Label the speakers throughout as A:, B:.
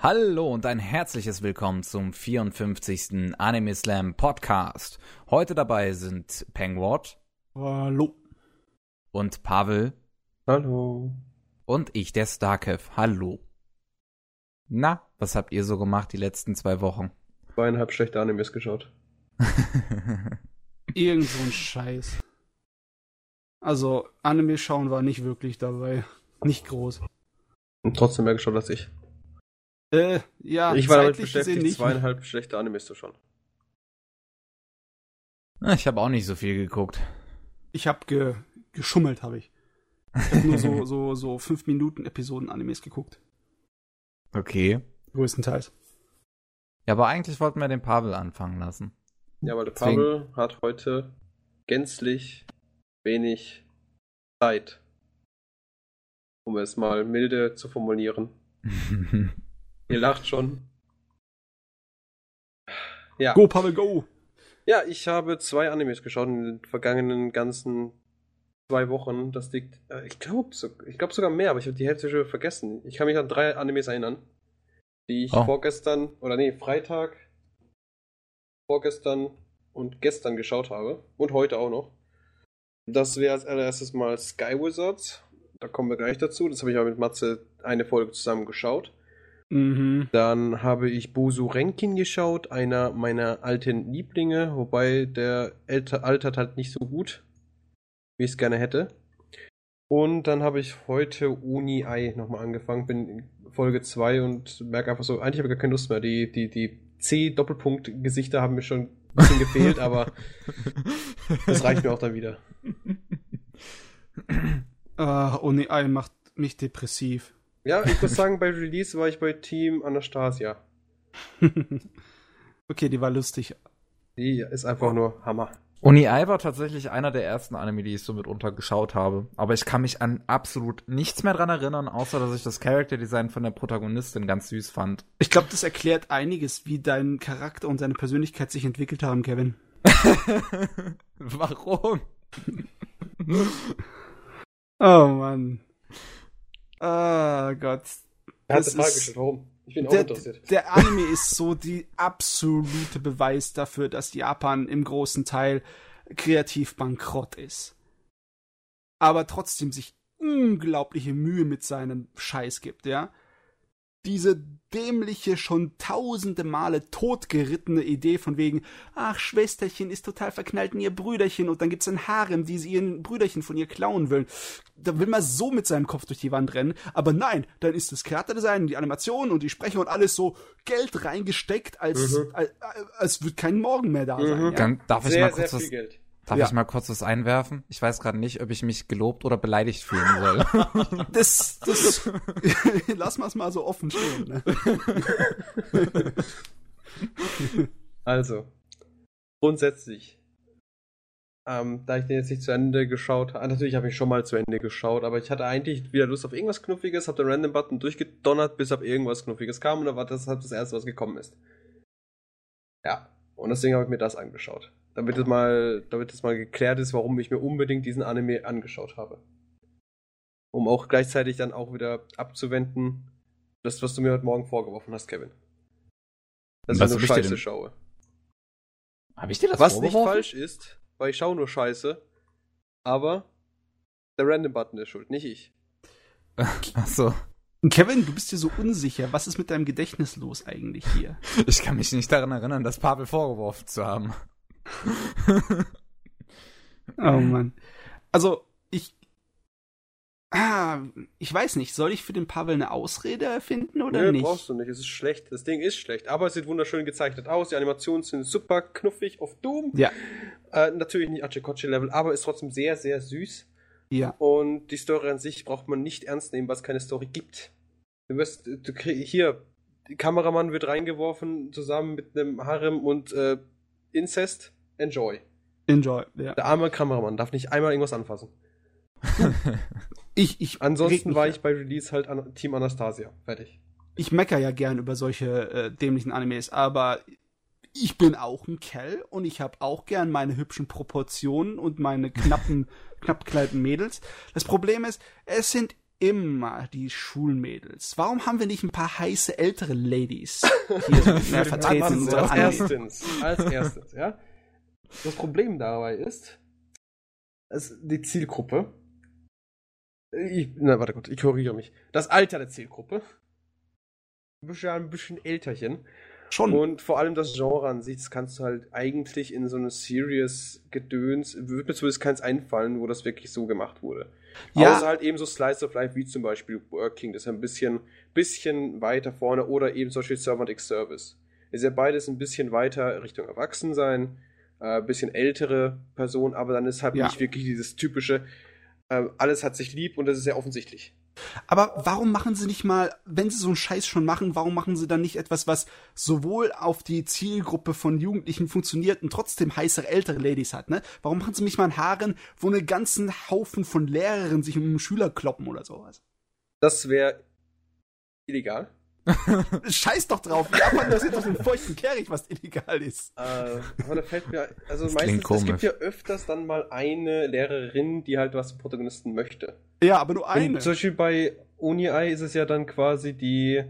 A: Hallo und ein herzliches Willkommen zum 54. Anime Slam Podcast. Heute dabei sind Pengwort.
B: Hallo.
A: Und Pavel.
C: Hallo.
A: Und ich, der Starkev. Hallo. Na, was habt ihr so gemacht die letzten zwei Wochen?
C: Zweieinhalb schlechte Animes geschaut.
B: Irgend so ein Scheiß. Also, Anime schauen war nicht wirklich dabei. Nicht groß.
C: Und trotzdem mehr geschaut als ich.
B: Äh, ja,
C: ich war damit beschäftigt, nicht. zweieinhalb schlechte Animes zu schauen.
A: Ich habe auch nicht so viel geguckt.
B: Ich habe ge geschummelt, habe ich. Ich habe nur so, so, so fünf Minuten Episoden Animes geguckt.
A: Okay.
B: Größtenteils.
A: Ja, aber eigentlich wollten wir den Pavel anfangen lassen.
C: Ja, weil der Deswegen... Pavel hat heute gänzlich wenig Zeit. Um es mal milde zu formulieren. Ihr lacht schon.
B: Ja. Go, Pavel, go!
C: Ja, ich habe zwei Animes geschaut in den vergangenen ganzen zwei Wochen. Das liegt, äh, ich glaube so, glaub sogar mehr, aber ich habe die Hälfte schon vergessen. Ich kann mich an drei Animes erinnern, die ich oh. vorgestern, oder nee, Freitag, vorgestern und gestern geschaut habe. Und heute auch noch. Das wäre als allererstes mal Sky Wizards. Da kommen wir gleich dazu. Das habe ich aber mit Matze eine Folge zusammen geschaut. Mhm. Dann habe ich Bosu Renkin geschaut, einer meiner alten Lieblinge, wobei der älter, altert halt nicht so gut, wie ich es gerne hätte. Und dann habe ich heute Uni Ei nochmal angefangen, bin in Folge 2 und merke einfach so, eigentlich habe ich gar keine Lust mehr. Die, die, die C-Doppelpunkt-Gesichter haben mir schon ein bisschen gefehlt, aber das reicht mir auch dann wieder.
B: Uh, Uni Ei macht mich depressiv.
C: Ja, ich muss sagen, bei Release war ich bei Team Anastasia.
B: okay, die war lustig.
C: Die ist einfach nur Hammer.
A: Uni Ei war tatsächlich einer der ersten Anime, die ich so mitunter geschaut habe. Aber ich kann mich an absolut nichts mehr dran erinnern, außer dass ich das Character-Design von der Protagonistin ganz süß fand.
B: Ich glaube, das erklärt einiges, wie dein Charakter und seine Persönlichkeit sich entwickelt haben, Kevin.
A: Warum?
B: oh Mann. Ah, Gott.
C: Er hat Frage gestellt, warum? Ich bin auch
B: der,
C: interessiert.
B: Der Anime ist so die absolute Beweis dafür, dass Japan im großen Teil kreativ bankrott ist. Aber trotzdem sich unglaubliche Mühe mit seinem Scheiß gibt, ja diese dämliche, schon tausende Male totgerittene Idee von wegen, ach, Schwesterchen ist total verknallt in ihr Brüderchen und dann gibt's ein Harem, die sie ihren Brüderchen von ihr klauen will. Da will man so mit seinem Kopf durch die Wand rennen, aber nein, dann ist das Charakterdesign, die Animation und die Sprecher und alles so Geld reingesteckt, als, mhm. als, als, als wird kein Morgen mehr da sein. Mhm.
A: Ja? Darf ich sehr, mal kurz was, Geld. Darf ja. ich mal kurz was einwerfen? Ich weiß gerade nicht, ob ich mich gelobt oder beleidigt fühlen soll.
B: das, das, lass mal es mal so offen stehen. Ne?
C: Also, grundsätzlich, ähm, da ich den jetzt nicht zu Ende geschaut habe, natürlich habe ich schon mal zu Ende geschaut, aber ich hatte eigentlich wieder Lust auf irgendwas Knuffiges, habe den Random-Button durchgedonnert, bis auf irgendwas Knuffiges kam und da war das halt das erste, was gekommen ist. Ja, und deswegen habe ich mir das angeschaut damit es mal, damit es mal geklärt ist, warum ich mir unbedingt diesen Anime angeschaut habe. Um auch gleichzeitig dann auch wieder abzuwenden, das, was du mir heute Morgen vorgeworfen hast, Kevin. Dass was ich nur Scheiße schaue.
A: Habe ich dir das
C: Was nicht falsch ist, weil ich schaue nur Scheiße, aber der Random-Button ist schuld, nicht ich.
A: Ach so.
B: Kevin, du bist dir so unsicher. Was ist mit deinem Gedächtnis los eigentlich hier?
A: Ich kann mich nicht daran erinnern, das Pavel vorgeworfen zu haben.
B: Oh Mann. Also, ich. Ah, ich weiß nicht, soll ich für den Pavel eine Ausrede erfinden oder Nö, nicht?
C: brauchst du nicht, es ist schlecht. Das Ding ist schlecht, aber es sieht wunderschön gezeichnet aus. Die Animationen sind super knuffig auf Doom.
B: Ja.
C: Äh, natürlich nicht Achekoche-Level, aber ist trotzdem sehr, sehr süß.
B: Ja.
C: Und die Story an sich braucht man nicht ernst nehmen, weil es keine Story gibt. Du wirst, du kriegst, hier, Kameramann wird reingeworfen zusammen mit einem Harem und äh, Inzest enjoy.
B: Enjoy, ja.
C: Der arme Kameramann darf nicht einmal irgendwas anfassen.
B: ich, ich.
C: Ansonsten war ich bei Release halt an Team Anastasia. Fertig.
B: Ich mecker ja gern über solche äh, dämlichen Animes, aber ich bin auch ein Kerl und ich habe auch gern meine hübschen Proportionen und meine knappen, knapp gekleideten Mädels. Das Problem ist, es sind immer die Schulmädels? Warum haben wir nicht ein paar heiße ältere Ladies hier so mehr vertreten in
C: unserem als erstens, als erstes, ja. Das Problem dabei ist, es, die Zielgruppe. Ich, na, warte kurz, ich korrigiere mich. Das Alter der Zielgruppe. Du bist ja ein bisschen älterchen. Schon. Und vor allem das Genre an sich, das kannst du halt eigentlich in so eine Serious-Gedöns, wird mir zumindest keins einfallen, wo das wirklich so gemacht wurde. Ja. Außer halt eben so Slice of Life, wie zum Beispiel Working, das ist ein bisschen, bisschen weiter vorne, oder eben zum Beispiel Servant X Service. Ist ja beides ein bisschen weiter Richtung Erwachsensein, äh, bisschen ältere Person, aber dann ist halt ja. nicht wirklich dieses typische, äh, alles hat sich lieb und das ist sehr offensichtlich.
B: Aber warum machen sie nicht mal, wenn sie so einen Scheiß schon machen, warum machen sie dann nicht etwas, was sowohl auf die Zielgruppe von Jugendlichen funktioniert und trotzdem heißere ältere Ladies hat, ne? Warum machen sie nicht mal einen Haaren, wo eine ganzen Haufen von Lehrerinnen sich um einen Schüler kloppen oder sowas?
C: Das wäre illegal.
B: Scheiß doch drauf. Japan das ist doch den feuchten Kehricht, was illegal ist.
C: Äh, aber da fällt mir, also das meistens, es gibt ja öfters dann mal eine Lehrerin, die halt was zum Protagonisten möchte.
B: Ja, aber nur eine. Und
C: zum Beispiel bei Uni-Eye ist es ja dann quasi die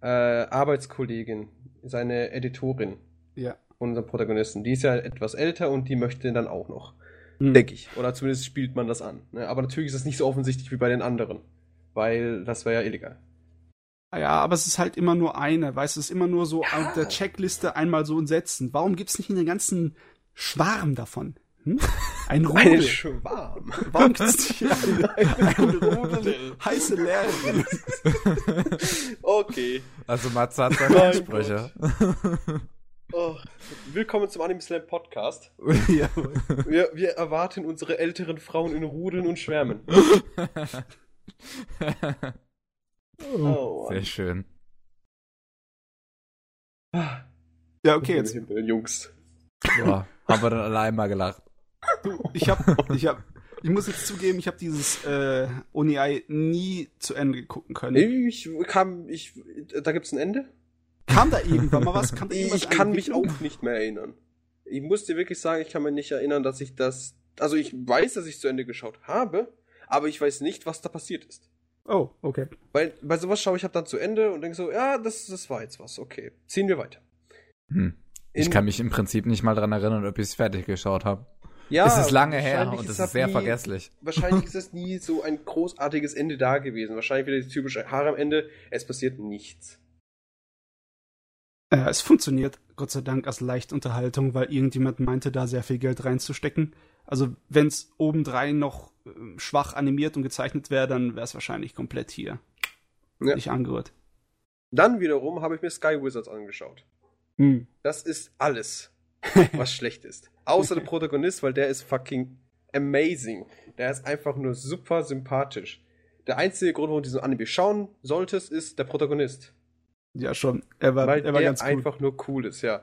C: äh, Arbeitskollegin, seine Editorin.
B: Ja.
C: Unser Protagonisten. Die ist ja etwas älter und die möchte dann auch noch. Hm. Denke ich. Oder zumindest spielt man das an. Ne? Aber natürlich ist es nicht so offensichtlich wie bei den anderen. Weil das wäre ja illegal.
B: Ja, aber es ist halt immer nur eine, weißt du, es ist immer nur so ja. auf der Checkliste einmal so Setzen. Warum gibt's nicht einen ganzen Schwarm davon? Hm? Ein Rudel. Ein
C: Schwarm.
B: Warum gibt's nicht eine, ein Rudel heiße Lehrerin?
C: okay.
A: Also Matze hat seine Ansprüche.
C: Oh, willkommen zum Anime Slam Podcast. ja. wir, wir erwarten unsere älteren Frauen in Rudeln und Schwärmen.
A: Oh, Sehr schön.
B: Ja, okay, jetzt.
C: Jungs.
A: Ja, haben wir dann allein mal gelacht.
B: Ich hab, ich hab, ich muss jetzt zugeben, ich habe dieses äh, Oni-Ei nie zu Ende gucken können.
C: Ich kam, ich, da gibt's ein Ende?
B: Kam da irgendwann mal was?
C: Kam ich kann mich auch nicht mehr erinnern. Ich muss dir wirklich sagen, ich kann mich nicht erinnern, dass ich das, also ich weiß, dass ich zu Ende geschaut habe, aber ich weiß nicht, was da passiert ist.
B: Oh, okay.
C: Weil bei sowas schaue ich halt dann zu Ende und denke so, ja, das, das war jetzt was, okay. Ziehen wir weiter.
A: Hm. Ich In, kann mich im Prinzip nicht mal dran erinnern, ob ich es fertig geschaut habe. Ja, es ist lange her und es ist sehr nie, vergesslich.
C: Wahrscheinlich ist es nie so ein großartiges Ende da gewesen. Wahrscheinlich wieder das typische Haare am Ende. Es passiert nichts.
B: Ja, es funktioniert, Gott sei Dank, als Leichtunterhaltung, weil irgendjemand meinte, da sehr viel Geld reinzustecken. Also, wenn es obendrein noch äh, schwach animiert und gezeichnet wäre, dann wäre es wahrscheinlich komplett hier. Ja. Nicht angerührt.
C: Dann wiederum habe ich mir Sky Wizards angeschaut. Hm. Das ist alles, was schlecht ist. Außer der Protagonist, weil der ist fucking amazing. Der ist einfach nur super sympathisch. Der einzige Grund, warum du diesen Anime schauen solltest, ist der Protagonist.
B: Ja, schon. Er war,
C: weil
B: er war
C: der
B: ganz
C: cool. einfach nur cool ist, ja.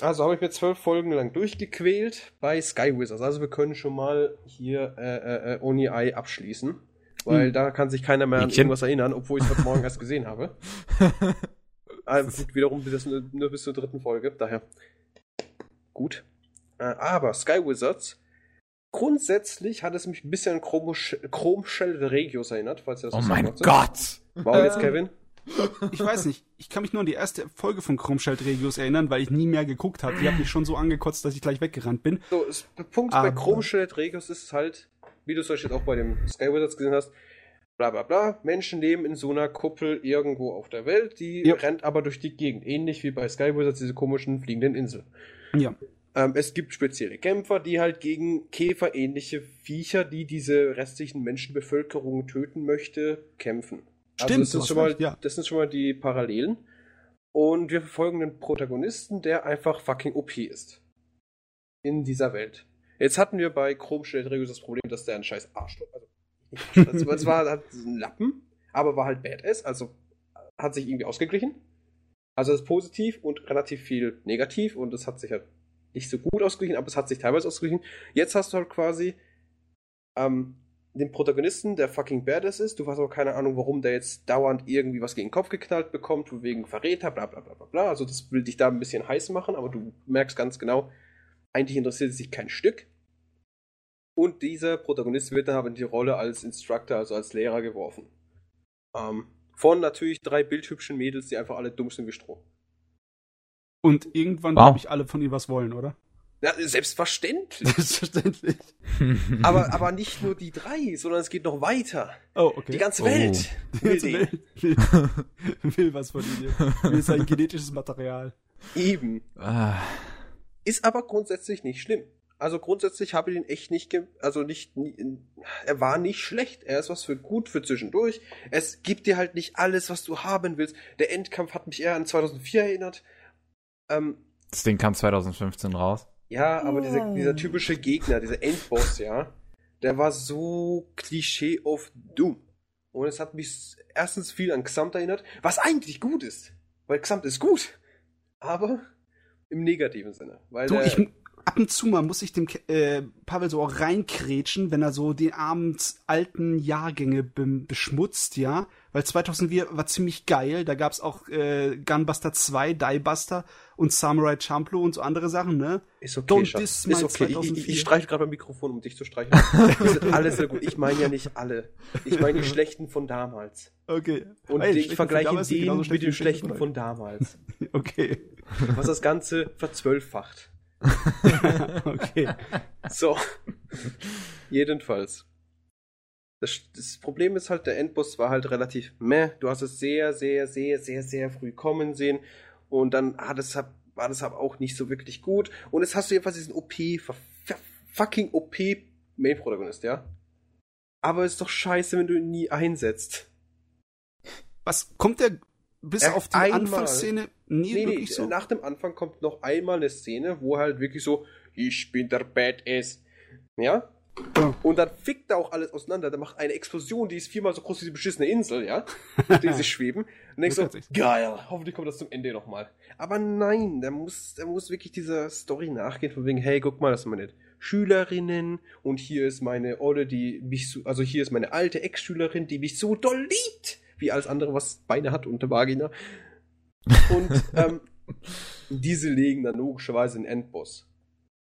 C: Also habe ich mir zwölf Folgen lang durchgequält bei Sky Wizards. Also wir können schon mal hier äh, äh, äh Oni Eye abschließen. Weil hm. da kann sich keiner mehr an irgendwas erinnern, obwohl ich es heute Morgen erst gesehen habe. also, gut, wiederum bis, nur bis zur dritten Folge, daher. Gut. Äh, aber Sky Wizards, grundsätzlich hat es mich ein bisschen an Chrome, Chrome Shell Regios erinnert, falls ihr
A: das Oh mein Gott!
C: Warum jetzt, Kevin?
B: Ich weiß nicht. Ich kann mich nur an die erste Folge von Chromschild Regios erinnern, weil ich nie mehr geguckt habe. Die hat mich schon so angekotzt, dass ich gleich weggerannt bin.
C: So, der Punkt Aber, bei Chromschild Regios ist halt, wie du es euch jetzt auch bei dem Sky Wizards gesehen hast, bla bla bla. Menschen leben in so einer Kuppel irgendwo auf der Welt, die ja. rennt aber durch die Gegend. Ähnlich wie bei Sky Wizards, diese komischen fliegenden Inseln.
B: Ja.
C: Ähm, es gibt spezielle Kämpfer, die halt gegen käferähnliche Viecher, die diese restlichen Menschenbevölkerung töten möchte, kämpfen. Also Stimmt, also das, sind schon mal, ja. das sind schon mal die Parallelen. Und wir verfolgen den Protagonisten, der einfach fucking OP ist. In dieser Welt. Jetzt hatten wir bei Chrome Regos das Problem, dass der ein scheiß Arschloch, also es war halt ein Lappen, aber war halt Badass, also hat sich irgendwie ausgeglichen. Also das ist positiv und relativ viel negativ und es hat sich halt nicht so gut ausgeglichen, aber es hat sich teilweise ausgeglichen. Jetzt hast du halt quasi ähm, den Protagonisten, der fucking Badass ist. Du hast aber keine Ahnung, warum der jetzt dauernd irgendwie was gegen den Kopf geknallt bekommt, wegen Verräter, bla bla bla bla bla. Also das will dich da ein bisschen heiß machen, aber du merkst ganz genau, eigentlich interessiert es sich kein Stück. Und dieser Protagonist wird dann aber in die Rolle als Instructor, also als Lehrer geworfen. Ähm, von natürlich drei bildhübschen Mädels, die einfach alle dumm sind wie Stroh.
B: Und irgendwann, wow. glaube ich, alle von ihr was wollen, oder?
C: Ja, selbstverständlich.
B: Selbstverständlich.
C: aber, aber nicht nur die drei, sondern es geht noch weiter.
B: Oh, okay.
C: Die ganze Welt.
B: Oh. Die ganze Welt will, will, was von ihnen. Will sein genetisches Material.
C: Eben. Ah. Ist aber grundsätzlich nicht schlimm. Also grundsätzlich habe ich ihn echt nicht, also nicht, er war nicht schlecht. Er ist was für gut für zwischendurch. Es gibt dir halt nicht alles, was du haben willst. Der Endkampf hat mich eher an 2004 erinnert.
A: Ähm, das Ding kam 2015 raus.
C: Ja, aber dieser, dieser typische Gegner, dieser Endboss, ja, der war so Klischee auf dumm. Und es hat mich erstens viel an Xamt erinnert, was eigentlich gut ist. Weil Xamt ist gut. Aber im negativen Sinne. Weil
B: du, ich, ab und zu mal muss ich dem äh, Pavel so auch reinkrätschen, wenn er so die abends alten Jahrgänge be beschmutzt, ja. Weil 2004 war ziemlich geil. Da gab's auch äh, Gunbuster 2, Diebuster und Samurai Champloo und so andere Sachen, ne?
C: Ist okay, Don't
B: diss ist okay.
C: 2004. Ich, ich, ich streiche gerade beim Mikrofon, um dich zu streichen. alles sehr gut. Ich meine ja nicht alle. Ich meine die schlechten von damals.
B: Okay.
C: Und hey, ich vergleiche den mit den schlechten von damals.
B: okay.
C: Was das Ganze verzwölffacht.
B: okay.
C: So. Jedenfalls. Das, das, Problem ist halt, der Endboss war halt relativ meh. Du hast es sehr, sehr, sehr, sehr, sehr früh kommen sehen. Und dann hat es, war das aber auch nicht so wirklich gut. Und jetzt hast du jedenfalls diesen OP, fucking OP Main-Protagonist, ja? Aber ist doch scheiße, wenn du ihn nie einsetzt.
B: Was kommt der bis ja, auf die einmal. Anfangsszene
C: nie nee, wirklich nee, so? Nach dem Anfang kommt noch einmal eine Szene, wo halt wirklich so, ich bin der Badass. Ja? Ja? Und dann fickt da auch alles auseinander. Da macht eine Explosion, die ist viermal so groß wie die beschissene Insel, ja? die sich schweben. Und denkst so, geil, hoffentlich kommt das zum Ende nochmal. Aber nein, der muss, der muss wirklich dieser Story nachgehen, von wegen, hey, guck mal, das sind meine Schülerinnen und hier ist meine Olle, die mich so, also hier ist meine alte Ex-Schülerin, die mich so doll liebt wie alles andere, was Beine hat und eine Vagina. Und ähm, diese legen dann logischerweise einen Endboss.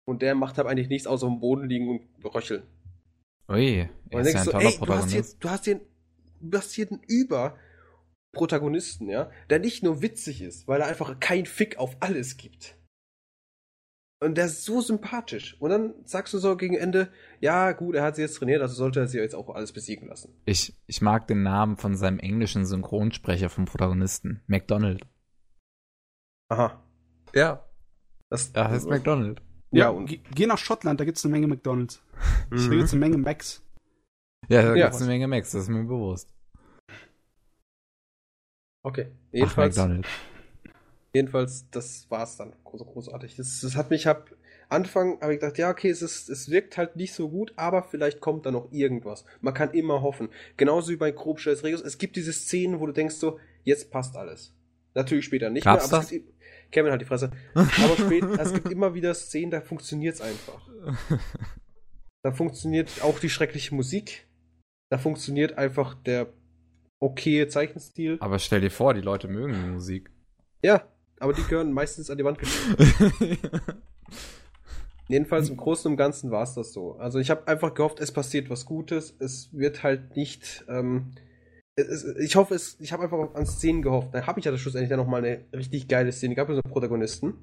C: Und der macht halt eigentlich nichts außer auf dem Boden liegen und röcheln.
A: Ui,
C: und dann denkst du, ey, du hast hier, du hast hier, du hast hier einen Über-Protagonisten, ja, der nicht nur witzig ist, weil er einfach kein Fick auf alles gibt. Und der ist so sympathisch. Und dann sagst du so gegen Ende, ja, gut, er hat sie jetzt trainiert, also sollte er sie jetzt auch alles besiegen lassen.
A: Ich, ich mag den Namen von seinem englischen Synchronsprecher vom Protagonisten, McDonald.
C: Aha.
A: Ja. Das, er heißt McDonald.
B: Ja, und geh nach Schottland, da gibt's eine Menge McDonalds. Mhm. Da gibt's eine Menge Macs.
A: Ja, da ja, gibt's eine Menge Macs, das ist mir bewusst.
C: Okay. Jedenfalls. Ach, McDonald. Jedenfalls, das war's dann. So großartig. Das, das hat mich, hab, Anfang habe ich gedacht, ja, okay, es, ist, es wirkt halt nicht so gut, aber vielleicht kommt da noch irgendwas. Man kann immer hoffen. Genauso wie bei Grobstells Regus. Es gibt diese Szenen, wo du denkst so, jetzt passt alles. Natürlich später nicht
A: Gab's mehr, aber das?
C: Kevin halt die Fresse. Aber später, es gibt immer wieder Szenen, da funktioniert's einfach. Da funktioniert auch die schreckliche Musik. Da funktioniert einfach der okaye Zeichenstil.
A: Aber stell dir vor, die Leute mögen die Musik.
C: Ja, aber die gehören meistens an die Wand gestellt. Jedenfalls im Großen und Ganzen war es das so. Also ich habe einfach gehofft, es passiert was Gutes. Es wird halt nicht. Ähm, es, ich hoffe, es, ich habe einfach an Szenen gehofft. Dann habe ich ja schlussendlich dann nochmal eine richtig geile Szene. Gab es so Protagonisten.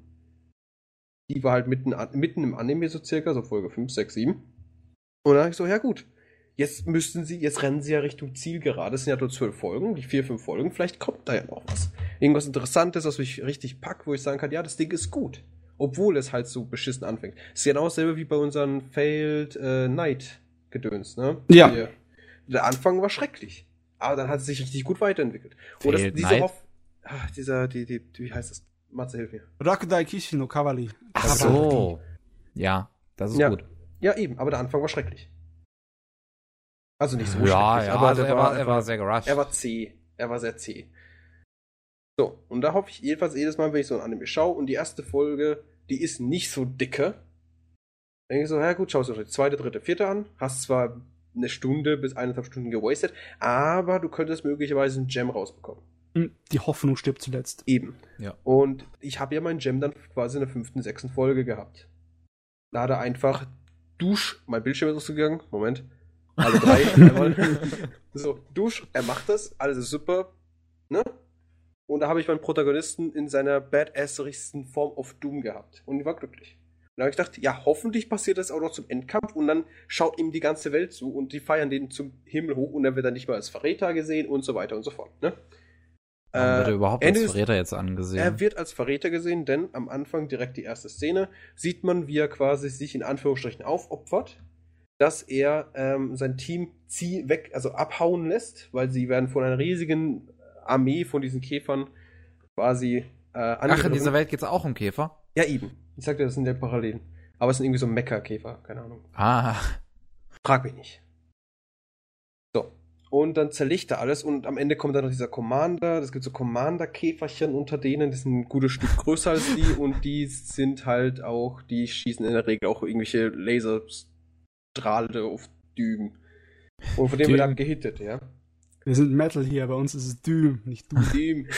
C: Die war halt mitten, mitten im Anime so circa, so Folge 5, 6, 7. Und dann habe ich so, ja gut, jetzt müssten sie, jetzt rennen sie ja Richtung Ziel gerade. Es sind ja nur zwölf Folgen, die vier, fünf Folgen. Vielleicht kommt da ja noch was. Irgendwas Interessantes, was mich richtig packt, wo ich sagen kann, ja, das Ding ist gut. Obwohl es halt so beschissen anfängt. Das ist genau dasselbe wie bei unseren Failed äh, Night Gedöns, ne?
B: Ja.
C: Der Anfang war schrecklich. Aber dann hat es sich richtig gut weiterentwickelt. Oder diese Night? Hoff Ach, dieser, die, die, wie heißt das? Matze, hilf mir.
B: Rakudai Kishi no Kawali.
A: Ach so. Ja, das ist
C: ja.
A: gut.
C: Ja, eben, aber der Anfang war schrecklich. Also nicht so
A: ja, ja, aber also er, war, er war sehr gerusht.
C: Er war zäh. Er war sehr zäh. So, und da hoffe ich jedenfalls jedes Mal, wenn ich so ein Anime schaue und die erste Folge, die ist nicht so dicke, denke ich so, ja gut, schaust du die zweite, dritte, vierte an, hast zwar eine Stunde bis eineinhalb Stunden gewastet, aber du könntest möglicherweise einen Gem rausbekommen.
B: Hm, die Hoffnung stirbt zuletzt.
C: Eben.
A: Ja.
C: Und ich habe ja meinen Gem dann quasi in der fünften, sechsten Folge gehabt. Da hat er einfach Dusch, mein Bildschirm ist ausgegangen, Moment. Alle drei, einmal. So, Dusch, er macht das, alles ist super, ne? Und da habe ich meinen Protagonisten in seiner badasserigsten Form of Doom gehabt. Und ich war glücklich. Und da habe ich gedacht, ja, hoffentlich passiert das auch noch zum Endkampf und dann schaut ihm die ganze Welt zu und die feiern den zum Himmel hoch und dann wird er nicht mehr als Verräter gesehen und so weiter und so fort. Ne?
A: Wird er überhaupt
C: Ende
A: als Verräter jetzt angesehen?
C: Er wird als Verräter gesehen, denn am Anfang direkt die erste Szene sieht man, wie er quasi sich in Anführungsstrichen aufopfert, dass er ähm, sein Team zieh weg, also abhauen lässt, weil sie werden von einer riesigen Armee von diesen Käfern quasi äh,
A: Ach, in
C: angegriffen.
A: dieser Welt geht's auch um Käfer?
C: Ja, eben. Ich sagte, das sind ja Parallelen. Aber es sind irgendwie so Mecha-Käfer, keine Ahnung.
A: Ah,
C: Frag mich nicht. So. Und dann zerlegt er alles und am Ende kommt dann noch dieser Commander. Es gibt so Commander-Käferchen unter denen, die sind ein gutes Stück größer als die und die sind halt auch, die schießen in der Regel auch irgendwelche Laserstrahle auf Düben. Und von dem wird er gehittet, ja.
B: Wir sind Metal hier, bei uns ist es Doom, nicht du.
C: Düben.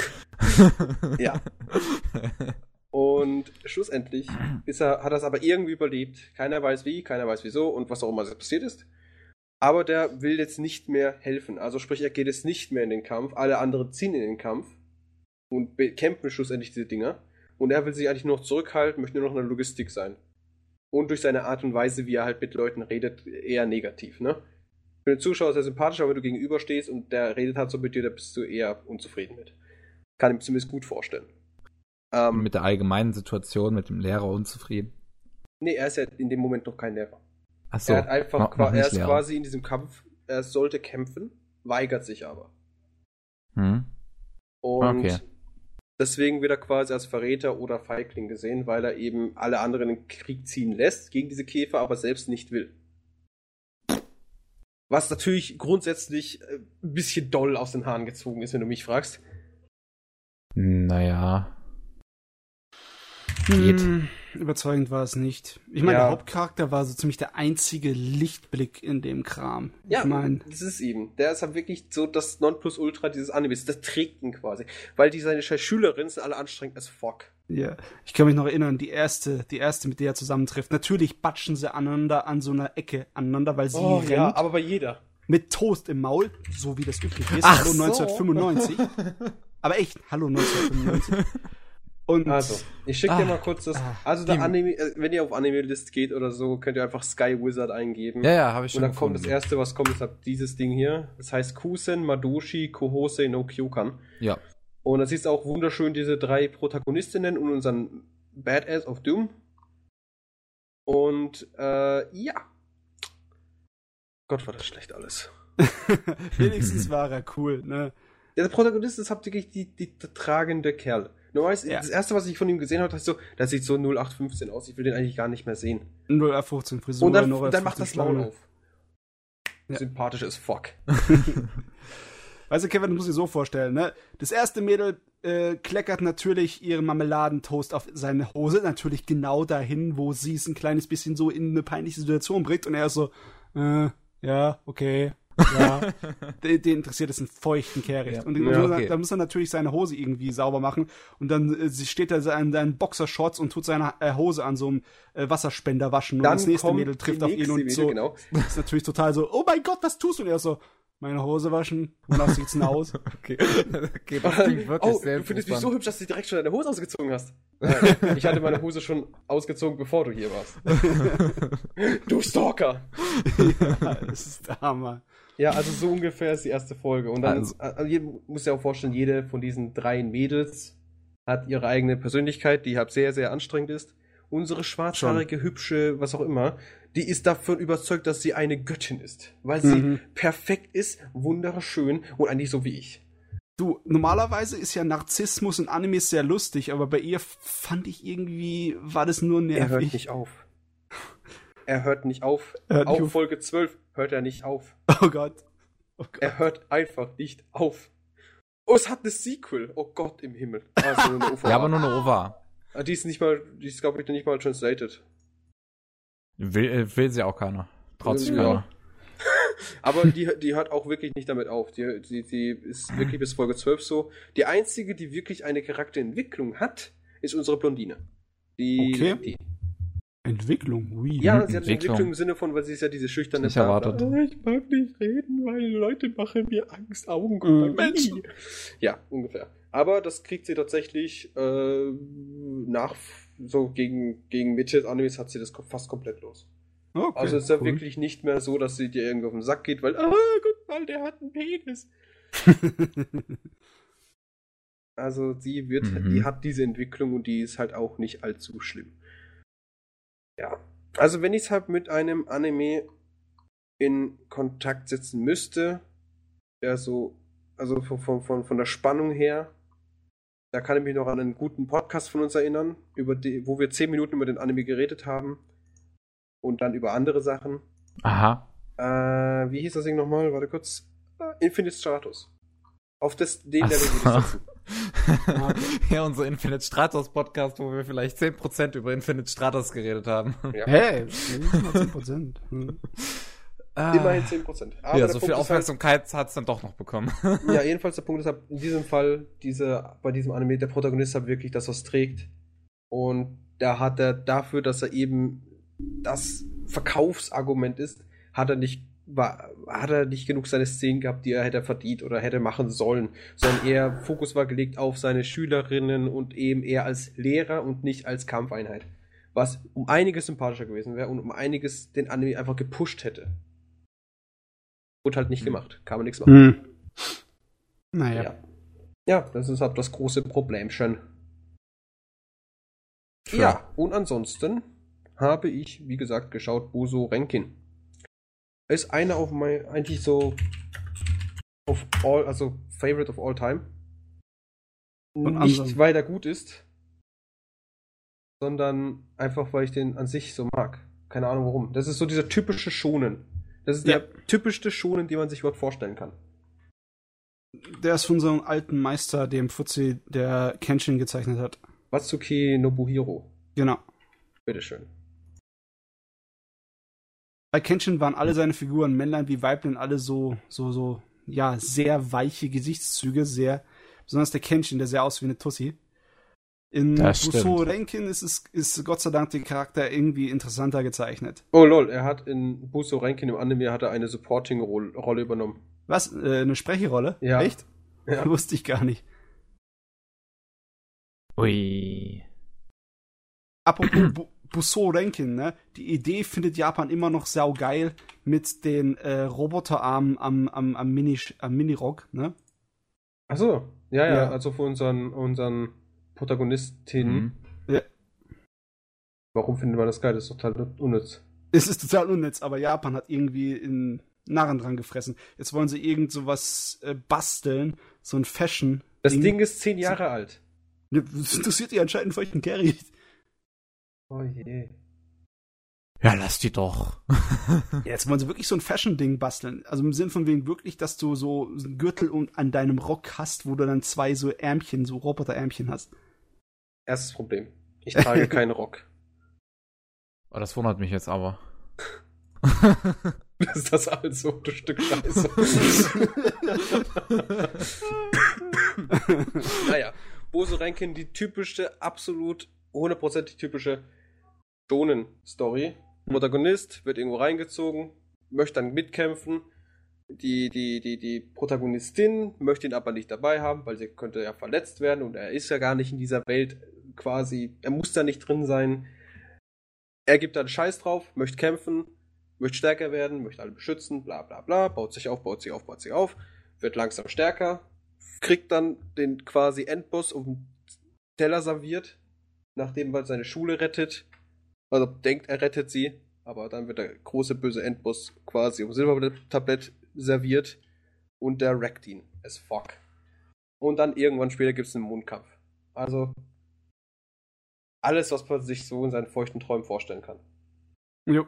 C: ja. Und schlussendlich ist er, hat er es aber irgendwie überlebt. Keiner weiß wie, keiner weiß wieso und was auch immer passiert ist. Aber der will jetzt nicht mehr helfen. Also sprich, er geht jetzt nicht mehr in den Kampf. Alle anderen ziehen in den Kampf und bekämpfen schlussendlich diese Dinger. Und er will sich eigentlich nur noch zurückhalten, möchte nur noch in der Logistik sein. Und durch seine Art und Weise, wie er halt mit Leuten redet, eher negativ, ne? Für den Zuschauer sehr sympathisch, aber wenn du gegenüberstehst und der redet halt so mit dir, da bist du eher unzufrieden mit. Kann ich mir zumindest gut vorstellen. Ähm,
A: mit der allgemeinen Situation, mit dem Lehrer unzufrieden.
C: nee, er ist ja in dem Moment noch kein Lehrer.
A: Ach so.
C: er hat einfach,
A: noch- noch
C: er ist
A: Lehrer.
C: quasi in diesem Kampf, er sollte kämpfen, weigert sich aber.
A: Hm?
C: Und
A: Okay.
C: deswegen wird er quasi als Verräter oder Feigling gesehen, weil er eben alle anderen in den Krieg ziehen lässt gegen diese Käfer, aber selbst nicht will. Was natürlich grundsätzlich äh, ein bisschen doll aus den Haaren gezogen ist, wenn du mich fragst.
A: Naja. Geht.
B: Hm, überzeugend war es nicht. Ich meine,
C: Ja.
B: der Hauptcharakter war so ziemlich der einzige Lichtblick in dem Kram.
C: Ja,
B: Ich meine,
C: das ist ihm. Der ist halt wirklich so das Nonplusultra dieses Animes. Das trägt ihn quasi. Weil die seine Schülerinnen sind alle anstrengend as fuck.
B: ja. Ich kann mich noch erinnern, die erste, die erste, mit der er zusammentrifft. Natürlich batschen sie aneinander an so einer Ecke aneinander, weil sie rennt
C: Oh, aber bei jeder.
B: mit Toast im Maul, so wie das üblich ist.
A: Ach
B: hallo
A: so.
B: 1995. aber echt, hallo 1995. Und
C: Also, ich schicke dir
A: Ah,
C: mal kurz das.
B: ah,
C: Also, der Anime, äh, wenn ihr auf Anime-List geht oder so, könnt ihr einfach Sky Wizard eingeben.
A: Ja, ja, habe ich
C: Und
A: schon
C: dann kommt das
A: gefunden.
C: erste, was kommt, ist halt dieses Ding hier. Das heißt Kusen Madoshi Kohose no Kyokan.
A: Ja.
C: Und da siehst du auch wunderschön diese drei Protagonistinnen und unseren Badass of Doom. Und äh, ja. Gott, war das schlecht alles.
B: wenigstens war er cool, ne?
C: Der Protagonist ist hauptsächlich die, die, der tragende Kerl. Normalerweise,
B: Ja.
C: das erste, was ich von ihm gesehen habe, dachte ich so, das sieht so 0815 aus. Ich will den eigentlich gar nicht mehr sehen.
B: 0 15 Frisur,
C: Und dann,
B: 0
C: dann macht das
B: Schlange.
C: auf.
B: Ja.
C: Sympathisch as fuck.
B: Weißt du, Kevin, du musst dir so vorstellen, ne? Das erste Mädel äh, kleckert natürlich ihren Marmeladentoast auf seine Hose, natürlich genau dahin, wo sie es ein kleines bisschen so in eine peinliche Situation bringt und er ist so, äh, ja, okay, ja. den, den interessiert es einen feuchten Kehricht.
A: Ja.
B: Und
C: Ja,
B: da-
A: okay.
B: da muss er natürlich seine Hose irgendwie sauber machen und dann äh, steht er in seinen Boxershorts und tut seine äh, Hose an so einem äh, Wasserspender waschen und
C: Dann
B: das nächste Mädel trifft auf ihn und
C: Mädel,
B: so
C: genau.
B: ist natürlich total so, oh mein Gott, was tust du? Und er ist so, meine Hose waschen, wonach sieht's denn aus?
A: Okay. okay, das klingt wirklich
C: oh,
A: sehr
C: du findest mich so hübsch, dass du direkt schon deine Hose ausgezogen hast. Nein, ich hatte meine Hose schon ausgezogen, bevor du hier warst. du Stalker!
B: ja, das ist der Hammer.
C: Ja, also so ungefähr ist die erste Folge. Und dann
A: Also-
C: also, jede, muss ja auch vorstellen, jede von diesen drei Mädels hat ihre eigene Persönlichkeit, die halt sehr, sehr anstrengend ist. Unsere schwarzhaarige, hübsche, was auch immer, die ist davon überzeugt, dass sie eine Göttin ist. Weil sie
B: Mhm.
C: perfekt ist, wunderschön und eigentlich so wie ich.
B: Du, normalerweise ist ja Narzissmus in Animes sehr lustig, aber bei ihr fand ich irgendwie, war das nur
C: Er hört
B: nervig.
C: nicht auf. Er hört nicht auf.
B: Er hört nicht
C: auf
B: auf.
C: Folge 12 hört er nicht auf.
B: Oh Gott. Oh Gott.
C: Er hört einfach nicht auf. Oh, es hat eine Sequel. Oh Gott im Himmel. Also eine OVA.
A: Ja, aber nur eine OVA.
C: Ah, Die ist nicht mal, die ist glaube ich nicht mal translated.
A: Will, äh, will sie auch keiner. Traut sich
C: Ja.
A: keiner.
C: Aber die, die hört auch wirklich nicht damit auf. Die, die, die ist wirklich bis Folge 12 so. Die einzige, die wirklich eine Charakterentwicklung hat, ist unsere Blondine. Die,
B: Okay.
C: die
B: Entwicklung,
C: wie? Ja, sie hat eine Entwicklung im Sinne von, weil sie ist ja diese schüchterne
A: nicht erwartet.
C: Oh, ich mag nicht reden, weil Leute machen mir Angst, Augen und Menschen. Ja, ungefähr. Aber das kriegt sie tatsächlich äh, nach so gegen, gegen Mitte des Animes hat sie das fast komplett los. Okay, also es ist ja wirklich nicht mehr so, dass sie dir irgendwie auf den Sack geht, weil, ah, guck mal, der hat einen Penis. also sie wird, mhm. die hat diese Entwicklung und die ist halt auch nicht allzu schlimm. Ja. Also wenn ich es halt mit einem Anime in Kontakt setzen müsste, der so, also von, von, von der Spannung her, da kann ich mich noch an einen guten Podcast von uns erinnern, über die, wo wir zehn Minuten über den Anime geredet haben und dann über andere Sachen.
A: Aha.
C: Äh, wie hieß das Ding nochmal? Warte kurz. Infinite Stratus. Auf das, den Level würde ich setzen.
A: ja, unser Infinite Stratos Podcast, wo wir vielleicht 10% über Infinite Stratos geredet haben.
B: Ja. Hey, 10%. Hm.
C: Ah. Immerhin 10%.
A: Aber ja, so Punkt viel halt Aufmerksamkeit halt, hat es dann doch noch bekommen.
C: ja, jedenfalls der Punkt ist halt, in diesem Fall, diese, bei diesem Anime, der Protagonist hat wirklich das, was trägt. Und da hat er dafür, dass er eben das Verkaufsargument ist, hat er nicht war, hat er nicht genug seine Szenen gehabt, die er hätte verdient oder hätte machen sollen, sondern eher Fokus war gelegt auf seine Schülerinnen und eben eher als Lehrer und nicht als Kampfeinheit. Was um einiges sympathischer gewesen wäre und um einiges den Anime einfach gepusht hätte. Wurde halt nicht hm. gemacht. Kann man nichts machen. Hm.
B: Naja. Ja.
C: ja, das ist halt das große Problemchen. Sure. Ja, und ansonsten habe ich, wie gesagt, geschaut Boso Renkin ist einer auf mein, eigentlich so auf all, also Favorite of all time. Und Nicht, anderen. weil er gut ist, sondern einfach, weil ich den an sich so mag. Keine Ahnung warum. Das ist so dieser typische Schonen. Das ist ja. der typischste Schonen, den man sich überhaupt vorstellen kann.
B: Der ist von so einem alten Meister, dem Fuzzi, der Kenshin gezeichnet hat.
C: Watsuki Nobuhiro.
B: Genau.
C: Bitteschön.
B: Bei Kenshin waren alle seine Figuren, Männlein wie Weiblein, alle so, so, so, ja, sehr weiche Gesichtszüge, sehr, besonders der Kenshin, der sehr aus wie eine Tussi. In Buso Renkin ist es, ist Gott sei Dank der Charakter irgendwie interessanter gezeichnet.
C: Oh lol, er hat in Buso Renkin im Anime hat er eine Supporting-Rolle übernommen.
B: Was? Äh, eine Sprecherolle?
C: Ja.
B: Echt?
C: Ja.
B: Wusste ich gar nicht.
A: Ui.
B: Apropos Buso Renkin, ne? Die Idee findet Japan immer noch saugeil mit den äh, Roboterarmen am, am, am, Mini, am Minirock, ne?
C: Achso, ja, ja, ja, also für unseren, unseren Protagonistin. Mhm. Ja. Warum findet man das geil? Das ist total unnütz.
B: Es ist total unnütz, aber Japan hat irgendwie in Narren dran gefressen. Jetzt wollen sie irgend sowas äh, basteln, so ein Fashion.
C: Das Ding ist zehn Jahre so, alt.
B: Das interessiert die anscheinend feuchten Carry.
C: Oh je.
A: Ja, lass die doch.
B: ja, jetzt wollen sie wirklich so ein Fashion-Ding basteln. Also im Sinn von wegen wirklich, dass du so einen Gürtel an deinem Rock hast, wo du dann zwei so Ärmchen, so Roboter-Ärmchen hast.
C: Erstes Problem. Ich trage keinen Rock.
A: Oh, das wundert mich jetzt aber.
C: das ist das also, du Stück Scheiße. naja, Bose Rankin, die typische, absolut hundertprozentig typische Shonen-Story. Mhm. Protagonist wird irgendwo reingezogen, möchte dann mitkämpfen. Die, die, die, die Protagonistin möchte ihn aber nicht dabei haben, weil sie könnte ja verletzt werden und er ist ja gar nicht in dieser Welt quasi, er muss da nicht drin sein. Er gibt dann Scheiß drauf, möchte kämpfen, möchte stärker werden, möchte alle beschützen, bla bla bla, baut sich auf, baut sich auf, baut sich auf, wird langsam stärker, kriegt dann den quasi Endboss auf dem Teller serviert, nachdem er seine Schule rettet, also denkt, er rettet sie, aber dann wird der große böse Endboss quasi um Silbertablett serviert und der wreckt ihn as fuck. Und dann irgendwann später gibt es einen Mondkampf. Also alles, was man sich so in seinen feuchten Träumen vorstellen kann.
B: Jo.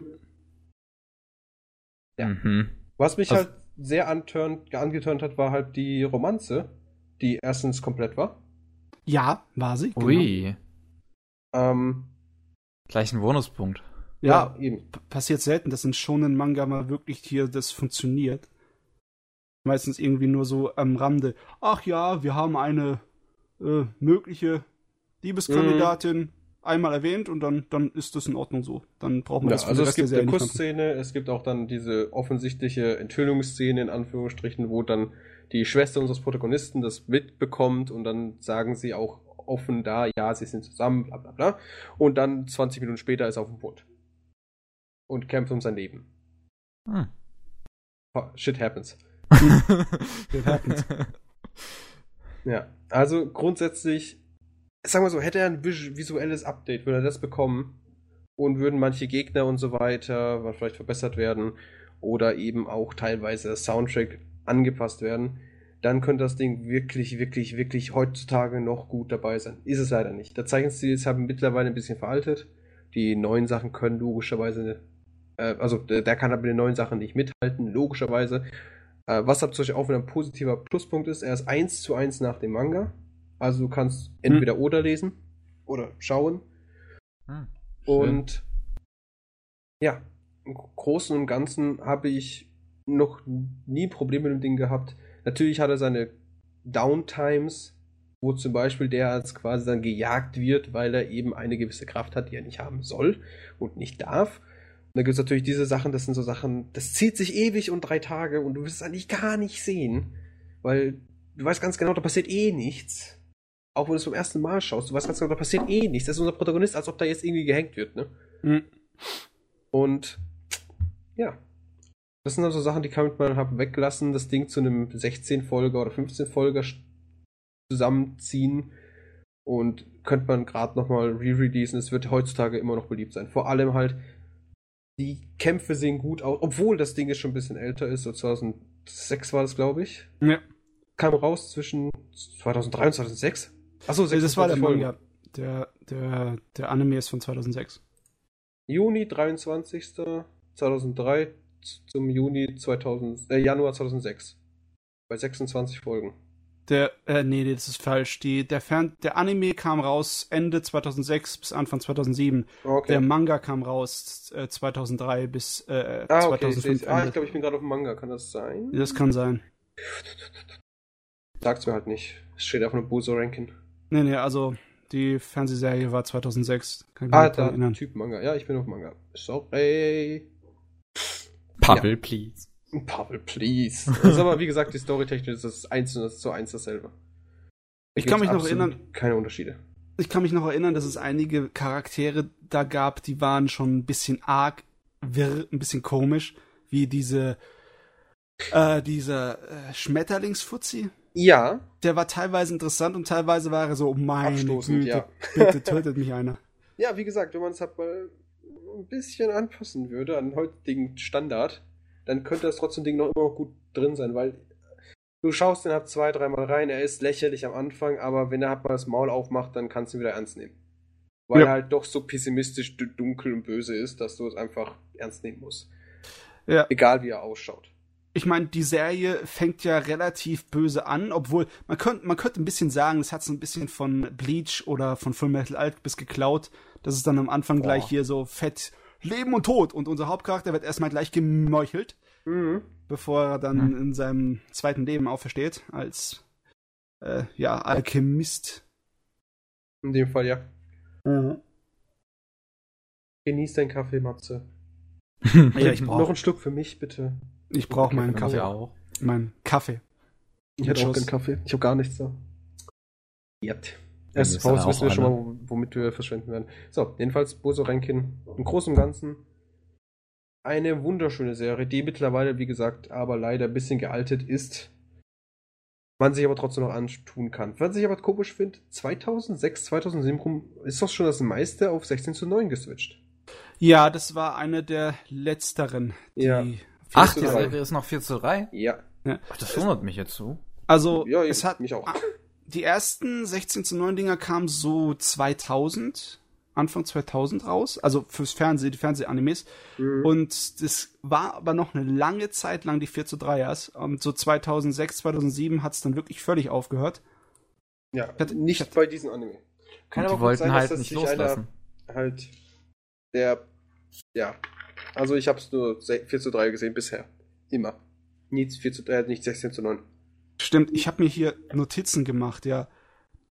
C: Ja. Mhm. Was mich also, halt sehr angeturnt hat, war halt die Romanze, die erstens komplett war.
B: Ja, war sie.
A: Genau. Ui.
C: Ähm,
A: Gleich ein Bonuspunkt.
B: Ja, ja, eben. Passiert selten, dass in schonen Manga mal wirklich hier das funktioniert. Meistens irgendwie nur so am Rande. Ach ja, wir haben eine äh, mögliche Liebeskandidatin. einmal erwähnt und dann, dann ist das in Ordnung so. Dann brauchen wir ja,
C: das Also es gibt eine Kussszene, es gibt auch dann diese offensichtliche Enthüllungsszene in Anführungsstrichen, wo dann die Schwester unseres Protagonisten das mitbekommt und dann sagen sie auch offen da, ja, sie sind zusammen, bla bla bla. Und dann 20 Minuten später ist er auf dem Boot. Und kämpft um sein Leben. Hm. Shit happens. Shit happens. ja, also grundsätzlich sagen wir so, hätte er ein visuelles Update, würde er das bekommen und würden manche Gegner und so weiter vielleicht verbessert werden oder eben auch teilweise Soundtrack angepasst werden, dann könnte das Ding wirklich, wirklich, wirklich heutzutage noch gut dabei sein. Ist es leider nicht. Der Zeichenstil ist haben mittlerweile ein bisschen veraltet. Die neuen Sachen können logischerweise, äh, also der, der, kann aber mit den neuen Sachen nicht mithalten, logischerweise. Äh, was aber zum Beispiel auch wieder ein positiver Pluspunkt ist, er ist eins zu eins nach dem Manga. Also du kannst entweder hm. oder lesen oder schauen. Hm, und ja, im Großen und Ganzen habe ich noch nie Probleme mit dem Ding gehabt. Natürlich hat er seine Downtimes, wo zum Beispiel der als quasi dann gejagt wird, weil er eben eine gewisse Kraft hat, die er nicht haben soll und nicht darf. Und dann gibt es natürlich diese Sachen, das sind so Sachen, das zieht sich ewig und drei Tage und du wirst es eigentlich gar nicht sehen, weil du weißt ganz genau, da passiert eh nichts. Auch wenn du es zum ersten Mal schaust, du weißt ganz genau, da passiert eh nichts. Das ist unser Protagonist, als ob da jetzt irgendwie gehängt wird, ne? Mhm. Und ja. Das sind also Sachen, die kann man halt weglassen, das Ding zu einem 16-Folger oder 15-Folger zusammenziehen und könnte man gerade nochmal re-releasen. Es wird heutzutage immer noch beliebt sein. Vor allem halt, die Kämpfe sehen gut aus, obwohl das Ding jetzt schon ein bisschen älter ist, so 2006 war das, glaube ich. Ja. Kam raus zwischen 2003 und 2006.
B: Achso, das war der Folgen. Manga. Der, der, der Anime ist von 2006.
C: Juni 23. 2003 zum Juni 2000, äh, Januar 2006. Bei 26 Folgen.
B: Der, äh, nee, das ist falsch. Die, der, Fern der Anime kam raus Ende 2006 bis Anfang 2007. Okay. Der Manga kam raus äh, 2003 bis äh, ah, 2005.
C: Okay. Ah, ich glaube, ich bin gerade auf dem Manga. Kann das sein?
B: Das kann sein.
C: Sag's mir halt nicht. Es steht auf einem Buso-Ranking.
B: Nee, nee, also die Fernsehserie war 2006.
C: Kann ich ah, da, erinnern. Typ Manga. Ja, ich bin auf Manga. Sorry.
A: Pavel, ja. please.
C: Pavel, please. Das ist aber, wie gesagt, die Storytechnik ist das 1 zu 1 dasselbe.
B: Ich kann mich noch erinnern.
C: Keine Unterschiede.
B: Ich kann mich noch erinnern, dass es einige Charaktere da gab, die waren schon ein bisschen arg wirr, ein bisschen komisch, wie diese, äh, dieser äh, Schmetterlingsfutzi.
C: Ja.
B: Der war teilweise interessant und teilweise war er so, oh meine Güte, ja. bitte tötet mich einer.
C: Ja, wie gesagt, wenn man es halt mal ein bisschen anpassen würde an heutigen Standard, dann könnte das trotzdem Ding noch immer noch gut drin sein, weil du schaust den halt zwei, dreimal rein, er ist lächerlich am Anfang, aber wenn er halt mal das Maul aufmacht, dann kannst du ihn wieder ernst nehmen. Weil ja. er halt doch so pessimistisch, dunkel und böse ist, dass du es einfach ernst nehmen musst. Ja. Egal wie er ausschaut
B: ich meine, die Serie fängt ja relativ böse an, obwohl man könnte man könnte ein bisschen sagen, es hat so ein bisschen von Bleach oder von Full Metal Alchemist geklaut. Das ist dann am Anfang Boah. gleich hier so fett Leben und Tod und unser Hauptcharakter wird erstmal gleich gemeuchelt, mhm. bevor er dann mhm. in seinem zweiten Leben aufersteht als äh, ja Alchemist.
C: In dem Fall ja. Mhm. Genieß deinen Kaffee, Matze. ja, ich brauch... Noch ein Stück für mich, bitte.
B: Ich brauche meinen Kaffee. Kaffee auch. Mein Kaffee.
C: Ich hätte auch keinen Kaffee. Ich habe gar nichts da. Yep. Pause wissen wir schon mal, womit wir verschwenden werden. So, jedenfalls Boso Renkin im Großen und Ganzen eine wunderschöne Serie, die mittlerweile, wie gesagt, aber leider ein bisschen gealtet ist. Man sich aber trotzdem noch antun kann. Was ich aber komisch finde, 2006, 2007 rum ist doch schon das meiste auf 16 zu 9 geswitcht.
B: Ja, das war eine der letzteren,
A: die ja. Ach, die Serie ist noch 4 zu 3?
C: Ja.
A: ja. Ach, das wundert mich jetzt so.
B: Also, ja, es hat mich auch. Die ersten 16 zu 9 Dinger kamen so 2000, Anfang 2000 raus, also fürs Fernsehen, die Fernsehanimes. Mhm. Und das war aber noch eine lange Zeit lang die 4 zu 3ers. Und so 2006, 2007 hat es dann wirklich völlig aufgehört.
C: Ja, hatte, nicht hatte, bei diesen Anime.
A: Kann aber die wollten sein, halt nicht loslassen.
C: halt der, ja, also ich habe es nur 4 zu 3 gesehen bisher. Immer. Nichts 4 zu 3, nicht 16 zu 9.
B: Stimmt, ich habe mir hier Notizen gemacht, ja.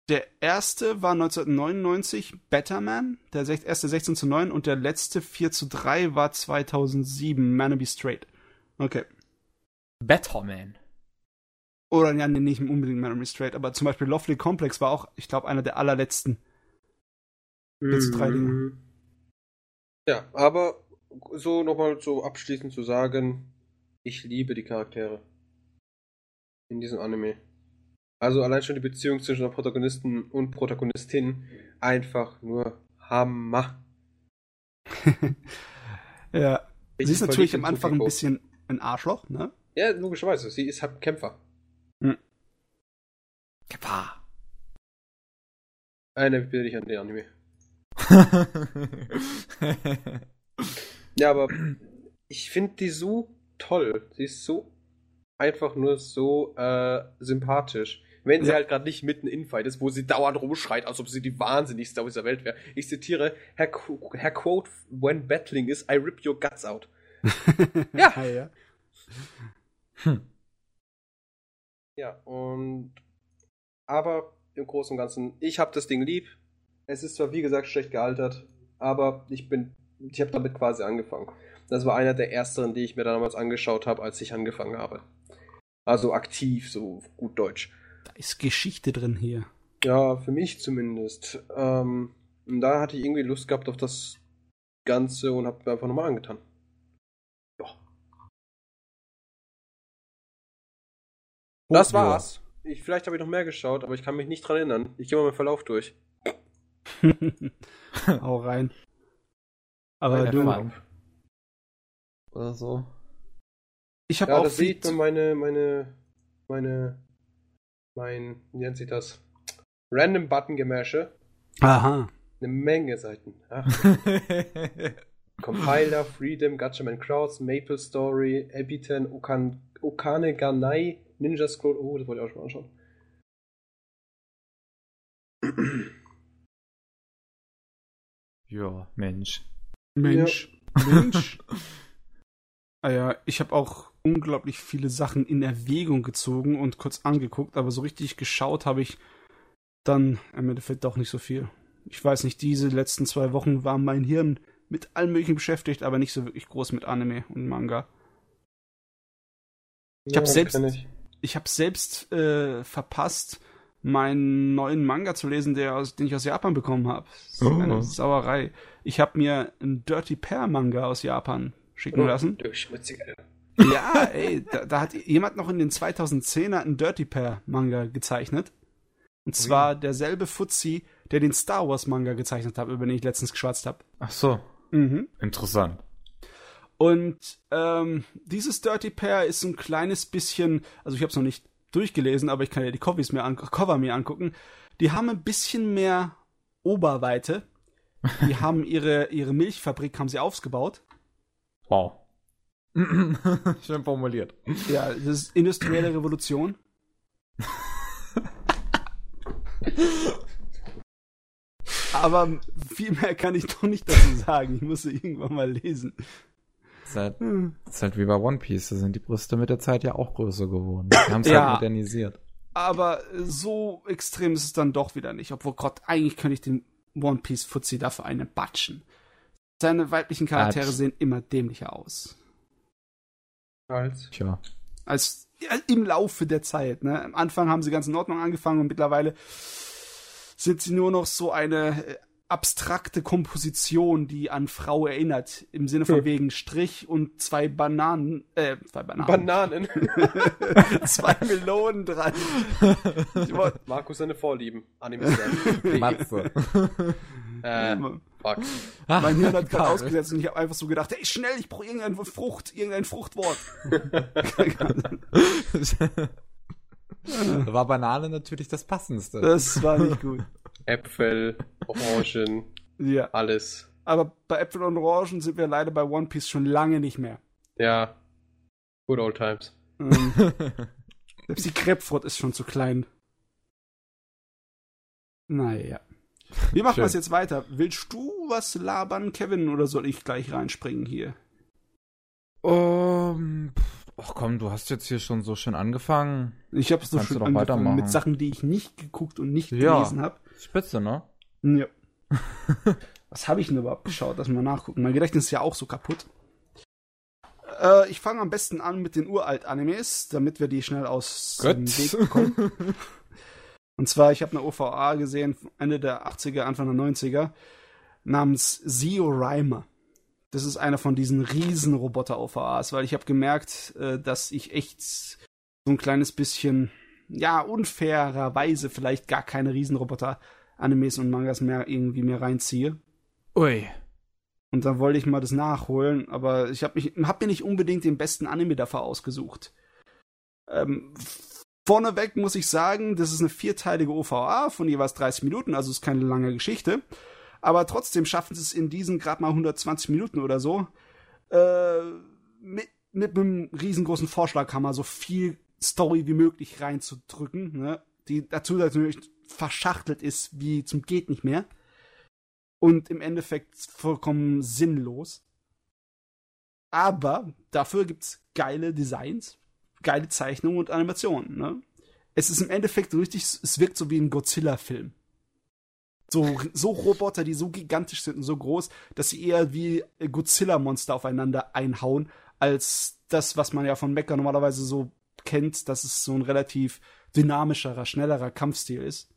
B: der erste war 1999 Betterman, der erste 16 zu 9 und der letzte 4 zu 3 war 2007 Man Be Straight. Okay.
A: Betterman.
B: Oder ja, nee, nicht unbedingt Man Be Straight, aber zum Beispiel Lovely Complex war auch, ich glaube, einer der allerletzten.
C: Jetzt drei Dinge. Mhm. Ja, aber so nochmal so abschließend zu sagen, ich liebe die Charaktere. In diesem Anime. Also allein schon die Beziehung zwischen der Protagonisten und Protagonistin einfach nur Hammer.
B: ja. Ich sie ist natürlich am Anfang ein bisschen ein Arschloch, ne?
C: Ja, logischerweise. Sie ist halt Kämpfer. Hm.
A: Kämpfer.
C: Eine bitte ich an den Anime. ja, aber ich finde die so toll. Sie ist so einfach nur so äh, sympathisch. Wenn sie ja. halt gerade nicht mitten in Fight ist, wo sie dauernd rumschreit, als ob sie die wahnsinnigste aus der Welt wäre. Ich zitiere, Herr, Qu Herr Quote, when battling is, I rip your guts out. ja. ja. Hm. Ja, und aber im Großen und Ganzen, ich habe das Ding lieb. Es ist zwar wie gesagt schlecht gealtert, aber ich bin, ich habe damit quasi angefangen. Das war einer der ersten, die ich mir damals angeschaut habe, als ich angefangen habe. Also aktiv, so gut Deutsch.
B: Da ist Geschichte drin hier.
C: Ja, für mich zumindest. Ähm, und da hatte ich irgendwie Lust gehabt auf das Ganze und habe mir einfach nochmal angetan. Ja. Das war's. Ich, vielleicht habe ich noch mehr geschaut, aber ich kann mich nicht dran erinnern. Ich gehe mal meinen Verlauf durch.
B: Hau rein. Aber du.
A: Oder so.
C: Ich habe ja, auch das sieht man meine, meine, meine, mein, wie nennt sich das? Random Button Gemäsche.
B: Aha.
C: Eine Menge Seiten. Compiler, Freedom, Gatchaman Crowds, Maple Story, Ebitan, Okan, Okane Ganai, Ninja Scroll. Oh, das wollte ich auch schon mal anschauen.
A: Ja, Mensch.
B: Mensch. Ja. Mensch. ah ja, ich habe auch unglaublich viele Sachen in Erwägung gezogen und kurz angeguckt, aber so richtig geschaut habe ich dann im Endeffekt doch nicht so viel. Ich weiß nicht, diese letzten zwei Wochen war mein Hirn mit allem möglichen beschäftigt, aber nicht so wirklich groß mit Anime und Manga. Ich habe selbst, ich. ich habe selbst äh, verpasst, meinen neuen Manga zu lesen, der aus, den ich aus Japan bekommen habe. Oh. Eine Sauerei. Ich habe mir einen Dirty Pair Manga aus Japan schicken oh, lassen. Du schmutziger. Ja, ey, da, da, hat jemand noch in den 2010er einen Dirty Pair Manga gezeichnet. Und zwar Ui. derselbe Fuzzi, der den Star Wars Manga gezeichnet hat, über den ich letztens geschwatzt habe.
A: Ach so. Mhm. Interessant.
B: Und ähm, dieses Dirty Pair ist ein kleines bisschen, also ich habe es noch nicht durchgelesen, aber ich kann ja die Copies mir an, Cover mir angucken. Die haben ein bisschen mehr Oberweite. Die haben ihre, ihre Milchfabrik haben sie aufgebaut.
A: Wow. Schön formuliert.
B: Ja, das ist industrielle Revolution. Aber viel mehr kann ich doch nicht dazu sagen. Ich muss irgendwann mal lesen.
A: Das ist, halt, das ist halt wie bei One Piece. Da sind die Brüste mit der Zeit ja auch größer geworden. Die haben es ja, halt modernisiert.
B: Aber so extrem ist es dann doch wieder nicht. Obwohl Gott, eigentlich könnte ich den One Piece Fuzzi dafür einen batschen. Seine weiblichen Charaktere Batsch. sehen immer dämlicher aus.
C: Als?
B: Tja. Als ja, im Laufe der Zeit. Ne? Am Anfang haben sie ganz in Ordnung angefangen und mittlerweile sind sie nur noch so eine äh, abstrakte Komposition, die an Frau erinnert. Im Sinne von hm. wegen Strich und zwei Bananen, äh, zwei Bananen.
C: Bananen.
B: zwei Melonen dran.
C: Markus seine Vorlieben. Anime Matze.
B: äh, fuck. Mein Hirn hat gerade ausgesetzt und ich habe einfach so gedacht, hey, schnell, ich brauche irgendeine Frucht, irgendein Fruchtwort.
A: da war Banane natürlich das Passendste.
B: Das war nicht gut.
C: Äpfel, Orangen, ja. alles.
B: Aber bei Äpfel und Orangen sind wir leider bei One Piece schon lange nicht mehr.
C: Ja. Good old times.
B: Mhm. Selbst die Krebfrot ist schon zu klein. Naja. Wie machen wir es jetzt weiter? Willst du was labern, Kevin, oder soll ich gleich reinspringen hier?
A: Um, Ach komm, du hast jetzt hier schon so schön angefangen.
B: Ich habe so
A: Kannst
B: schön angefangen mit Sachen, die ich nicht geguckt und nicht
A: Ja.
B: gelesen habe.
A: Spitze, ne?
B: Ja. Was habe ich denn überhaupt geschaut? Lass mal nachgucken. Mein Gedächtnis ist ja auch so kaputt. Äh, ich fange am besten an mit den Uralt-Animes, damit wir die schnell aus dem Weg bekommen. Und zwar, ich habe eine OVA gesehen, Ende der 80er, Anfang der 90er, namens Zio Reimer. Das ist einer von diesen riesen Roboter-OVAs, weil ich habe gemerkt, äh, dass ich echt so ein kleines bisschen, ja, unfairerweise vielleicht gar keine Riesenroboter-Animes und Mangas mehr irgendwie mehr reinziehe.
A: Ui.
B: Und dann wollte ich mal das nachholen, aber ich habe mich hab mir nicht unbedingt den besten Anime dafür ausgesucht. Ähm, vorneweg muss ich sagen, das ist eine vierteilige OVA von jeweils 30 Minuten, also ist keine lange Geschichte. Aber trotzdem schaffen sie es in diesen gerade mal 120 Minuten oder so, äh, mit, mit einem riesengroßen Vorschlaghammer so viel Story wie möglich reinzudrücken, ne? die dazu natürlich verschachtelt ist wie zum geht nicht mehr und im Endeffekt vollkommen sinnlos. Aber dafür gibt's geile Designs, geile Zeichnungen und Animationen. Ne? Es ist im Endeffekt richtig, es wirkt so wie ein Godzilla-Film. So, so Roboter, die so gigantisch sind und so groß, dass sie eher wie Godzilla-Monster aufeinander einhauen, als das, was man ja von Mecha normalerweise so kennt, dass es so ein relativ dynamischerer, schnellerer Kampfstil ist.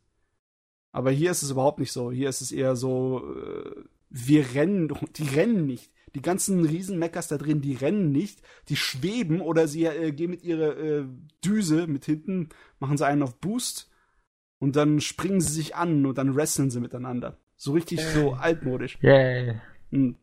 B: Aber hier ist es überhaupt nicht so. Hier ist es eher so, äh, wir rennen, die rennen nicht. Die ganzen Riesenmeckers da drin, die rennen nicht. Die schweben oder sie äh, gehen mit ihrer äh, Düse mit hinten, machen sie einen auf Boost und dann springen sie sich an und dann wresteln sie miteinander. So richtig so altmodisch.
A: Yay.
B: Hm.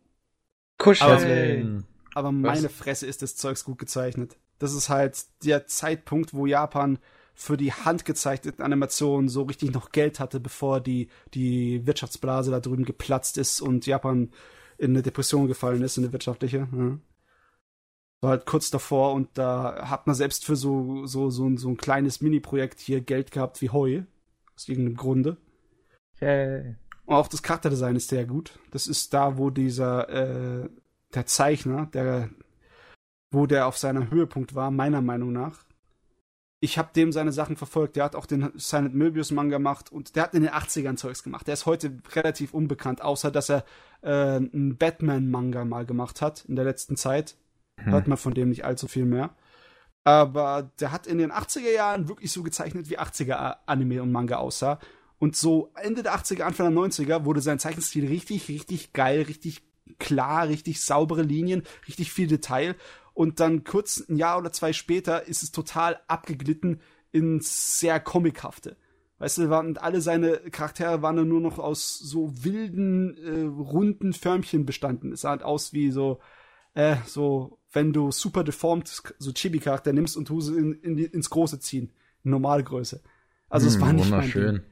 C: Kuscheln.
B: Aber meine Fresse ist das Zeugs gut gezeichnet. Das ist halt der Zeitpunkt, wo Japan für die handgezeichneten Animationen so richtig noch Geld hatte, bevor die, die Wirtschaftsblase da drüben geplatzt ist und Japan in eine Depression gefallen ist, in eine wirtschaftliche. Ja. War halt kurz davor und da hat man selbst für so, so, so, so ein kleines Mini-Projekt hier Geld gehabt wie Heu. Aus irgendeinem Grunde.
A: Yay.
B: Und auch das Charakterdesign ist sehr gut. Das ist da, wo dieser, äh, der Zeichner, der, wo der auf seiner Höhepunkt war, meiner Meinung nach. Ich habe dem seine Sachen verfolgt. Der hat auch den Silent Möbius Manga gemacht und der hat in den 80ern Zeugs gemacht. Der ist heute relativ unbekannt, außer dass er äh, einen Batman Manga mal gemacht hat in der letzten Zeit.
A: Hm.
B: Hört man von dem nicht allzu viel mehr. Aber der hat in den 80er Jahren wirklich so gezeichnet, wie 80er Anime und Manga aussah. Und so Ende der 80er, Anfang der 90er wurde sein Zeichenstil richtig, richtig geil, richtig klar, richtig saubere Linien, richtig viel Detail. Und dann kurz ein Jahr oder zwei später ist es total abgeglitten ins sehr Comichafte. Weißt du, waren, alle seine Charaktere waren dann nur noch aus so wilden, äh, runden Förmchen bestanden. Es sah halt aus wie so, äh, so, wenn du super deformed so Chibi-Charakter nimmst und sie in, in, ins Große ziehen. Normalgröße. Also es
A: Hm,
B: war nicht mein
A: wunderschön.
B: Ding.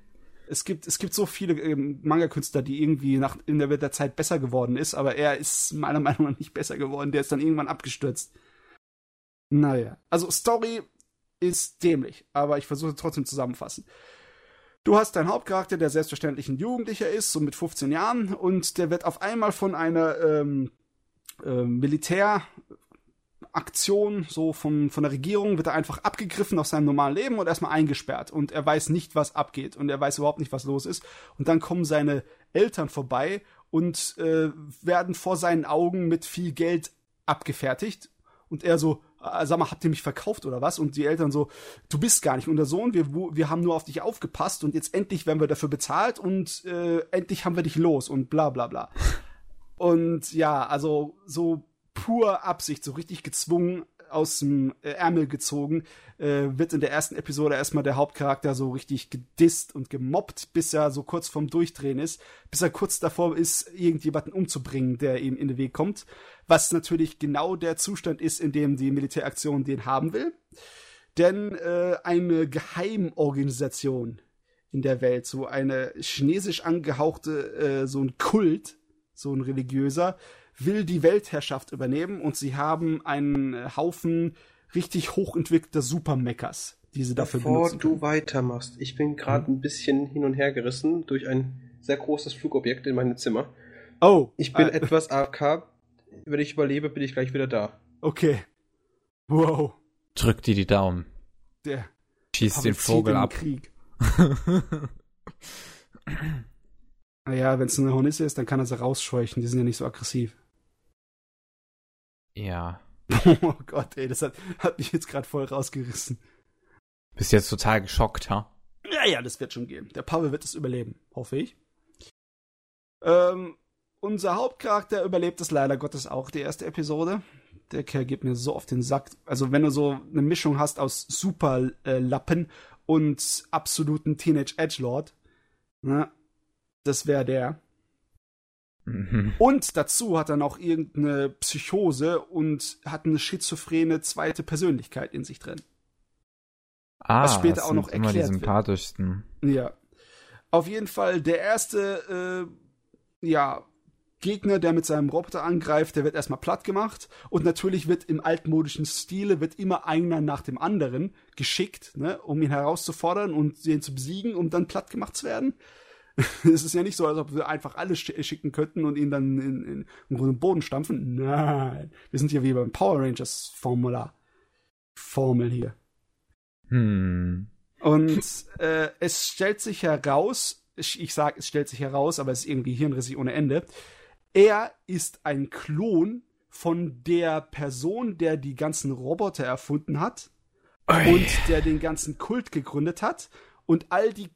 B: Es gibt, es gibt so viele ähm, Manga-Künstler, die irgendwie nach, in der, der Zeit besser geworden ist, aber er ist meiner Meinung nach nicht besser geworden. Der ist dann irgendwann abgestürzt. Naja. Also Story ist dämlich, aber ich versuche trotzdem zusammenfassen. Du hast deinen Hauptcharakter, der selbstverständlich ein Jugendlicher ist, so mit 15 Jahren, und der wird auf einmal von einer ähm, äh, Militäraktion, so von, von der Regierung, wird er einfach abgegriffen aus seinem normalen Leben und erstmal eingesperrt. Und er weiß nicht, was abgeht und er weiß überhaupt nicht, was los ist. Und dann kommen seine Eltern vorbei und äh, werden vor seinen Augen mit viel Geld abgefertigt. Und er so, äh, sag mal, habt ihr mich verkauft oder was? Und die Eltern so, du bist gar nicht unser Sohn, wir, wir haben nur auf dich aufgepasst und jetzt endlich werden wir dafür bezahlt und äh, endlich haben wir dich los und bla bla bla. Und ja, also so pur Absicht, so richtig gezwungen aus dem äh, Ärmel gezogen, äh, wird in der ersten Episode erstmal der Hauptcharakter so richtig gedisst und gemobbt, bis er so kurz vorm Durchdrehen ist, bis er kurz davor ist, irgendjemanden umzubringen, der ihm in den Weg kommt. Was natürlich genau der Zustand ist, in dem die Militäraktion den haben will. Denn äh, eine Geheimorganisation in der Welt, so eine chinesisch angehauchte, äh, so ein Kult, so ein religiöser, will die Weltherrschaft übernehmen und sie haben einen Haufen richtig hochentwickelter Supermechas, die sie dafür
C: Bevor
B: benutzen.
C: du
B: können.
C: weitermachst, ich bin gerade ein bisschen hin und her gerissen durch ein sehr großes Flugobjekt in meinem Zimmer.
B: Oh,
C: Ich bin
B: äh,
C: etwas AFK. Wenn ich überlebe, bin ich gleich wieder da.
B: okay. Wow.
A: Drück dir die Daumen.
B: Der
A: Schießt den Vogel ab.
B: Krieg. naja, wenn es eine Hornisse ist, dann kann er sie rausscheuchen. Die sind ja nicht so aggressiv.
A: Ja.
B: oh Gott, ey, das hat, hat mich jetzt gerade voll rausgerissen.
A: Bist jetzt total geschockt, ha?
B: Ja, ja, das wird schon gehen. Der Pavel wird es überleben, hoffe ich. Ähm, unser Hauptcharakter überlebt es leider Gottes auch die erste Episode. Der Kerl geht mir so auf den Sack. Also wenn du so eine Mischung hast aus Superlappen äh, und absoluten Teenage Edgelord, ne, das wäre der. Mhm. Und dazu hat er noch irgendeine Psychose und hat eine schizophrene zweite Persönlichkeit in sich drin.
A: Ah, was später auch noch erklärt immer die sympathischsten.
B: Wird. Ja. Auf jeden Fall der erste, äh, ja, Gegner, der mit seinem Roboter angreift, der wird erstmal platt gemacht und natürlich wird im altmodischen Stile wird immer einer nach dem anderen geschickt, ne, um ihn herauszufordern und den zu besiegen, um dann platt gemacht zu werden. es ist ja nicht so, als ob wir einfach alles schicken könnten und ihn dann in, in, in den Boden stampfen. Nein, wir sind hier wie beim Power Rangers Formular. Formel hier.
A: Hm.
B: Und äh, es stellt sich heraus, ich, ich sage, es stellt sich heraus, aber es ist irgendwie hirnrissig ohne Ende. Er ist ein Klon von der Person, der die ganzen Roboter erfunden hat Ui. und der den ganzen Kult gegründet hat. Und all die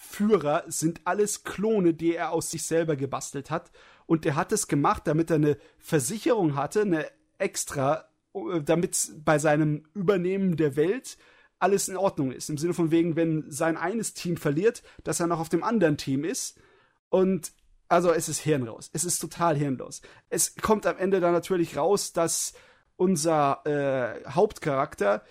B: Kultführer sind alles Klone, die er aus sich selber gebastelt hat. Und er hat es gemacht, damit er eine Versicherung hatte, eine extra, äh, damit bei seinem Übernehmen der Welt alles in Ordnung ist. Im Sinne von wegen, wenn sein eines Team verliert, dass er noch auf dem anderen Team ist. Und also es ist hirnlos. Es ist total hirnlos. Es kommt am Ende dann natürlich raus, dass unser äh, Hauptcharakter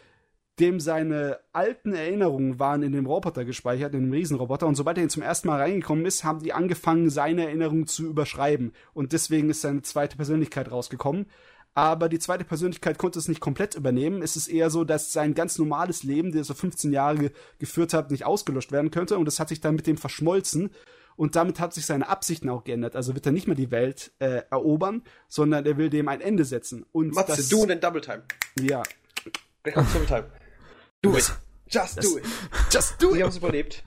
B: dem seine alten Erinnerungen waren in dem Roboter gespeichert, in dem Riesenroboter. Und sobald er zum ersten Mal reingekommen ist, haben die angefangen, seine Erinnerungen zu überschreiben. Und deswegen ist seine zweite Persönlichkeit rausgekommen aber die zweite Persönlichkeit konnte es nicht komplett übernehmen. Es ist eher so, dass sein ganz normales Leben, das er 15 Jahre ge geführt hat, nicht ausgelöscht werden könnte und das hat sich dann mit dem verschmolzen und damit hat sich seine Absichten auch geändert. Also wird er nicht mehr die Welt äh, erobern, sondern er will dem ein Ende setzen. Und
C: Matze,
B: das,
C: du und den Double Time.
B: Ja.
C: Double Time. Do it. Just
B: das,
C: do it.
B: Just do it.
C: Ich hab's überlebt.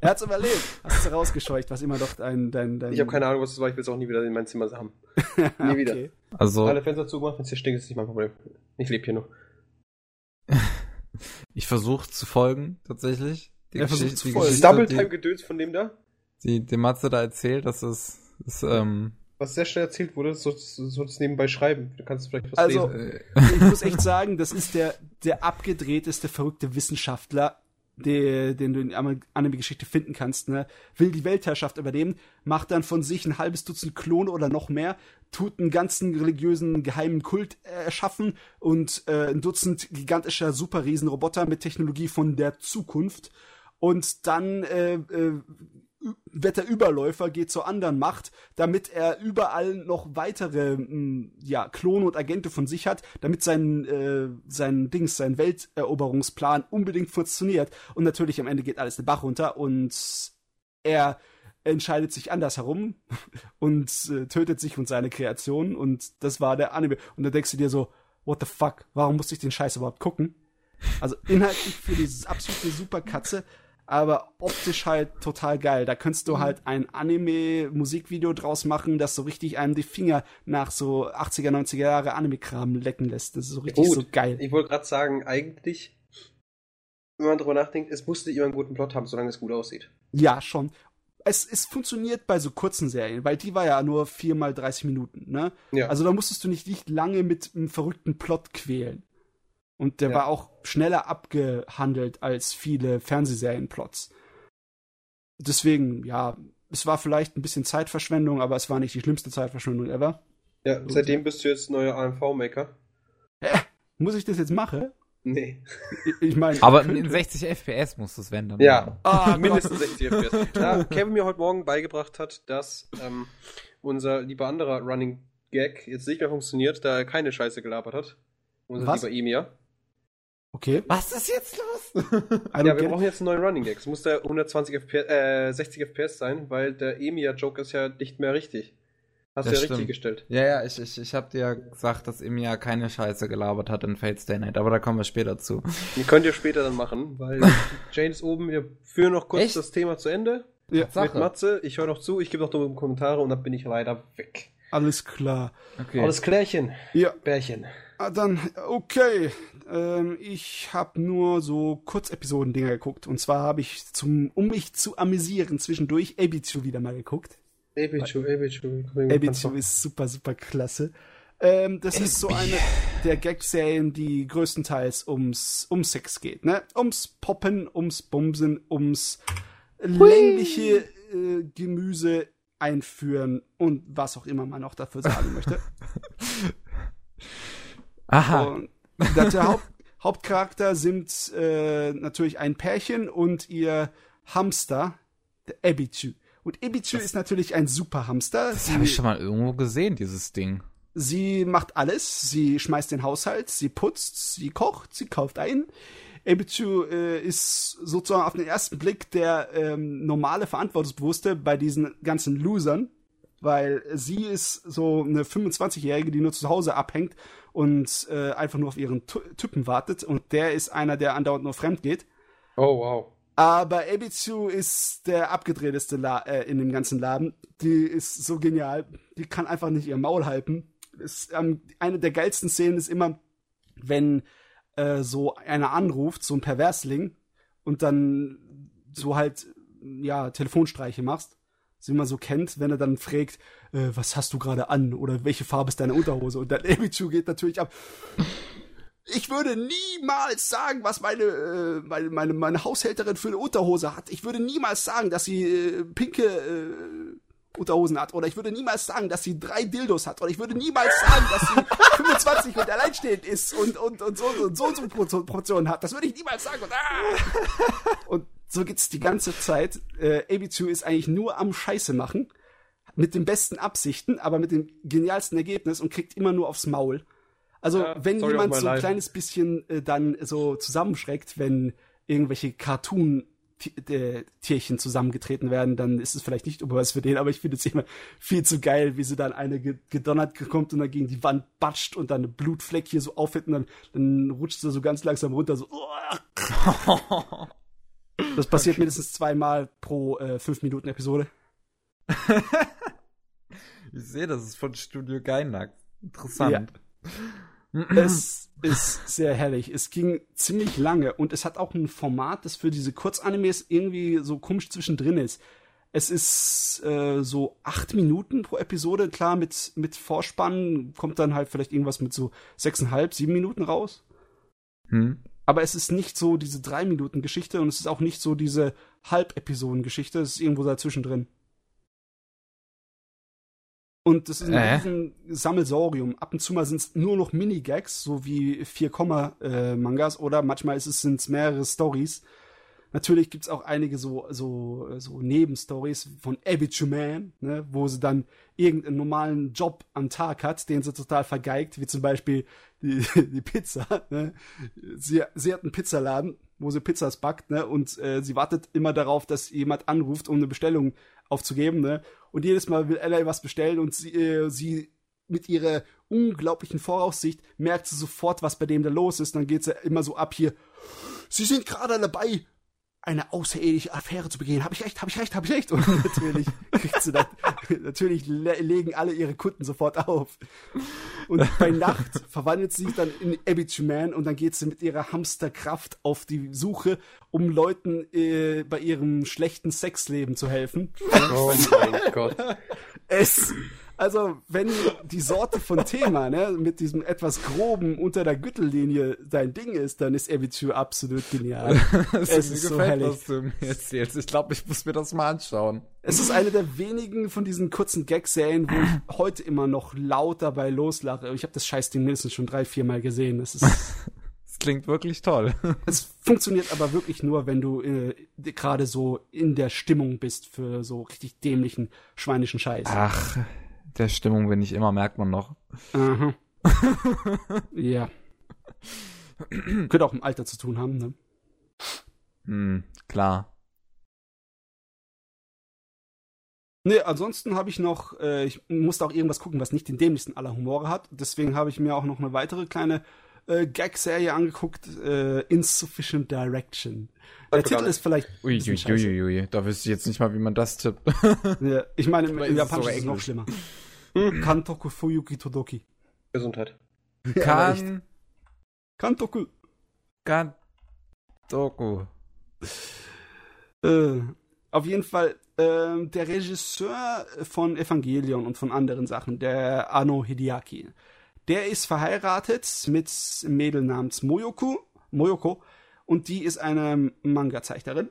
B: Er hat's überlebt. Hast du rausgescheucht, was immer doch dein, dein, dein
C: Ich habe keine Ahnung, was das war. Ich will es auch nie wieder in mein Zimmer haben. nie okay. wieder.
A: Also.
C: Alle Fenster zugemacht, wenn es hier stinkt, ist nicht mein Problem. Ich lebe hier nur.
A: ich versuche zu folgen, tatsächlich.
B: Die er versucht zu folgen.
C: Double Time Gedöns von dem da?
A: Die, die Matze da erzählt, dass es, ist, ähm,
C: was sehr schnell erzählt wurde, sollst du sollst nebenbei schreiben. Du kannst vielleicht was
B: also,
C: lesen.
B: ich muss echt sagen, das ist der, der abgedrehteste, verrückte Wissenschaftler, der, den du in Anime-Geschichte finden kannst, ne? Will die Weltherrschaft übernehmen, macht dann von sich ein halbes Dutzend Klone oder noch mehr, tut einen ganzen religiösen geheimen Kult erschaffen und äh, ein Dutzend gigantischer Superriesenroboter mit Technologie von der Zukunft. Und dann äh, äh, wird er Überläufer, geht zur anderen Macht, damit er überall noch weitere hm, ja, Klone und Agente von sich hat, damit sein, äh, sein Dings, sein Welteroberungsplan unbedingt funktioniert. Und natürlich am Ende geht alles den Bach runter und er entscheidet sich anders herum und äh, tötet sich und seine Kreation und das war der Anime. Und da denkst du dir so, what the fuck, warum musste ich den Scheiß überhaupt gucken? Also inhaltlich für dieses absolute Superkatze aber optisch halt total geil. Da könntest du mhm. halt ein Anime-Musikvideo draus machen, das so richtig einem die Finger nach so 80er, 90er Jahre Anime-Kram lecken lässt. Das ist so richtig Gut. so geil.
C: Ich wollte gerade sagen, eigentlich, wenn man drüber nachdenkt, es musste immer einen guten Plot haben, solange es gut aussieht.
B: Ja, schon. Es, es funktioniert bei so kurzen Serien, weil die war ja nur viermal 30 Minuten, ne? Ja. Also da musstest du nicht, nicht lange mit einem verrückten Plot quälen. Und der ja. war auch schneller abgehandelt als viele Fernsehserienplots. Deswegen, ja, es war vielleicht ein bisschen Zeitverschwendung, aber es war nicht die schlimmste Zeitverschwendung ever.
C: Ja, seitdem bist du jetzt neuer AMV-Maker.
B: Hä? Muss ich das jetzt machen?
C: Nee.
B: Ich meine.
A: Aber in 60 FPS muss das wenn dann.
C: Ja, ah, mindestens 60 FPS. Da Kevin mir heute Morgen beigebracht hat, dass ähm, unser lieber anderer Running Gag jetzt nicht mehr funktioniert, da er keine Scheiße gelabert hat. Unser Was? lieber Emir.
B: Okay.
A: Was ist jetzt los?
C: ja, wir brauchen jetzt einen neuen Running Gag. Es muss der 120 FPS, äh, 60 FPS sein, weil der Emia-Joke ist ja nicht mehr richtig. Hast du ja richtig gestellt.
A: Ja, ja, ich, ich, ich hab dir ja gesagt, dass Emiya keine Scheiße gelabert hat in Fate Stay Night, aber da kommen wir später zu.
C: Die könnt ihr später dann machen, weil Jane ist oben, wir führen noch kurz Echt? das Thema zu Ende. Ja, Sache. Mit Matze, ich höre noch zu, ich gebe noch dumme Kommentare und dann bin ich leider weg.
B: Alles klar.
C: Okay. Alles Klärchen.
B: Ja.
C: Bärchen.
B: Ah, dann, okay. Ähm, ich habe nur so Kurzepisoden-Dinger geguckt. Und zwar habe ich, zum, um mich zu amüsieren, zwischendurch Ebichu wieder mal geguckt.
C: Ebichu, Ebichu.
B: Ebichu ist super, super klasse. Ähm, das ist so eine der Gag-Serien, die größtenteils ums, um Sex geht, ne? Ums Poppen, ums Bumsen, ums längliche äh, Gemüse einführen und was auch immer man auch dafür sagen möchte.
A: Aha. Und
B: der Haupt, Hauptcharakter sind äh, natürlich ein Pärchen und ihr Hamster, der Ebichu. Und Ibichu ist natürlich ein super Hamster.
A: Das habe ich schon mal irgendwo gesehen, dieses Ding.
B: Sie macht alles. Sie schmeißt den Haushalt, sie putzt, sie kocht, sie kauft ein. Ebichu äh, ist sozusagen auf den ersten Blick der ähm, normale Verantwortungsbewusste bei diesen ganzen Losern, weil sie ist so eine 25-Jährige, die nur zu Hause abhängt und äh, einfach nur auf ihren Typen wartet und der ist einer, der andauernd nur fremd geht.
C: Oh, wow.
B: Aber Ebizu ist der abgedrehteste La äh, in dem ganzen Laden. Die ist so genial. Die kann einfach nicht ihr Maul halten. Ist, ähm, eine der geilsten Szenen ist immer, wenn äh, so einer anruft, so ein Perversling, und dann so halt, ja, Telefonstreiche machst. Sie man so kennt, wenn er dann fragt, äh, was hast du gerade an? Oder welche Farbe ist deine Unterhose? Und dann Ebichu geht natürlich ab ich würde niemals sagen, was meine, äh, meine, meine, meine Haushälterin für eine Unterhose hat. Ich würde niemals sagen, dass sie äh, pinke äh, Unterhosen hat. Oder ich würde niemals sagen, dass sie drei Dildos hat. Oder ich würde niemals sagen, dass sie 25 und alleinstehend ist und, und, und so und so, und so Portionen hat. Das würde ich niemals sagen. Und, ah! und so geht's die ganze Zeit. Äh, AB2 ist eigentlich nur am Scheiße machen. Mit den besten Absichten, aber mit dem genialsten Ergebnis und kriegt immer nur aufs Maul. Also ja, wenn jemand so ein kleines bisschen äh, dann so zusammenschreckt, wenn irgendwelche Cartoon Tierchen zusammengetreten werden, dann ist es vielleicht nicht was für den, aber ich finde es immer viel zu geil, wie sie dann eine gedonnert kommt und dann gegen die Wand batscht und dann eine Blutfleck hier so aufhit und dann, dann rutscht sie so ganz langsam runter, so. Das passiert okay. mindestens zweimal pro äh, fünf Minuten Episode.
A: ich sehe, das ist von Studio Gainax. Interessant. Ja.
B: es ist sehr herrlich. Es ging ziemlich lange und es hat auch ein Format, das für diese Kurzanimes irgendwie so komisch zwischendrin ist. Es ist äh, so acht Minuten pro Episode, klar, mit, mit Vorspann kommt dann halt vielleicht irgendwas mit so sechseinhalb, sieben Minuten raus. Hm. Aber es ist nicht so diese drei Minuten Geschichte und es ist auch nicht so diese Halbepisoden Geschichte, es ist irgendwo dazwischen drin. Und das ist ein äh? riesen Sammelsorium. Ab und zu mal sind es nur noch Minigags, so wie 4-Komma-Mangas, äh, oder manchmal ist es sind's mehrere Stories. Natürlich gibt's auch einige so, so, so Nebenstories von Average Man, ne, wo sie dann irgendeinen normalen Job am Tag hat, den sie total vergeigt, wie zum Beispiel die, die Pizza. Ne. Sie, sie hat einen Pizzaladen, wo sie Pizzas backt, ne, und äh, sie wartet immer darauf, dass jemand anruft, um eine Bestellung aufzugeben, ne? Und jedes Mal will Ella was bestellen und sie, äh, sie mit ihrer unglaublichen Voraussicht merkt sie sofort, was bei dem da los ist. Dann geht sie immer so ab hier. Sie sind gerade dabei, eine außerirdische Affäre zu begehen. Habe ich recht, habe ich recht, habe ich recht. Und natürlich kriegt sie dann, natürlich le legen alle ihre Kunden sofort auf. Und bei Nacht verwandelt sie sich dann in Abitu Man und dann geht sie mit ihrer Hamsterkraft auf die Suche, um Leuten äh, bei ihrem schlechten Sexleben zu helfen.
C: Oh mein Gott.
B: Es also, wenn die Sorte von Thema, ne, mit diesem etwas groben unter der Gürtellinie dein Ding ist, dann ist Abitur absolut genial.
A: es ist so gefällt, herrlich. was du mir erzählst. Ich glaube, ich muss mir das mal anschauen.
B: Es ist eine der wenigen von diesen kurzen Gag-Serien, wo ich heute immer noch laut dabei loslache. Ich habe das Scheißding mindestens schon drei, vier Mal gesehen. Das ist
A: Das klingt wirklich toll.
B: Es funktioniert aber wirklich nur, wenn du äh, gerade so in der Stimmung bist für so richtig dämlichen schweinischen Scheiß.
A: Ach, der Stimmung bin ich immer, merkt man noch.
B: Aha. ja. Könnte auch im Alter zu tun haben, ne?
A: Hm, klar.
B: Nee, ansonsten habe ich noch, äh, ich musste auch irgendwas gucken, was nicht den dämlichsten aller Humore hat. Deswegen habe ich mir auch noch eine weitere kleine äh, Gag-Serie angeguckt, äh, Insufficient Direction. Der Titel ist vielleicht.
A: Uiuiuiui, ui, ui, da wüsste ich jetzt nicht mal, wie man das tippt.
B: ja, ich meine, im, im Japanischen ist es noch schlimmer. Kantoku Fuyuki Todoki.
C: Gesundheit.
A: Kan.
B: Kantoku.
A: Kantoku.
B: Äh, auf jeden Fall, äh, der Regisseur von Evangelion und von anderen Sachen, der Ano Hideaki, der ist verheiratet mit einem Mädel namens Moyoko, Moyoko und die ist eine Manga-Zeichnerin.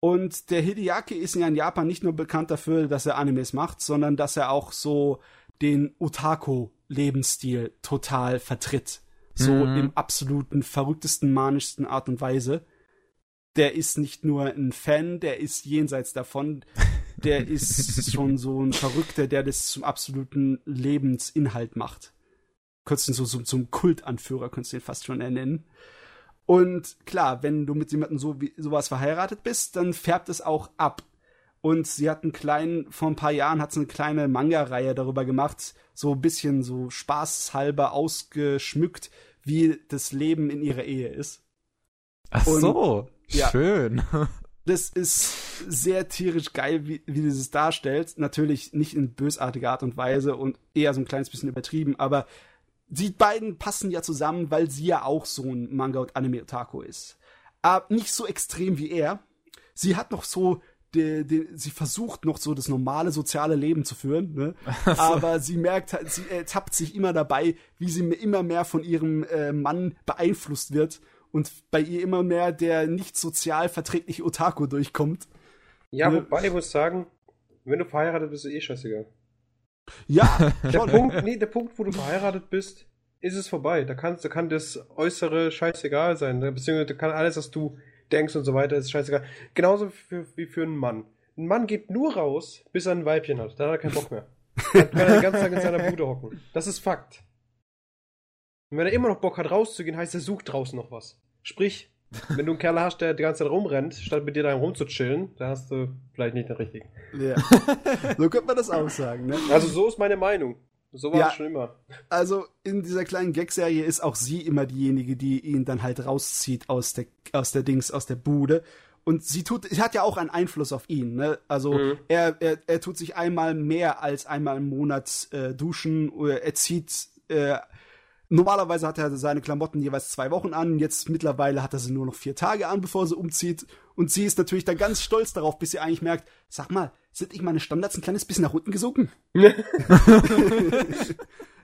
B: Und der Hideaki ist ja in Japan nicht nur bekannt dafür, dass er Animes macht, sondern dass er auch so den Otaku-Lebensstil total vertritt. So mhm. im absoluten verrücktesten, manischsten Art und Weise. Der ist nicht nur ein Fan, der ist jenseits davon. Der ist schon so ein Verrückter, der das zum absoluten Lebensinhalt macht. Könntest du ihn so, so zum Kultanführer, könntest du ihn fast schon ernennen. Und klar, wenn du mit jemandem so wie sowas verheiratet bist, dann färbt es auch ab. Und sie hat einen kleinen, vor ein paar Jahren hat sie eine kleine Manga-Reihe darüber gemacht, so ein bisschen so spaßhalber ausgeschmückt, wie das Leben in ihrer Ehe ist.
A: Ach Und, so, ja, schön.
B: Das ist sehr tierisch geil, wie, wie sie es darstellt. Natürlich nicht in bösartiger Art und Weise und eher so ein kleines bisschen übertrieben, aber die beiden passen ja zusammen, weil sie ja auch so ein Manga- und Anime-Otaku ist. Aber nicht so extrem wie er. Sie hat noch so, die, die, sie versucht noch so das normale soziale Leben zu führen, ne? So. aber sie merkt, halt, sie ertappt sich immer dabei, wie sie immer mehr von ihrem äh, Mann beeinflusst wird und bei ihr immer mehr der nicht sozial verträgliche Otaku durchkommt.
C: Ja, ne? wobei ich muss sagen, wenn du verheiratet bist, ist eh scheißegal.
B: Ja,
C: der Punkt, nee, der Punkt, wo du verheiratet bist, ist es vorbei. Da, kannst, da kann das Äußere scheißegal sein. Ne? Beziehungsweise kann alles, was du denkst und so weiter, ist scheißegal. Genauso für, wie für einen Mann. Ein Mann geht nur raus, bis er ein Weibchen hat. Dann hat er keinen Bock mehr. Dann kann er den ganzen Tag in seiner Bude hocken. Das ist Fakt. Und wenn er immer noch Bock hat, rauszugehen, heißt er sucht draußen noch was. Sprich, wenn du einen Kerl hast, der die ganze Zeit rumrennt, statt mit dir da rumzuchillen, da hast du vielleicht nicht den richtigen.
B: Ja. so könnte man das auch sagen, ne?
C: Also so ist meine Meinung. So war ja, es schon immer.
B: Also in dieser kleinen Gag-Serie ist auch sie immer diejenige, die ihn dann halt rauszieht aus der, aus der Dings, aus der Bude. Und sie tut, sie hat ja auch einen Einfluss auf ihn, ne? Also mhm. er, er, er tut sich einmal mehr als einmal im Monat äh, duschen, er zieht äh, Normalerweise hat er seine Klamotten jeweils zwei Wochen an, jetzt mittlerweile hat er sie nur noch vier Tage an, bevor sie umzieht. Und sie ist natürlich dann ganz stolz darauf, bis sie eigentlich merkt, sag mal, sind ich meine Standards ein kleines bisschen nach unten gesunken?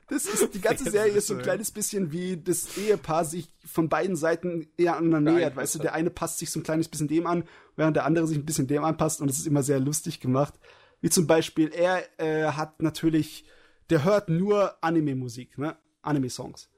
B: das ist, die ganze Serie ist so ein kleines bisschen wie das Ehepaar sich von beiden Seiten eher aneinander nähert. Weißt du, der eine passt sich so ein kleines bisschen dem an, während der andere sich ein bisschen dem anpasst und es ist immer sehr lustig gemacht. Wie zum Beispiel, er äh, hat natürlich, der hört nur Anime-Musik, ne? Anime-Songs.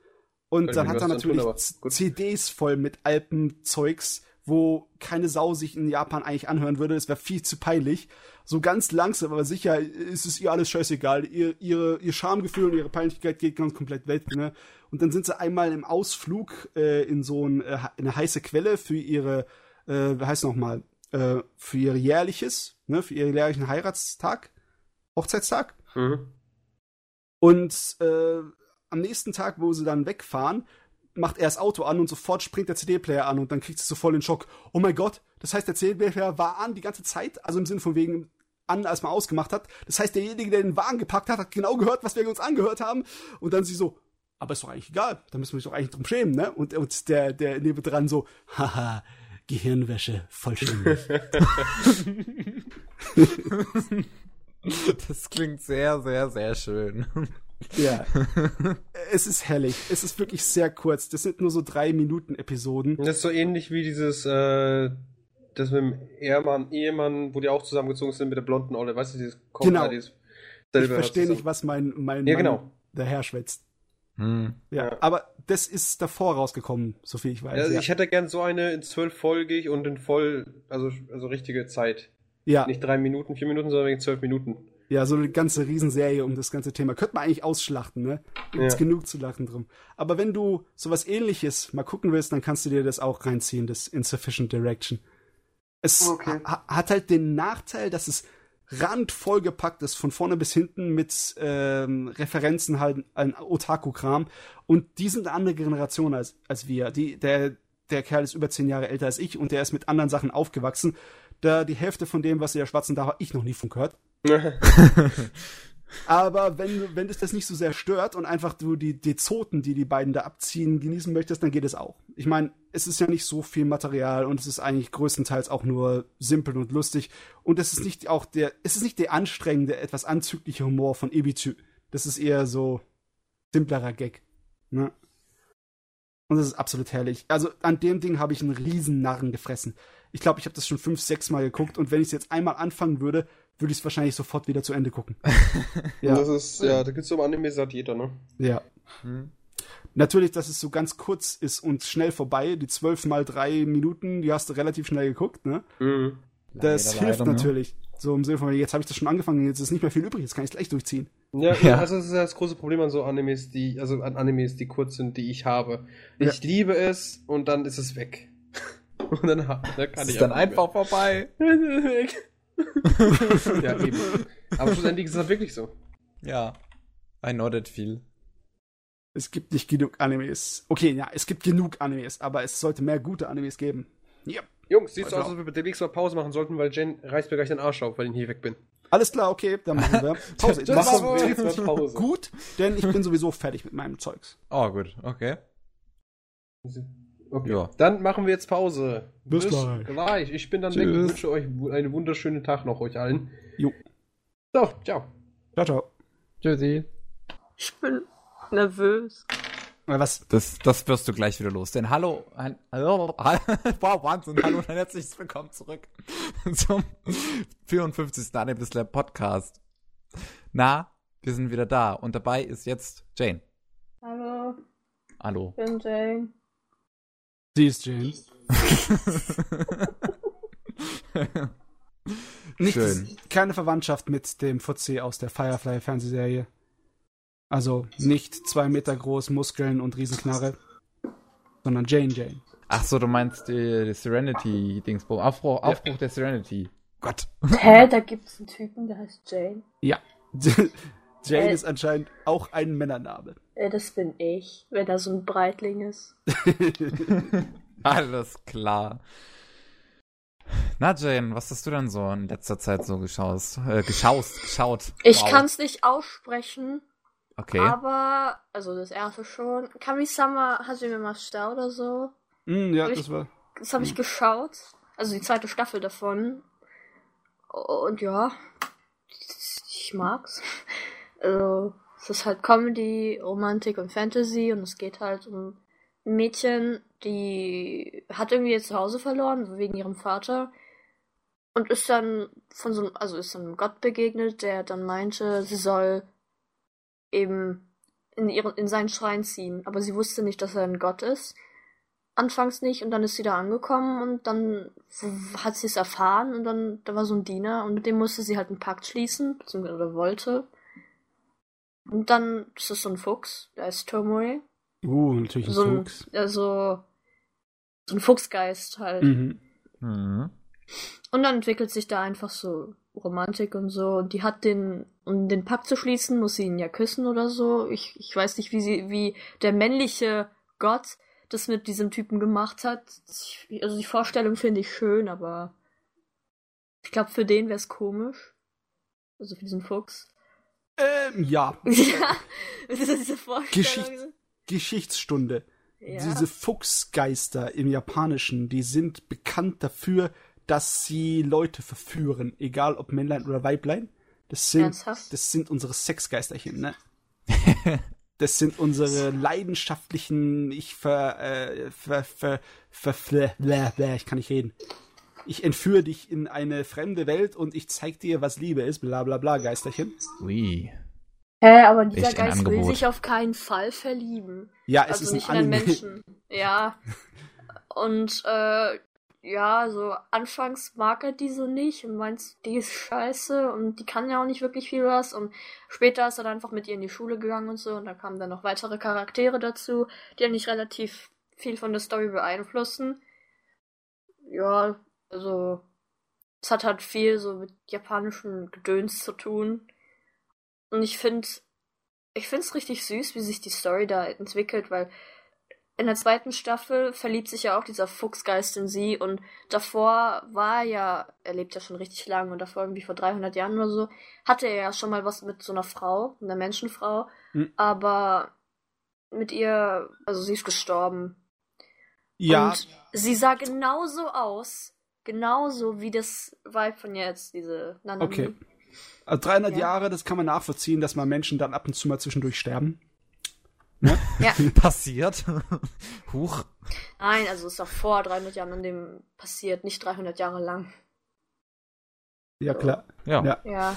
B: Und dann hat er natürlich tun, CDs voll mit Alpenzeugs, wo keine Sau sich in Japan eigentlich anhören würde. Das wäre viel zu peinlich. So ganz langsam, aber sicher ist es ihr alles scheißegal. Ihr, ihre, ihr Schamgefühl und ihre Peinlichkeit geht ganz komplett weg. Ne? Und dann sind sie einmal im Ausflug äh, in so ein, äh, eine heiße Quelle für ihre, äh, wie heißt nochmal, äh, für ihr jährliches, ne, für ihren jährlichen Heiratstag, Hochzeitstag. Mhm. Und äh, am nächsten Tag, wo sie dann wegfahren, macht er das Auto an und sofort springt der CD-Player an und dann kriegt sie so voll den Schock. Oh mein Gott, das heißt, der CD-Player war an die ganze Zeit, also im Sinne von wegen an, als man ausgemacht hat. Das heißt, derjenige, der den Wagen gepackt hat, hat genau gehört, was wir uns angehört haben. Und dann sie so, aber ist doch eigentlich egal, da müssen wir uns doch eigentlich drum schämen, ne? Und, und der, der nebendran so, haha, Gehirnwäsche, vollständig.
A: das klingt sehr, sehr, sehr schön.
B: Ja. es ist herrlich. Es ist wirklich sehr kurz. Das sind nur so drei Minuten Episoden.
C: Das ist so ähnlich wie dieses, äh, das mit dem Ehemann, Ehemann, wo die auch zusammengezogen sind mit der blonden Olle. Weißt du, dieses
B: Genau. Dieses ich verstehe nicht, was mein, mein
C: ja, genau.
B: Mann daher schwätzt. Hm. Ja, ja, aber das ist davor rausgekommen, soviel ich weiß.
C: Also ja. Ich hätte gern so eine in zwölffolgig und in voll, also, also richtige Zeit.
B: Ja.
C: Nicht drei Minuten, vier Minuten, sondern wegen zwölf Minuten.
B: Ja, so eine ganze Riesenserie um das ganze Thema. Könnte man eigentlich ausschlachten, ne? Gibt's ja. genug zu lachen drum. Aber wenn du sowas ähnliches mal gucken willst, dann kannst du dir das auch reinziehen, das Insufficient Direction. Es okay. ha hat halt den Nachteil, dass es randvoll gepackt ist, von vorne bis hinten mit ähm, Referenzen halt an Otaku-Kram. Und die sind eine andere Generation als, als wir. Die, der, der Kerl ist über zehn Jahre älter als ich und der ist mit anderen Sachen aufgewachsen. Da die Hälfte von dem, was sie da schwatzen, da habe ich noch nie von gehört. Aber wenn, wenn es das nicht so sehr stört und einfach du die, die Zoten, die die beiden da abziehen, genießen möchtest, dann geht es auch. Ich meine, es ist ja nicht so viel Material und es ist eigentlich größtenteils auch nur simpel und lustig. Und es ist nicht auch der, es ist nicht der anstrengende, etwas anzügliche Humor von Ibizu. Das ist eher so simplerer Gag. Ne? Und das ist absolut herrlich. Also an dem Ding habe ich einen riesen Narren gefressen. Ich glaube, ich habe das schon fünf, sechs Mal geguckt und wenn ich es jetzt einmal anfangen würde, würde ich es wahrscheinlich sofort wieder zu Ende gucken.
C: ja. Das ist, ja, da gibt es so Anime, sagt jeder, ne?
B: Ja. Hm. Natürlich, dass es so ganz kurz ist und schnell vorbei. Die zwölf mal drei Minuten, die hast du relativ schnell geguckt, ne? Mhm. Das leider, hilft leider, ne? natürlich. Ne? So im Sinne von, jetzt habe ich das schon angefangen, jetzt ist nicht mehr viel übrig, jetzt kann ich es gleich durchziehen.
C: Ja, ja, also das ist ja das große Problem an so Animes, die, also an Animes, die kurz sind, die ich habe. Ich ja. liebe es und dann ist es weg.
A: Und dann, dann kann es ich ist dann einfach mehr. vorbei.
C: ja, eben. Aber schlussendlich ist das wirklich so.
A: Ja. I know that feel.
B: Es gibt nicht genug Animes. Okay, ja, es gibt genug Animes, aber es sollte mehr gute Animes geben.
C: Yep. Jungs, sieht so aus, als ob wir demnächst mal Pause machen sollten, weil Jen reißt mir gleich den Arsch auf, weil ich hier weg bin.
B: Alles klar, okay, dann machen wir Pause. das machen wir jetzt Pause. Gut, denn ich bin sowieso fertig mit meinem Zeugs.
A: Oh, gut, okay.
C: Okay. Ja. Dann machen wir jetzt Pause.
B: Bis, Bis gleich.
C: gleich. Ich bin dann Tschüss. weg und wünsche euch einen wunderschönen Tag noch, euch allen. Jo. So, ciao.
B: Ciao, ciao.
A: Tschüssi.
D: Ich bin nervös.
A: Was? Das, das wirst du gleich wieder los. Denn hallo, ein, hallo, wow, Wahnsinn, hallo und ein herzliches Willkommen zurück zum 54. Anime Lab Podcast. Na, wir sind wieder da und dabei ist jetzt Jane.
D: Hallo.
A: Hallo.
D: Ich bin Jane.
B: Sie ist Jane. Nicht, Schön. Keine Verwandtschaft mit dem Fuzzi aus der Firefly-Fernsehserie. Also nicht zwei Meter groß, Muskeln und Riesenknarre, sondern Jane Jane.
A: Ach so, du meinst die, die Serenity-Dingsbo. Aufbruch, Aufbruch ja. der Serenity. Gott.
D: Hä, da gibt's einen Typen, der heißt Jane?
B: Ja. Jane äh, ist anscheinend auch ein Männername.
D: Äh, das bin ich, wenn er so ein Breitling ist.
A: Alles klar. Na Jane, was hast du denn so in letzter Zeit so geschaut? Äh, geschaust, geschaut?
D: Ich wow. kann's nicht aussprechen.
A: Okay.
D: Aber, also das erste schon. Kami-sama Hajime Mashita oder so.
B: Mm, ja, das war.
D: Das habe ich geschaut. Also die zweite Staffel davon. Und ja, ich mag's. Also, es ist halt Comedy, Romantik und Fantasy und es geht halt um ein Mädchen, die hat irgendwie ihr Zuhause verloren, wegen ihrem Vater. Und ist dann von so einem, also ist einem Gott begegnet, der dann meinte, sie soll eben in, ihren, in seinen Schrein ziehen. Aber sie wusste nicht, dass er ein Gott ist. Anfangs nicht und dann ist sie da angekommen und dann hat sie es erfahren und dann da war so ein Diener und mit dem musste sie halt einen Pakt schließen, beziehungsweise wollte. Und dann ist es so ein Fuchs, der ist Tomoe.
B: Uh, natürlich ein
D: so
B: ein Fuchs.
D: Also, so ein Fuchsgeist halt. Mhm.
A: Mhm.
D: Und dann entwickelt sich da einfach so Romantik und so. Und die hat den, um den Pakt zu schließen, muss sie ihn ja küssen oder so. Ich, ich weiß nicht, wie sie, wie der männliche Gott das mit diesem Typen gemacht hat. Also die Vorstellung finde ich schön, aber ich glaube, für den wäre es komisch. Also für diesen Fuchs.
B: Ähm, ja.
D: ja, das ist diese Vorstellung.
B: Geschichts Geschichtsstunde. Ja. Diese Fuchsgeister im Japanischen, die sind bekannt dafür, dass sie Leute verführen, egal ob Männlein oder Weiblein. Das sind, das sind unsere Sexgeisterchen, ne? das sind unsere leidenschaftlichen, ich ver, äh, ver, ver, ver, ver bläh, bläh, ich kann nicht reden. Ich entführe dich in eine fremde Welt und ich zeig dir, was Liebe ist, bla bla bla, Geisterchen.
A: Ui.
D: Hä, aber dieser Geist will sich auf keinen Fall verlieben.
B: Ja, es also ist nicht ein
D: in Menschen. Ja. Und äh, ja, so anfangs mag er die so nicht und meint, die ist scheiße und die kann ja auch nicht wirklich viel was. Und später ist er dann einfach mit ihr in die Schule gegangen und so und da kamen dann noch weitere Charaktere dazu, die eigentlich relativ viel von der Story beeinflussen. Ja, also es hat halt viel so mit japanischen Gedöns zu tun. Und ich finde, ich finde es richtig süß, wie sich die Story da entwickelt, weil in der zweiten Staffel verliebt sich ja auch dieser Fuchsgeist in sie und davor war er ja, er lebt ja schon richtig lang und davor irgendwie vor 300 Jahren oder so, hatte er ja schon mal was mit so einer Frau, einer Menschenfrau, mhm. aber mit ihr, also sie ist gestorben. Ja. Und sie sah genauso aus, genauso wie das Vibe von jetzt, diese
B: Nanami. Okay. Also 300 ja. Jahre, das kann man nachvollziehen, dass man Menschen dann ab und zu mal zwischendurch sterben.
A: Ne? Ja. Passiert. Huch.
D: Nein, also es ist auch vor 300 Jahren an dem passiert, nicht 300 Jahre lang.
B: Ja, klar.
A: Ja.
D: Ja. ja.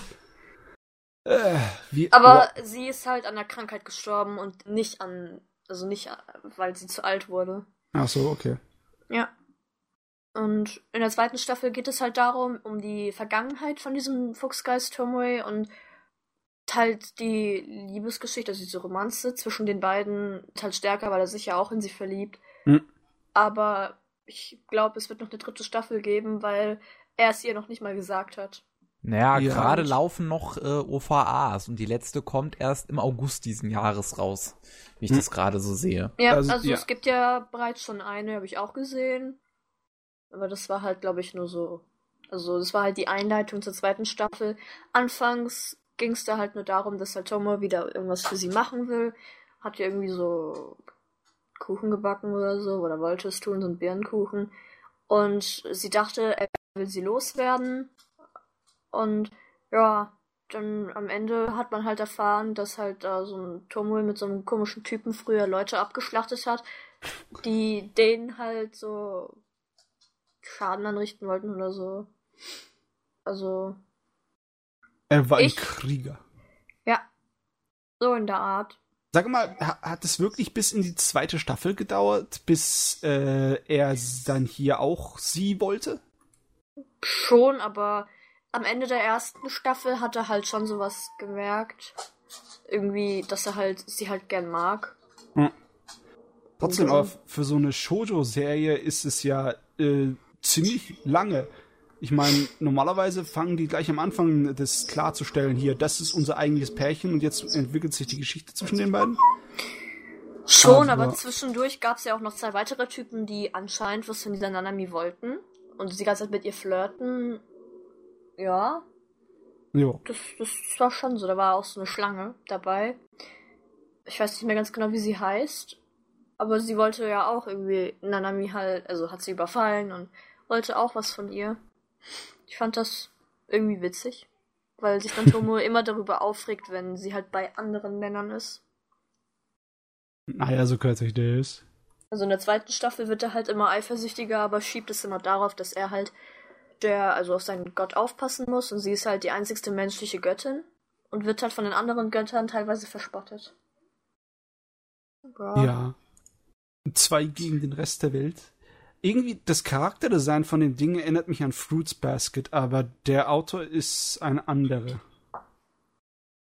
D: Äh, wie, Aber oh. sie ist halt an der Krankheit gestorben und nicht an, also nicht, weil sie zu alt wurde.
B: Ach so, okay.
D: Ja. Und in der zweiten Staffel geht es halt darum, um die Vergangenheit von diesem Fuchsgeist Tomoe und halt die Liebesgeschichte, also diese Romanze zwischen den beiden ist halt stärker, weil er sich ja auch in sie verliebt. Mhm. Aber ich glaube, es wird noch eine dritte Staffel geben, weil er es ihr noch nicht mal gesagt hat.
A: Naja, ja, gerade laufen noch äh, OVAs und die letzte kommt erst im August diesen Jahres raus, wie ich hm. das gerade so sehe.
D: Ja, also, also ja. es gibt ja bereits schon eine, habe ich auch gesehen. Aber das war halt, glaube ich, nur so. Also, das war halt die Einleitung zur zweiten Staffel. Anfangs ging es da halt nur darum, dass halt Tomo wieder irgendwas für sie machen will. Hat ja irgendwie so Kuchen gebacken oder so, oder wollte es tun, so einen Birnenkuchen. Und sie dachte, er will sie loswerden. Und ja, dann am Ende hat man halt erfahren, dass halt da so ein Tomo mit so einem komischen Typen früher Leute abgeschlachtet hat, die denen halt so Schaden anrichten wollten oder so. Also,
B: er war ich? ein Krieger.
D: Ja. So in der Art.
B: Sag mal, hat es wirklich bis in die zweite Staffel gedauert, bis äh, er dann hier auch sie wollte?
D: Schon, aber am Ende der ersten Staffel hat er halt schon sowas gemerkt. Irgendwie, dass er halt sie halt gern mag. Hm.
B: Trotzdem, aber für so eine Shoujo-Serie ist es ja äh, ziemlich lange. Ich meine, normalerweise fangen die gleich am Anfang das klarzustellen hier, das ist unser eigentliches Pärchen und jetzt entwickelt sich die Geschichte zwischen den beiden.
D: Schon, aber, aber zwischendurch gab es ja auch noch zwei weitere Typen, die anscheinend was von dieser Nanami wollten und sie die ganze Zeit mit ihr flirten. Ja. Jo. Das, das war schon so. Da war auch so eine Schlange dabei. Ich weiß nicht mehr ganz genau, wie sie heißt. Aber sie wollte ja auch irgendwie Nanami halt, also hat sie überfallen und wollte auch was von ihr. Ich fand das irgendwie witzig, weil sich dann Tomo immer darüber aufregt, wenn sie halt bei anderen Männern ist.
B: Naja, so gehört sich das.
D: Also in der zweiten Staffel wird er halt immer eifersüchtiger, aber schiebt es immer darauf, dass er halt der, also auf seinen Gott aufpassen muss und sie ist halt die einzigste menschliche Göttin und wird halt von den anderen Göttern teilweise verspottet.
B: Ja. ja. Zwei gegen den Rest der Welt irgendwie das Charakterdesign von den Dingen erinnert mich an Fruits Basket, aber der Autor ist ein anderer.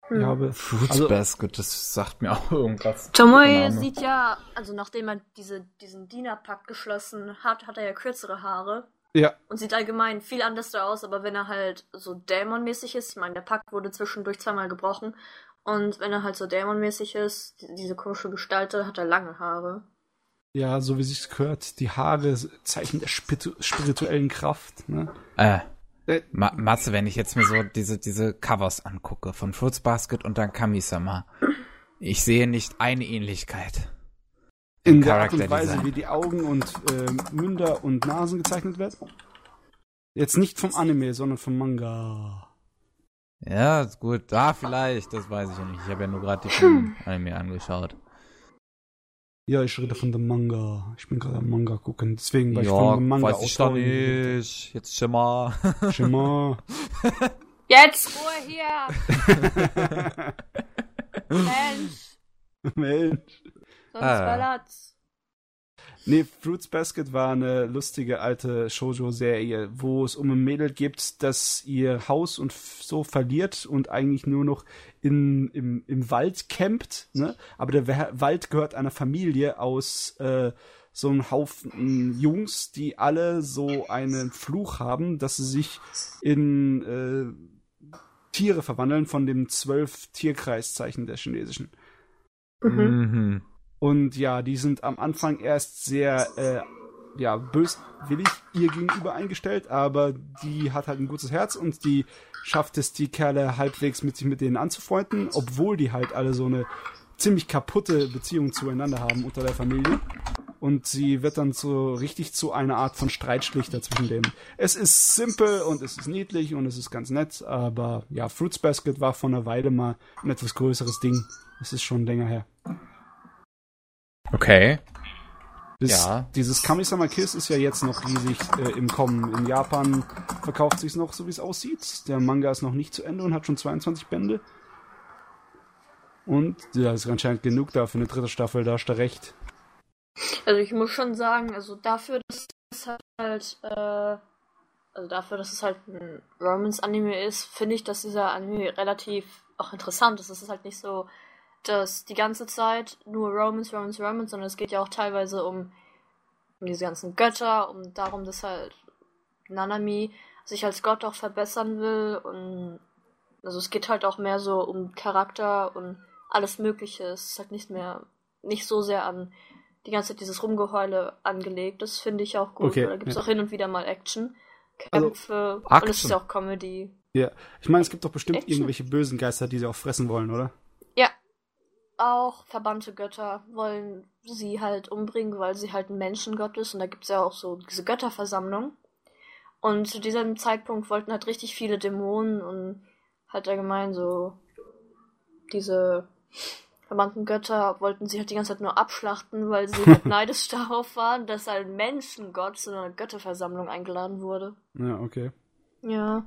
A: Hm. Ich habe, Fruits also, Basket, das sagt mir auch irgendwas.
D: Tomoe sieht ja, also nachdem er diese, diesen Dienerpakt geschlossen hat, hat er ja kürzere Haare.
B: Ja.
D: Und sieht allgemein viel anders aus, aber wenn er halt so Dämonmäßig ist, ich meine, der Pakt wurde zwischendurch zweimal gebrochen. Und wenn er halt so Dämonmäßig ist, diese komische Gestalte, hat er lange Haare.
B: Ja, so wie sich's gehört, die Haare Zeichen der spirituellen Kraft, ne?
A: Äh. äh Ma Matze, wenn ich jetzt mir so diese, diese Covers angucke von Fruits Basket und dann Kamisama, ich sehe nicht eine Ähnlichkeit.
B: In der Art und Weise, wie die Augen und äh, Münder und Nasen gezeichnet werden? Jetzt nicht vom Anime, sondern vom Manga.
A: Ja, gut, da vielleicht, das weiß ich ja nicht. Ich habe ja nur gerade die Anime angeschaut.
B: Ja, ich rede von dem Manga. Ich bin gerade am Manga gucken. Deswegen war ja, ich von dem Manga
A: weiß ich doch nicht. Jetzt Schimmer.
B: Schimmer.
D: Jetzt Ruhe hier. Mensch.
B: Mensch.
D: Sonst ah. ballert's.
B: Nee, Fruits Basket war eine lustige alte Shoujo-Serie, wo es um ein Mädel gibt, das ihr Haus und so verliert und eigentlich nur noch in, im, im Wald campt. Ne? Aber der Wald gehört einer Familie aus äh, so ein Haufen Jungs, die alle so einen Fluch haben, dass sie sich in äh, Tiere verwandeln von dem zwölf Tierkreiszeichen der chinesischen.
A: Mhm. mhm.
B: Und ja, die sind am Anfang erst sehr äh, ja, böswillig ihr gegenüber eingestellt, aber die hat halt ein gutes Herz und die schafft es, die Kerle halbwegs mit sich mit denen anzufreunden, obwohl die halt alle so eine ziemlich kaputte Beziehung zueinander haben unter der Familie. Und sie wird dann so richtig zu einer Art von Streitschlichter zwischen denen. Es ist simpel und es ist niedlich und es ist ganz nett, aber ja, Fruits Basket war vor einer Weile mal ein etwas größeres Ding. Es ist schon länger her.
A: Okay.
B: Das, ja. Dieses Kamisama Kiss ist ja jetzt noch riesig äh, im Kommen. In Japan verkauft sich noch so, wie es aussieht. Der Manga ist noch nicht zu Ende und hat schon 22 Bände. Und ja, ist anscheinend genug da für eine dritte Staffel, da hast du recht.
D: Also ich muss schon sagen, also dafür, dass es halt, äh, also dafür, dass es halt ein Romance-Anime ist, finde ich, dass dieser Anime relativ auch interessant ist. Es ist halt nicht so, dass die ganze Zeit nur Romans, Romans, Romans, sondern es geht ja auch teilweise um, um diese ganzen Götter, um darum, dass halt Nanami sich als Gott auch verbessern will und also es geht halt auch mehr so um Charakter und alles Mögliche. Es ist halt nicht mehr, nicht so sehr an die ganze Zeit dieses Rumgeheule angelegt. Das finde ich auch gut. Okay, da gibt es ja. auch hin und wieder mal Action, Kämpfe also, und es ist ja auch Comedy.
B: Ja, ich meine, es gibt doch bestimmt Action. irgendwelche bösen Geister, die sie auch fressen wollen, oder?
D: Ja, auch verbannte Götter wollen sie halt umbringen, weil sie halt ein Menschengott ist. Und da gibt es ja auch so diese Götterversammlung. Und zu diesem Zeitpunkt wollten halt richtig viele Dämonen und halt allgemein so diese verbannten Götter wollten sie halt die ganze Zeit nur abschlachten, weil sie halt neidisch darauf waren, dass ein Menschengott zu einer Götterversammlung eingeladen wurde.
B: Ja, okay.
D: Ja.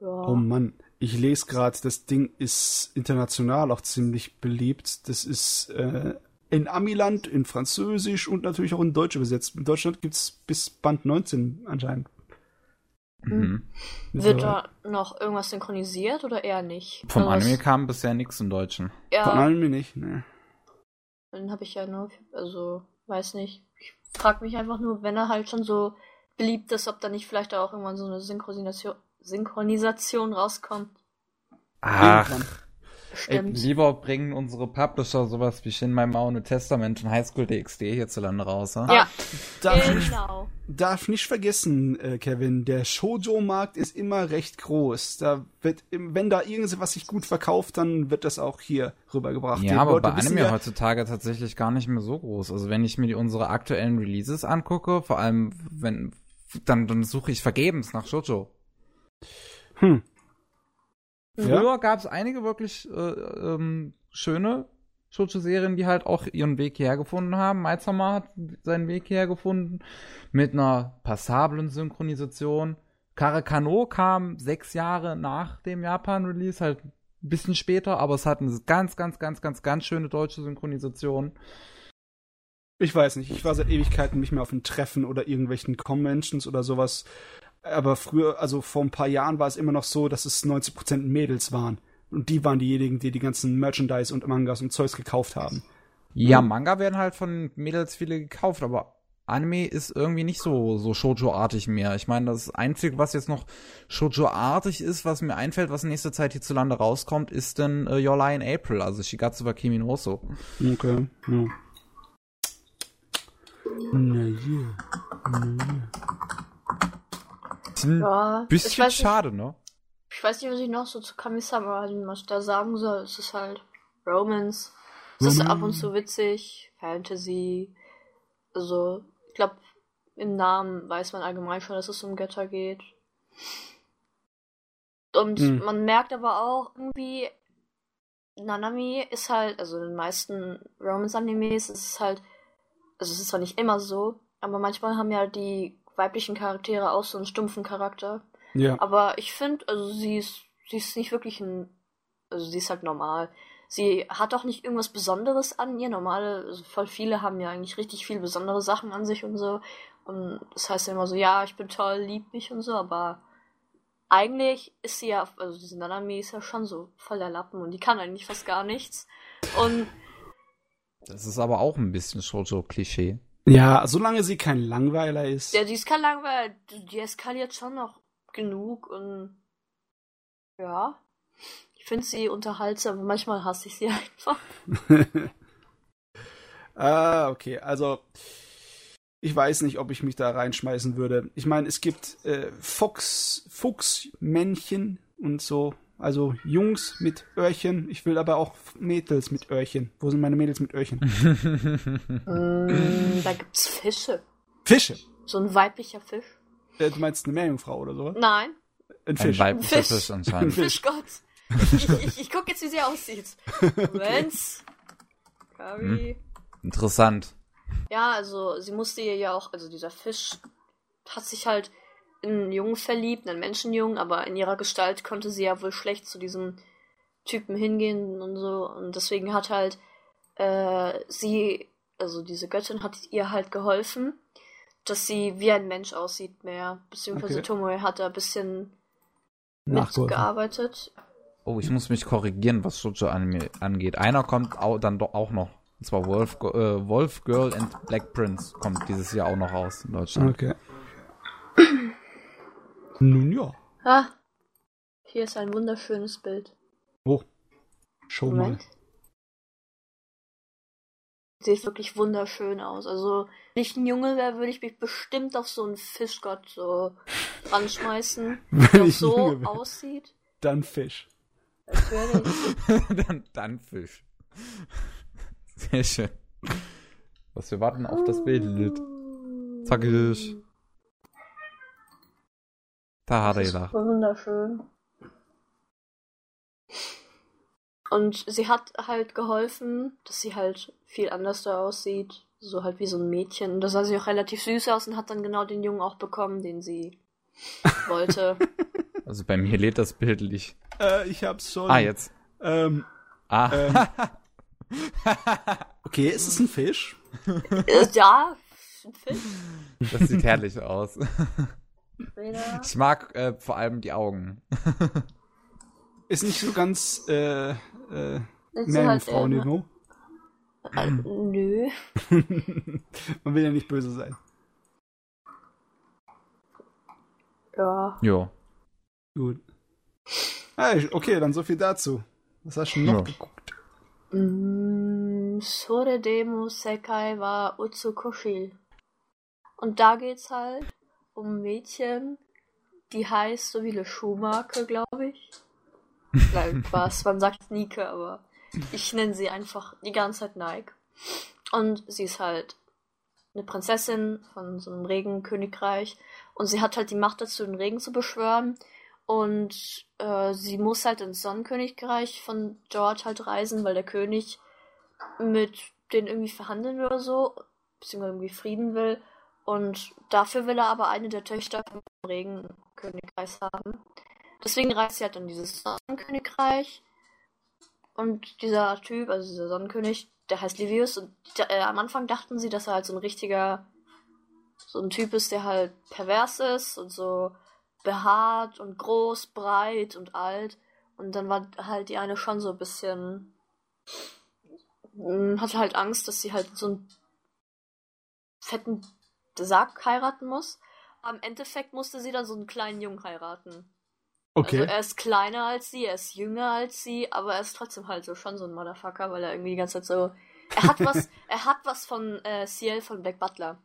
B: ja. Oh Mann, ich lese gerade, das Ding ist international auch ziemlich beliebt. Das ist äh, in Amiland, in Französisch und natürlich auch in Deutsch übersetzt. In Deutschland gibt es bis Band 19 anscheinend.
D: Mhm. mhm. Wird da noch irgendwas synchronisiert oder eher nicht?
A: Vom also Anime kam bisher nichts im Deutschen.
B: Ja. Von Anime nicht, ne.
D: Dann habe ich ja nur, also, weiß nicht. Ich frage mich einfach nur, wenn er halt schon so beliebt ist, ob da nicht vielleicht auch irgendwann so eine Synchronisation, Synchronisation rauskommt.
A: Ach. Ey, lieber bringen unsere Publisher sowas wie Shin Mai Mao Testament und Highschool DxD hierzulande raus.
D: Ja, ja
B: darf, genau. Nicht, darf nicht vergessen, äh, Kevin, der Shoujo-Markt ist immer recht groß. Da wird, wenn da irgendwas sich gut verkauft, dann wird das auch hier rübergebracht.
A: Ja, Die aber Leute bei Anime ja, heutzutage tatsächlich gar nicht mehr so groß. Also wenn ich mir die, unsere aktuellen Releases angucke, vor allem wenn, dann, dann suche ich vergebens nach Shoujo. Hm. Früher ja. gab es einige wirklich äh, ähm, schöne Shoujo-Serien, die halt auch ihren Weg hierher gefunden haben. Maizama hat seinen Weg hierher gefunden mit einer passablen Synchronisation. Karakano kam sechs Jahre nach dem Japan-Release, halt ein bisschen später, aber es hat eine ganz, ganz, ganz, ganz, ganz schöne deutsche Synchronisation.
B: Ich weiß nicht, ich war seit Ewigkeiten nicht mehr auf einem Treffen oder irgendwelchen Conventions oder sowas aber früher, also vor ein paar Jahren war es immer noch so, dass es 90% Mädels waren. Und die waren diejenigen, die die ganzen Merchandise und Mangas und Zeugs gekauft haben.
A: Ja, Manga werden halt von Mädels viele gekauft, aber Anime ist irgendwie nicht so, so Shoujo-artig mehr. Ich meine, das Einzige, was jetzt noch Shoujo-artig ist, was mir einfällt, was in nächster Zeit hierzulande rauskommt, ist dann uh, Your Lie in April, also Shigatsu wa Kimi no So.
B: Okay, ja. Na yeah. Na yeah.
A: Ja, bisschen schade, ne?
D: Ich weiß nicht, was ich noch so zu Kamisama da sagen soll. Es ist halt Romance. Es ist ab und zu witzig, Fantasy. Also, ich glaube, im Namen weiß man allgemein schon, dass es um Götter geht. Und hm. man merkt aber auch irgendwie, Nanami ist halt, also in den meisten Romance-Animes ist es halt, also es ist zwar nicht immer so, aber manchmal haben ja die weiblichen Charaktere auch so einen stumpfen Charakter. Ja. Aber ich finde, also sie ist, sie ist nicht wirklich ein, also sie ist halt normal. Sie hat auch nicht irgendwas Besonderes an ihr. Normale, also voll viele haben ja eigentlich richtig viele besondere Sachen an sich und so. Und das heißt ja immer so, ja, ich bin toll, lieb mich und so, aber eigentlich ist sie ja, also diese Nanami ist ja schon so voll der Lappen und die kann eigentlich fast gar nichts. Und
A: Das ist aber auch ein bisschen Shoujo-Klischee.
B: Ja, solange sie kein Langweiler ist.
D: Ja, die ist kein Langweiler. Die eskaliert schon noch genug und ja. Ich finde sie unterhaltsam, aber manchmal hasse ich sie einfach.
B: ah, okay. Also, ich weiß nicht, ob ich mich da reinschmeißen würde. Ich meine, es gibt äh, Fuchs, Fuchsmännchen und so. Also Jungs mit Öhrchen. Ich will aber auch Mädels mit Öhrchen. Wo sind meine Mädels mit Öhrchen?
D: mm, da gibt's Fische.
B: Fische?
D: So ein weiblicher Fisch.
B: Äh, du meinst eine Meerjungfrau oder so?
D: Nein.
B: Ein Fisch.
A: Ein weiblicher
D: Fisch.
A: Fisch anscheinend.
D: Fischgott. Ich, ich, ich guck jetzt, wie sie aussieht. Moment. Gabi.
A: Interessant.
D: Ja, also sie musste ihr ja auch, also dieser Fisch hat sich halt in einen Jungen verliebt, einen Menschenjungen, aber in ihrer Gestalt konnte sie ja wohl schlecht zu diesem Typen hingehen und so. Und deswegen hat halt äh, sie, also diese Göttin hat ihr halt geholfen, dass sie wie ein Mensch aussieht mehr. Beziehungsweise
B: Okay.
D: Tomoe hat da ein bisschen mitgearbeitet.
A: Oh, ich muss mich korrigieren, was Shoujo-Anime angeht. Einer kommt au dann doch auch noch. Und zwar Wolf, äh, Wolf Girl and Black Prince kommt dieses Jahr auch noch raus in Deutschland.
B: Okay. Nun ja.
D: Ah, hier ist ein wunderschönes Bild.
B: Oh. Mal.
D: Moment. Sieht wirklich wunderschön aus. Also, wenn ich ein Junge wäre, würde ich mich bestimmt auf so einen Fischgott so ranschmeißen, der
B: ich
D: so
B: wär.
D: aussieht.
B: Dann Fisch.
D: Als wäre ich.
A: dann, dann Fisch. Sehr schön. Was, wir warten auf das Bild. Zackig. Da hat er
D: Das ist
A: gelacht.
D: wunderschön. Und sie hat halt geholfen, dass sie halt viel anders da aussieht. So halt wie so ein Mädchen. Da sah sie auch relativ süß aus und hat dann genau den Jungen auch bekommen, den sie wollte.
A: Also bei mir lädt das Bild nicht.
B: Äh, ich hab's schon.
A: Ah, jetzt.
B: Ähm,
A: Ah.
B: ähm. okay, ist es ein Fisch?
D: Äh, ja, ein Fisch.
A: Das sieht herrlich aus. Ich mag äh, vor allem die Augen.
B: Ist nicht so ganz äh, äh,
D: Ist sie halt eher-
B: Meerjungfrau-Niveau.
D: Äh, nö.
B: Man will ja nicht böse sein.
D: Ja.
A: Jo.
B: Gut. Ah, okay, dann so viel dazu. Was hast du noch
A: Ja.
B: geguckt?
D: Mm, Sore Demo Sekai wa Utsukoshi. Und da geht's halt um ein Mädchen, die heißt so wie eine Schuhmarke, glaube ich. Nein, was, man sagt Nike, aber ich nenne sie einfach die ganze Zeit Nike. Und sie ist halt eine Prinzessin von so einem Regenkönigreich und sie hat halt die Macht dazu, den Regen zu beschwören. Und äh, sie muss halt ins Sonnenkönigreich von George halt reisen, weil der König mit denen irgendwie verhandeln will oder so, beziehungsweise irgendwie Frieden will. Und dafür will er aber eine der Töchter vom Regenkönigreich haben. Deswegen reist sie halt in dieses Sonnenkönigreich. Und dieser Typ, also dieser Sonnenkönig, der heißt Livius. Und äh, am Anfang dachten sie, dass er halt so ein richtiger, so ein Typ ist, der halt pervers ist und so behaart und groß, breit und alt. Und dann war halt die eine schon so ein bisschen. mh, hatte halt Angst, dass sie halt so einen fetten Sack heiraten muss. Im Endeffekt musste sie dann so einen kleinen Jungen heiraten.
B: Okay.
D: Also er ist kleiner als sie, er ist jünger als sie, aber er ist trotzdem halt so schon so ein Motherfucker, weil er irgendwie die ganze Zeit so. Er hat was, er hat was von äh, Ciel von Black Butler.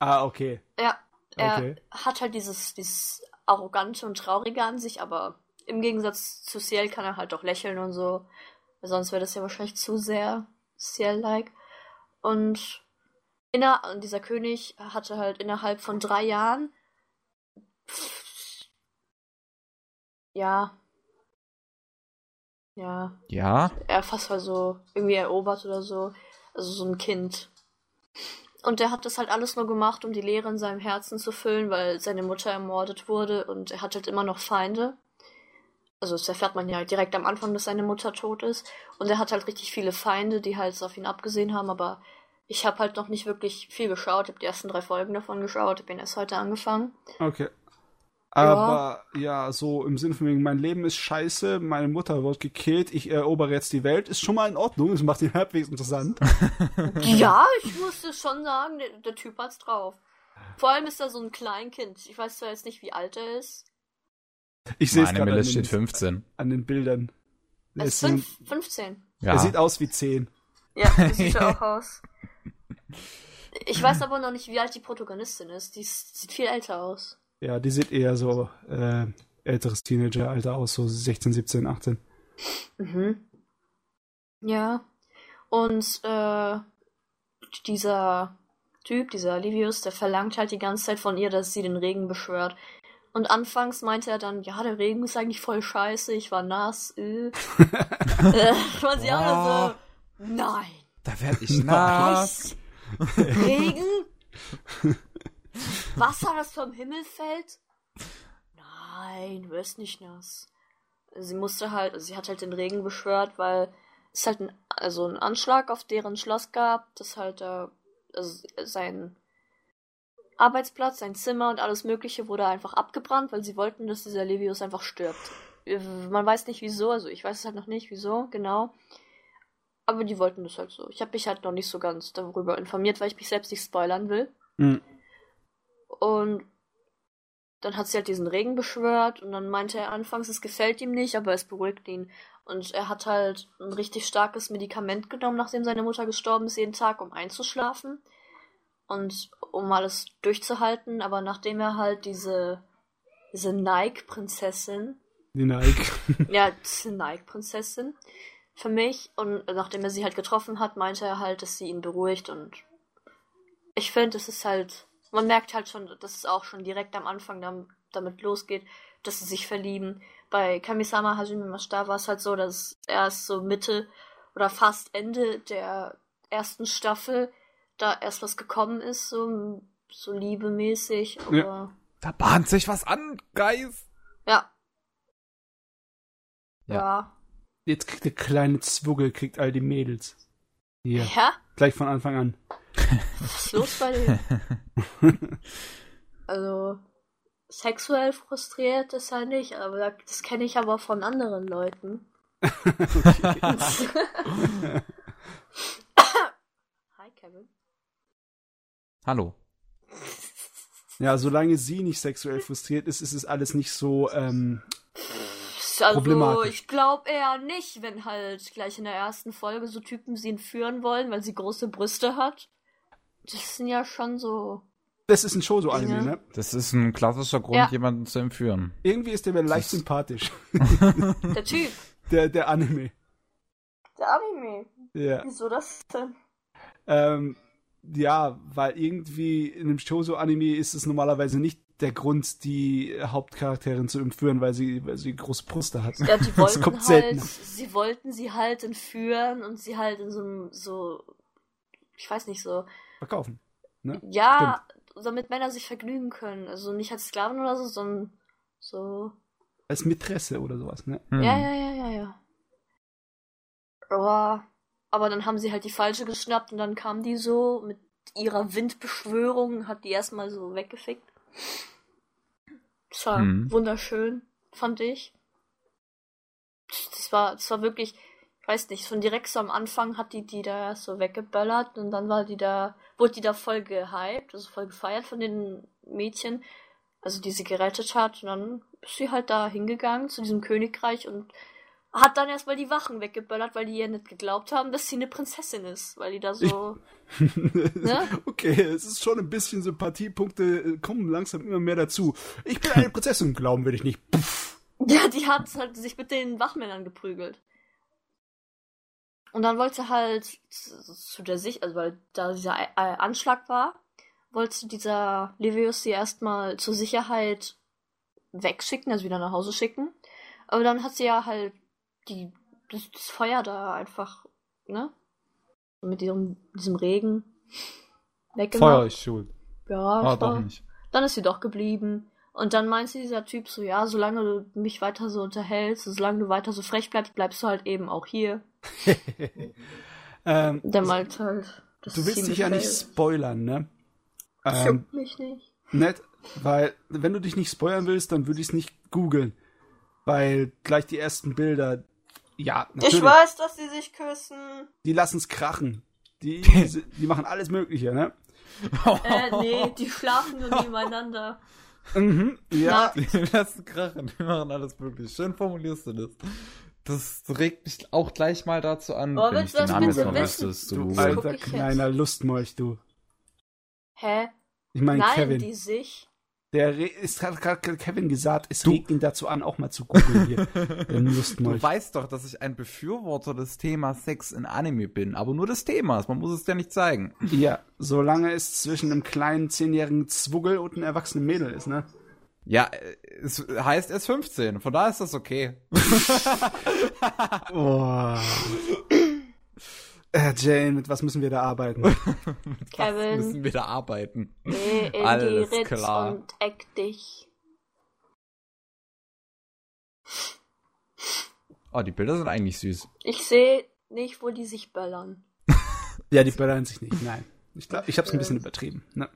B: ah, okay.
D: Ja, er
B: Okay.
D: hat halt dieses, dieses arrogante und traurige an sich, aber im Gegensatz zu Ciel kann er halt auch lächeln und so. Sonst wäre das ja wahrscheinlich zu sehr Ciel-like. Und, inner und dieser König hatte halt innerhalb von drei Jahren ja ja
A: Ja.
D: er fast halt so irgendwie erobert oder so. Also so ein Kind. Und er hat das halt alles nur gemacht, um die Leere in seinem Herzen zu füllen, weil seine Mutter ermordet wurde und er hat halt immer noch Feinde. Also das erfährt man ja direkt am Anfang, dass seine Mutter tot ist. Und er hat halt richtig viele Feinde, die halt auf ihn abgesehen haben, aber ich habe halt noch nicht wirklich viel geschaut. Ich habe die ersten drei Folgen davon geschaut, ich bin erst heute angefangen.
B: Okay. Aber ja. ja, so im Sinne von wegen, mein Leben ist scheiße, meine Mutter wird gekillt, ich erobere jetzt die Welt, ist schon mal in Ordnung, das macht ihn halbwegs interessant.
D: ja, ich musste schon sagen, der, der Typ hat's drauf. Vor allem ist er so ein Kleinkind. Ich weiß zwar jetzt nicht, wie alt er ist.
A: Ich sehe es gerade. Meine steht 15.
B: An den Bildern.
D: Er ist, ist 15.
B: Ja. Er sieht aus wie 10.
D: Ja, das sieht er auch aus. Ich weiß aber noch nicht, wie alt die Protagonistin ist. Die sieht viel älter aus.
B: Ja, die sieht eher so äh, älteres Teenager-Alter aus, so 16, 17, 18.
D: Mhm. Ja. Und äh, dieser Typ, dieser Livius, der verlangt halt die ganze Zeit von ihr, dass sie den Regen beschwört. Und anfangs meinte er dann, ja, der Regen ist eigentlich voll scheiße, ich war nass. Äh. äh, man sie alle so, nein.
A: Da werde ich nass.
D: Regen? Wasser, das vom Himmel fällt? Nein, du wirst nicht nass. Sie musste halt, also sie hat halt den Regen beschwört, weil es halt ein, also ein Anschlag auf deren Schloss gab, das halt äh, also sein Arbeitsplatz, sein Zimmer und alles Mögliche wurde einfach abgebrannt, weil sie wollten, dass dieser Levius einfach stirbt. Man weiß nicht wieso, also ich weiß es halt noch nicht, wieso, genau. Aber die wollten das halt so. Ich habe mich halt noch nicht so ganz darüber informiert, weil ich mich selbst nicht spoilern will. Mhm. Und dann hat sie halt diesen Regen beschwört und dann meinte er anfangs, es gefällt ihm nicht, aber es beruhigt ihn. Und er hat halt ein richtig starkes Medikament genommen, nachdem seine Mutter gestorben ist, jeden Tag, um einzuschlafen und um alles durchzuhalten. Aber nachdem er halt diese, diese Nike-Prinzessin.
B: Die Nike.
D: ja, diese Nike-Prinzessin für mich. Und nachdem er sie halt getroffen hat, meinte er halt, dass sie ihn beruhigt und ich finde, es ist halt man merkt halt schon, dass es auch schon direkt am Anfang damit losgeht, dass sie sich verlieben. Bei Kamisama Hajime Mashita war es halt so, dass erst so Mitte oder fast Ende der ersten Staffel da erst was gekommen ist, so, so liebemäßig, aber. Ja.
A: Da bahnt sich was an, Geist.
D: Ja. ja. Ja.
B: Jetzt kriegt der kleine Zwuggel, kriegt all die Mädels. Hier.
D: Ja?
B: Gleich von Anfang an.
D: Was ist los bei dir? also, sexuell frustriert ist er nicht, aber das kenne ich aber von anderen Leuten. Hi, Kevin.
A: Hallo.
B: Ja, solange sie nicht sexuell frustriert ist, ist es alles nicht so ähm,
D: also, ich glaube eher nicht, wenn halt gleich in der ersten Folge so Typen sie entführen wollen, weil sie große Brüste hat. Das sind ja schon so.
B: Das ist ein Shoujo-Anime, ne?
A: Das ist ein klassischer Grund, ja. jemanden zu entführen.
B: Irgendwie ist der mir leicht sympathisch.
D: Der Typ.
B: Der, der Anime.
D: Der Anime?
B: Ja.
D: Wieso das denn?
B: Ähm, ja, weil irgendwie in einem Shoujo-Anime ist es normalerweise nicht der Grund, die Hauptcharakterin zu entführen, weil sie, weil sie große Brüste hat.
D: Ja, die wollten halt, seltener. sie wollten sie halt entführen und sie halt in so einem, so, ich weiß nicht, so.
B: Verkaufen. Ne?
D: Ja, Stimmt. damit Männer sich vergnügen können. Also nicht als Sklaven oder so, sondern so.
B: Als Mätresse oder sowas, ne?
D: Hm. Ja, ja, ja, ja, ja. Aber, aber dann haben sie halt die falsche geschnappt und dann kam die so mit ihrer Windbeschwörung, hat die erstmal so weggefickt. Das war hm. wunderschön, fand ich. Das war, das war wirklich, ich weiß nicht, von direkt so am Anfang hat die die da so weggeböllert und dann war die da, wurde die da voll gehypt, also voll gefeiert von den Mädchen, also die sie gerettet hat und dann ist sie halt da hingegangen zu diesem Königreich und hat dann erstmal die Wachen weggeböllert, weil die ja nicht geglaubt haben, dass sie eine Prinzessin ist, weil die da so.
B: ne? Okay, es ist schon ein bisschen Sympathiepunkte, äh, kommen langsam immer mehr dazu. Ich bin eine Prinzessin, glauben will ich nicht. Puff.
D: Ja, die hat halt sich mit den Wachmännern geprügelt. Und dann wollte halt zu der Sicht, also weil da dieser äh, Anschlag war, wollte dieser Livius sie erstmal zur Sicherheit wegschicken, also wieder nach Hause schicken. Aber dann hat sie ja halt die, das, das Feuer da einfach, ne? Mit diesem, diesem Regen
A: weggemacht. Feuer ist schuld.
D: Ja, ah, doch nicht. Dann ist sie doch geblieben. Und dann meinte dieser Typ so, ja, solange du mich weiter so unterhältst, solange du weiter so frech bleibst, bleibst du halt eben auch hier. ähm, Der meint halt.
B: du willst dich ja nicht spoilern, ne?
D: Ähm, mich nicht.
B: Nett, Weil, wenn du dich nicht spoilern willst, dann würde ich es nicht googeln. Weil gleich die ersten Bilder, ja,
D: natürlich. Ich weiß, dass sie sich küssen.
B: Die lassen es krachen. Die, die, die, machen alles Mögliche, ne?
D: äh, nee, die schlafen nur nebeneinander.
B: Mhm, ja.
A: Die lassen krachen, die machen alles Mögliche. Schön formulierst du das. Das regt mich auch gleich mal dazu an,
D: oh, wenn ich den Namen jetzt.
B: Du, du alter kleiner Lustmolch, du.
D: Hä?
B: Ich meine,
D: Kevin. die sich?
B: Der ist hat gerade Kevin gesagt, es du, regt ihn dazu an, auch mal zu googeln hier.
A: du weißt doch, dass ich ein Befürworter des Themas Sex in Anime bin, aber nur des Themas, man muss es ja nicht zeigen.
B: Ja, solange es zwischen einem kleinen zehnjährigen Zwuggel und einem erwachsenen Mädel ist, ne?
A: Ja, es heißt erst 15, von da ist das okay.
B: oh. Äh, Jane, mit was müssen wir da arbeiten?
D: Kevin.
A: Was müssen wir da arbeiten?
D: Geh in Alles die Ritz klar. und eck dich.
A: Oh, die Bilder sind eigentlich süß.
D: Ich sehe nicht, wo die sich böllern.
B: ja, die böllern sich nicht, nein. Ich, glaub, ich hab's ein bisschen übertrieben. Ne?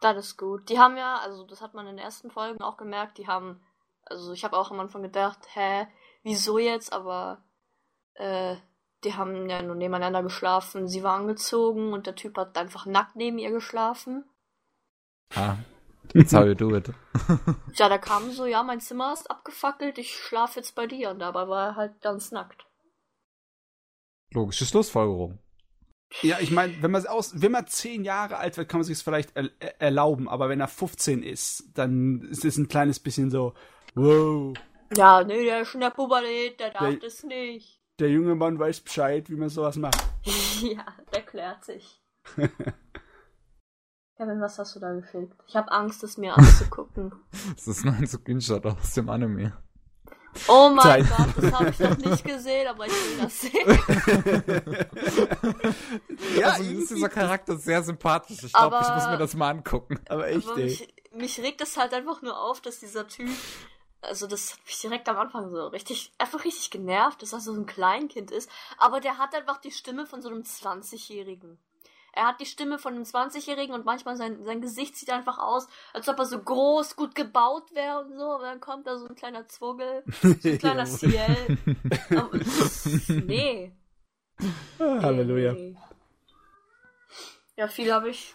D: Das ist gut. Die haben ja, also das hat man in den ersten Folgen auch gemerkt, die haben, also ich habe auch am Anfang gedacht, hä, wieso jetzt, aber äh, die haben ja nur nebeneinander geschlafen. Sie war angezogen und der Typ hat einfach nackt neben ihr geschlafen.
A: Ah, that's how you do it.
D: ja, da kam so, ja, mein Zimmer ist abgefackelt, ich schlafe jetzt bei dir. Und dabei war er halt ganz nackt.
A: Logische Schlussfolgerung.
B: Ja, ich meine, wenn man aus, wenn man zehn Jahre alt wird, kann man sich es vielleicht er erlauben, aber wenn er 15 ist, dann ist es ein kleines bisschen so, wow.
D: Ja, nee, der ist in der Pubertät, der darf der, das nicht
B: der junge Mann weiß Bescheid, wie man sowas macht.
D: ja, der klärt sich. Kevin, was hast du da gefilmt? Ich habe Angst, es mir anzugucken.
A: das ist nur ein Screenshot aus dem Anime.
D: Oh mein Zeit. Gott, das habe ich noch nicht gesehen, aber ich will das sehen.
A: ja, also, ist dieser Charakter sehr sympathisch. Ich glaube, ich muss mir das mal angucken.
B: Aber echt, aber
D: ey. Mich, mich regt es halt einfach nur auf, dass dieser Typ also das hat mich direkt am Anfang so richtig, einfach richtig genervt, dass er so ein Kleinkind ist. Aber der hat einfach die Stimme von so einem 20-Jährigen. Er hat die Stimme von einem 20-Jährigen und manchmal sein, sein Gesicht sieht einfach aus, als ob er so groß, gut gebaut wäre und so. Aber dann kommt da so ein kleiner Zwuggel, so ein kleiner Ciel. nee.
B: Ah, Halleluja.
D: Ja, viel habe ich,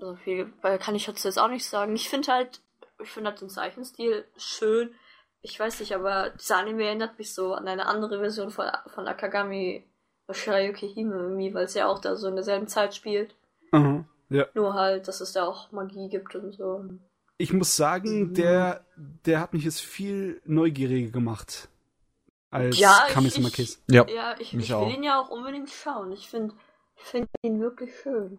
D: also viel kann ich jetzt auch nicht sagen. Ich finde halt, ich finde halt den Zeichenstil schön. Ich weiß nicht, aber dieser Anime erinnert mich so an eine andere Version von, von Akagami Shirayuki Hime irgendwie, weil es ja auch da so in derselben Zeit spielt.
B: Mhm, ja.
D: Nur halt, dass es da auch Magie gibt und so.
B: Ich muss sagen, mhm. der, der hat mich jetzt viel neugieriger gemacht. Als
D: ja,
B: Kamisama Kiss.
D: Ja, ja ich, ich will auch. ihn ja auch unbedingt schauen. Ich finde ich find ihn wirklich schön.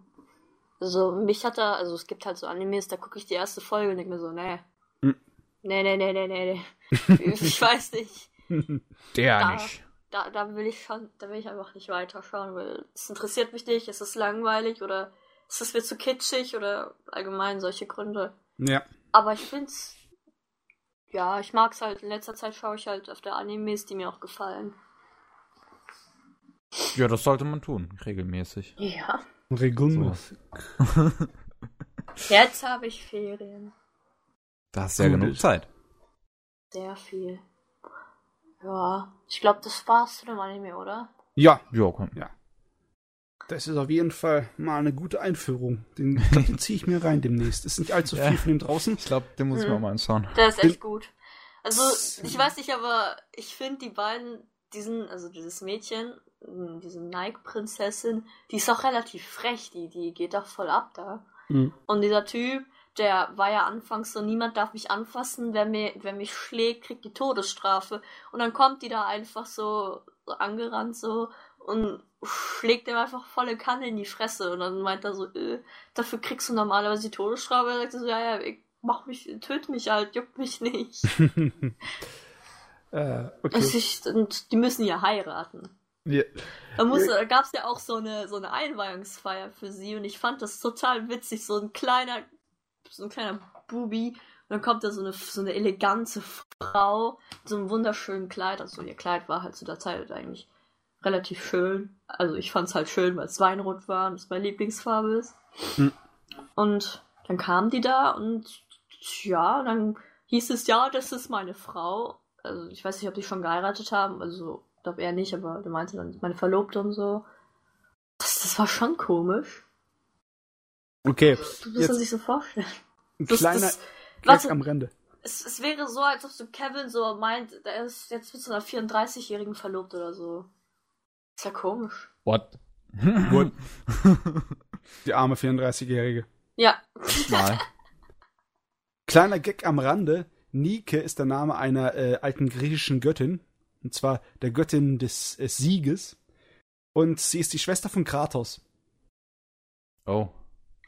D: Also mich hat er, also es gibt halt so Animes, da gucke ich die erste Folge und denke mir so, nee. Hm. Nee, nee, nee, nee, nee, nee. ich weiß nicht.
A: Der da, nicht.
D: Da, da will ich schon, da will ich einfach nicht weiterschauen, weil es interessiert mich nicht, ist es langweilig oder ist es mir zu kitschig oder allgemein solche Gründe.
B: Ja.
D: Aber ich find's, ja, ich mag's halt, in letzter Zeit schaue ich halt auf der Animes, die mir auch gefallen.
A: Ja, das sollte man tun, regelmäßig.
D: Ja.
B: Regelmäßig.
D: So. Jetzt habe ich Ferien.
A: Da hast du ja genug Zeit.
D: Sehr viel. Ja, ich glaube, das war's zu dem Anime, oder?
B: Ja, ja, komm. Ja. Das ist auf jeden Fall mal eine gute Einführung. Den, den ziehe ich mir rein demnächst. Ist nicht allzu viel ja. von dem draußen.
A: Ich glaube, den muss ich mir hm. auch mal anschauen.
D: Der ist echt den, gut. Also, ich weiß nicht, aber ich finde die beiden, diesen, also dieses Mädchen diese Nike-Prinzessin, die ist auch relativ frech, die, die geht doch voll ab da. Mhm. Und dieser Typ, der war ja anfangs so, niemand darf mich anfassen, wer, mir, wer mich schlägt, kriegt die Todesstrafe. Und dann kommt die da einfach so, so angerannt so und schlägt ihm einfach volle Kanne in die Fresse. Und dann meint er so, äh, dafür kriegst du normalerweise die Todesstrafe. Er sagt so, ja, ja, ich mach mich, töte mich halt, juckt mich nicht.
B: äh, okay.
D: Ich, und die müssen ja heiraten.
B: Ja.
D: Da, musste, da gab es ja auch so eine, so eine Einweihungsfeier für sie und ich fand das total witzig. So ein kleiner, so ein kleiner Bubi und dann kommt da so eine, so eine elegante Frau mit so einem wunderschönen Kleid. Also ihr Kleid war halt zu der Zeit eigentlich relativ schön. Also ich fand es halt schön, weil es Weinrot war und es meine Lieblingsfarbe ist. Hm. Und dann kam die da und ja, dann hieß es ja, das ist meine Frau. Also ich weiß nicht, ob die schon geheiratet haben, also ich glaube eher nicht, aber der meinte dann meine Verlobte und so. Das, das war schon komisch.
B: Okay.
D: Du musst das sich so vorstellen.
B: Ein kleiner
D: das,
B: Gag am Rande.
D: Es, es wäre so, als ob so Kevin so meint, er ist jetzt mit so einer 34-Jährigen verlobt oder so. Ist ja komisch.
A: What?
B: What? Die arme 34-Jährige.
D: Ja.
A: Mal.
B: Kleiner Gag am Rande. Nike ist der Name einer äh, alten griechischen Göttin. Und zwar der Göttin des äh, Sieges. Und sie ist die Schwester von Kratos.
A: Oh.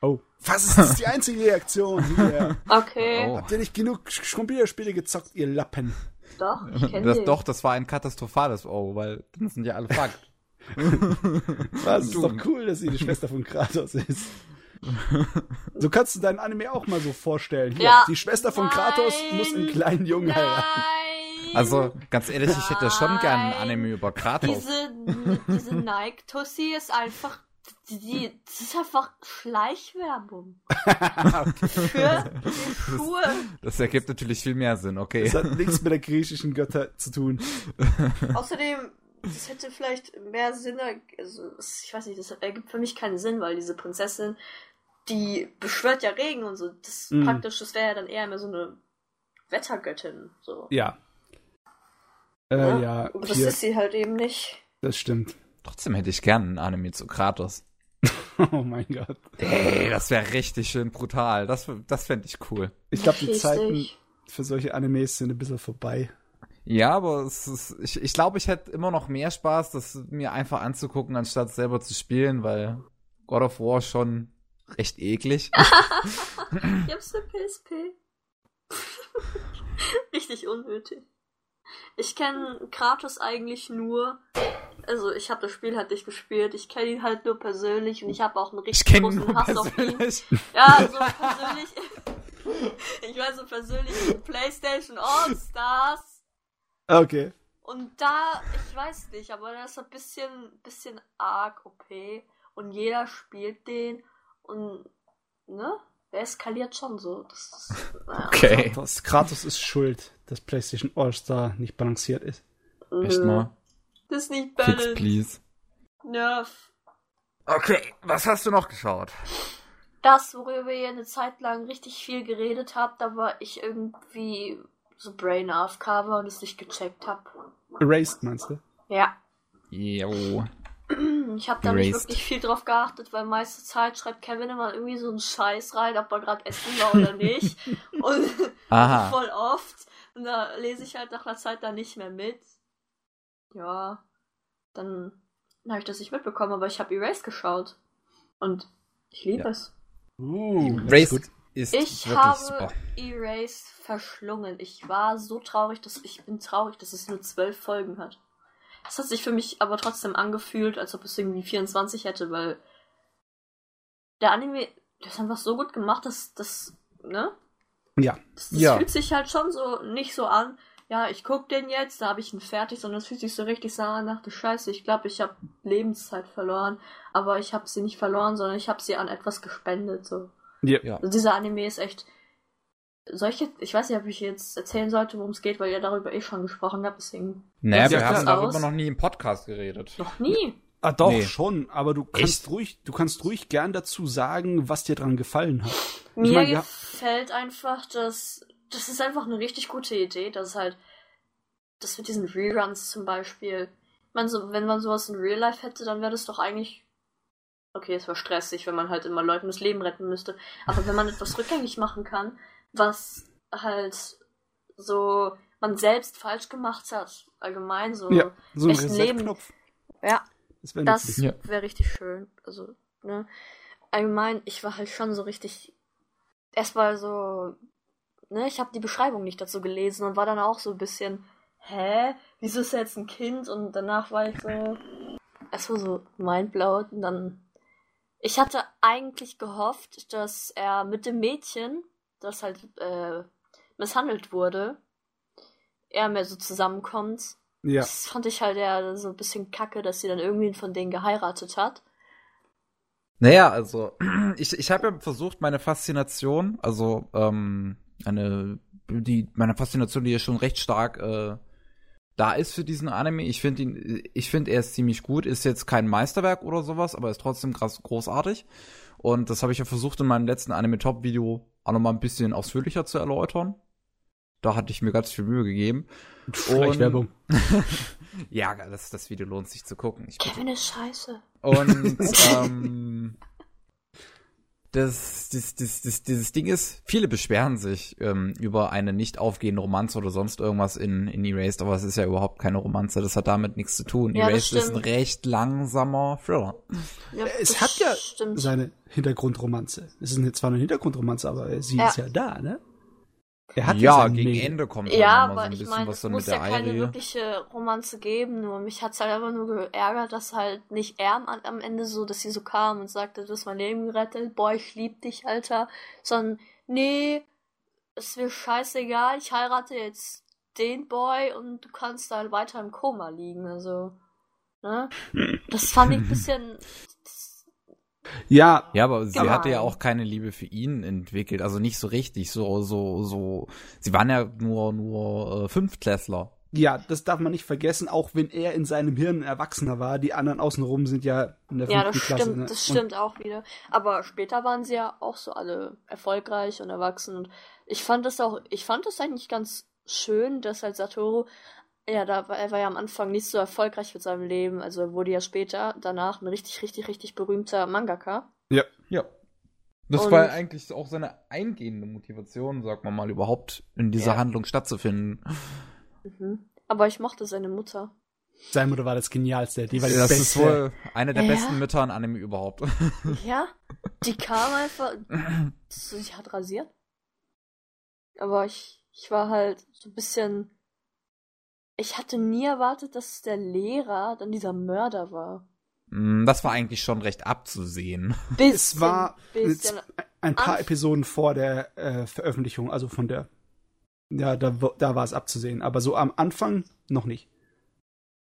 B: Oh. Was ist das die einzige Reaktion hier?
D: Okay.
A: Oh.
B: Habt ihr nicht genug Computerspiele gezockt, ihr Lappen?
D: Doch, ich kenne
A: Das,
D: den.
A: doch, das war ein katastrophales Oh, weil dann sind ja alle Fakt.
B: Was ist doch cool, dass sie die Schwester von Kratos ist. So kannst du deinen Anime auch mal so vorstellen. Hier,
D: Ja.
B: die Schwester von Kratos
D: Nein.
B: muss einen kleinen Jungen heiraten.
D: Nein!
A: Also, ganz ehrlich, ich hätte schon gerne ein Anime über Kratos.
D: Diese, diese Nike-Tussi ist einfach. Die, die, das ist einfach Schleichwerbung. Für die Schuhe.
A: Das ergibt natürlich viel mehr Sinn, okay.
B: Das hat nichts mit der griechischen Götter zu tun.
D: Außerdem, das hätte vielleicht mehr Sinn, also ich weiß nicht, das ergibt für mich keinen Sinn, weil diese Prinzessin, die beschwört ja Regen und so. Das
B: Mhm.
D: praktisch, das wäre ja dann eher mehr so eine Wettergöttin. So.
B: Ja. Äh, ja,
D: Und das
B: hier,
D: ist sie halt eben nicht.
B: das stimmt.
A: Trotzdem hätte ich gerne ein Anime zu Kratos.
B: Oh mein Gott.
A: Ey, das wäre richtig schön brutal. Das, das fände ich cool.
B: Ich glaube, die
D: Richtig.
B: Zeiten für solche Animes sind ein bisschen vorbei.
A: Ja, aber es ist, ich, ich glaube, ich hätte immer noch mehr Spaß, das mir einfach anzugucken, anstatt selber zu spielen, weil God of War schon recht eklig.
D: Ich hab's eine PSP. Richtig unnötig. Ich kenne Kratos eigentlich nur. Also ich habe das Spiel halt nicht gespielt. Ich kenne ihn halt nur persönlich und ich habe auch einen
A: Ich
D: richtig großen
A: nur
D: Hass auf ihn.
A: persönlich.
D: Ja, so persönlich. ich weiß so persönlich PlayStation All Stars.
B: Okay.
D: Und da, ich weiß nicht, aber das ist ein bisschen, bisschen arg OP. Und jeder spielt den. Und, ne? Der eskaliert schon so. Das ist, naja.
A: Okay.
B: Kratos, Kratos ist schuld, dass PlayStation All-Star nicht balanciert ist.
A: Echt
D: Nö.
A: mal.
D: Das ist nicht
A: Fix,
D: balanced.
A: please.
D: Nerv.
A: Okay, was hast du noch geschaut?
D: Das, worüber ihr eine Zeit lang richtig viel geredet habt, da war ich irgendwie so Brain AFK war und es nicht gecheckt hab.
B: Erased, meinst du?
D: Ja.
A: Jo.
D: Ich habe da nicht
A: Erased.
D: wirklich viel drauf geachtet, weil meiste Zeit schreibt Kevin immer irgendwie so einen Scheiß rein, ob er gerade essen war oder nicht. und
A: Aha.
D: voll oft. Und da lese ich halt nach einer Zeit dann nicht mehr mit. Ja. Dann habe ich das nicht mitbekommen, aber ich habe Erased geschaut. Und ich liebe
A: Ja.
D: es.
B: Uh,
A: Race ist
D: Ich habe
A: super.
D: Erased verschlungen. Ich war so traurig, dass ich bin traurig, dass es nur zwölf Folgen hat. Es hat sich für mich aber trotzdem angefühlt, als ob es irgendwie 24 hätte, weil der Anime, der ist einfach so gut gemacht, dass das, ne?
B: Ja.
D: Das, das
A: Ja.
D: fühlt sich halt schon so nicht so an. Ja, ich guck den jetzt, da habe ich ihn fertig, sondern es fühlt sich so richtig so an, dachte Scheiße, ich glaube, ich habe Lebenszeit verloren, aber ich habe sie nicht verloren, sondern ich habe sie an etwas gespendet, so.
B: Ja.
A: Ja.
D: Also dieser Anime ist echt. Solche, ich weiß nicht, ob ich jetzt erzählen sollte, worum es geht, weil ihr darüber eh schon gesprochen habt, deswegen
A: Naja,
B: Ja,
A: wir haben darüber
D: Aus.
A: noch nie im Podcast geredet.
D: noch nie.
B: Ah, doch,
A: Nee.
B: schon, aber du kannst
A: Echt?
B: ruhig, du kannst ruhig gern dazu sagen, was dir dran gefallen hat.
D: Mir
B: mein,
D: gefällt einfach, dass das ist einfach eine richtig gute Idee, dass halt das mit diesen Reruns zum Beispiel. Ich meine, so, wenn man sowas in Real Life hätte, dann wäre das doch eigentlich. Okay, es wäre stressig, wenn man halt immer Leuten das Leben retten müsste. Aber wenn man etwas rückgängig machen kann, was halt so man selbst falsch gemacht hat, allgemein so.
B: Ja, so ein
D: Leben. Ja,
B: Das wäre.
A: Ja.
D: wäre richtig schön. Also, ne? Allgemein, ich war halt schon so richtig. Erstmal so. Ne, ich habe die Beschreibung nicht dazu gelesen und war dann auch so ein bisschen. Hä? Wieso ist er jetzt ein Kind? Und danach war ich so. Erstmal so mindblown und dann. Ich hatte eigentlich gehofft, dass er mit dem Mädchen, das halt äh, misshandelt wurde, er mehr so zusammenkommt.
B: Ja.
D: Das fand ich halt eher so ein bisschen kacke, dass sie dann irgendwie von denen geheiratet hat.
A: Naja, also ich, ich habe ja versucht, meine Faszination, also ähm, eine, die, meine Faszination, die ja schon recht stark äh, da ist für diesen Anime. Ich finde ihn, ich finde er ist ziemlich gut. Ist jetzt kein Meisterwerk oder sowas, aber ist trotzdem krass großartig. Und das habe ich ja versucht in meinem letzten Anime-Top-Video auch nochmal ein bisschen ausführlicher zu erläutern. Da hatte ich mir ganz viel Mühe gegeben.
B: Und Werbung.
A: ja, das, das Video lohnt sich zu gucken.
D: Ich Kevin ist scheiße.
A: Und ähm, das, das, das, das, dieses Ding ist, viele beschweren sich ähm, über eine nicht aufgehende Romanze oder sonst irgendwas in, in Erased, aber es ist ja überhaupt keine Romanze, das hat damit nichts zu tun. Ja, Erased ist ein recht langsamer Thriller.
B: Ja, es hat ja stimmt. seine Hintergrundromanze. Es ist zwar eine Hintergrundromanze, aber sie ja. ist ja da, ne?
A: Er hat ja, gegen Mädel. Ende kommt
D: halt ja, aber so ein bisschen ich meine, was dann muss mit der ja keine wirkliche Romanze geben, nur mich hat's halt einfach nur geärgert, dass halt nicht er am, Ende so, dass sie so kam und sagte, du hast mein Leben gerettet, boah, ich lieb dich, Alter, sondern, nee, es wird scheißegal, ich heirate jetzt den Boy und du kannst da halt weiter im Koma liegen, also, ne? Das fand ich ein bisschen,
B: ja.
A: Ja, aber sie genau. hatte ja auch keine Liebe für ihn entwickelt, also nicht so richtig, so, so, so. Sie waren ja nur, nur äh, Fünftklässler.
B: Ja, das darf man nicht vergessen, auch wenn er in seinem Hirn ein Erwachsener war, die anderen außenrum sind ja in der
D: ja,
B: fünften
D: das
B: Klasse.
D: Stimmt, ne? Das stimmt auch wieder. Aber später waren sie ja auch so alle erfolgreich und erwachsen und ich fand das auch, ich fand das eigentlich ganz schön, dass halt Satoru ja, da war, er war ja am Anfang nicht so erfolgreich mit seinem Leben. Also er wurde ja später danach ein richtig, richtig, richtig berühmter Mangaka.
A: Ja. Ja. Das und war eigentlich auch seine eingehende Motivation, sagt man mal, überhaupt in dieser ja. Handlung stattzufinden.
D: Mhm. Aber ich mochte seine Mutter.
B: Seine Mutter war das Genialste. Die war die
A: das beste. ist wohl eine der ja. besten Mütter in Anime überhaupt.
D: Ja, die kam einfach. Sie hat rasiert. Aber ich, ich war halt so ein bisschen ich hatte nie erwartet, dass der Lehrer dann dieser Mörder war.
A: Mm, das war eigentlich schon recht abzusehen.
B: Bisschen, es war bisschen. ein paar Anf Episoden vor der äh, Veröffentlichung, also von der. Ja, da, da war es abzusehen, aber so am Anfang noch nicht.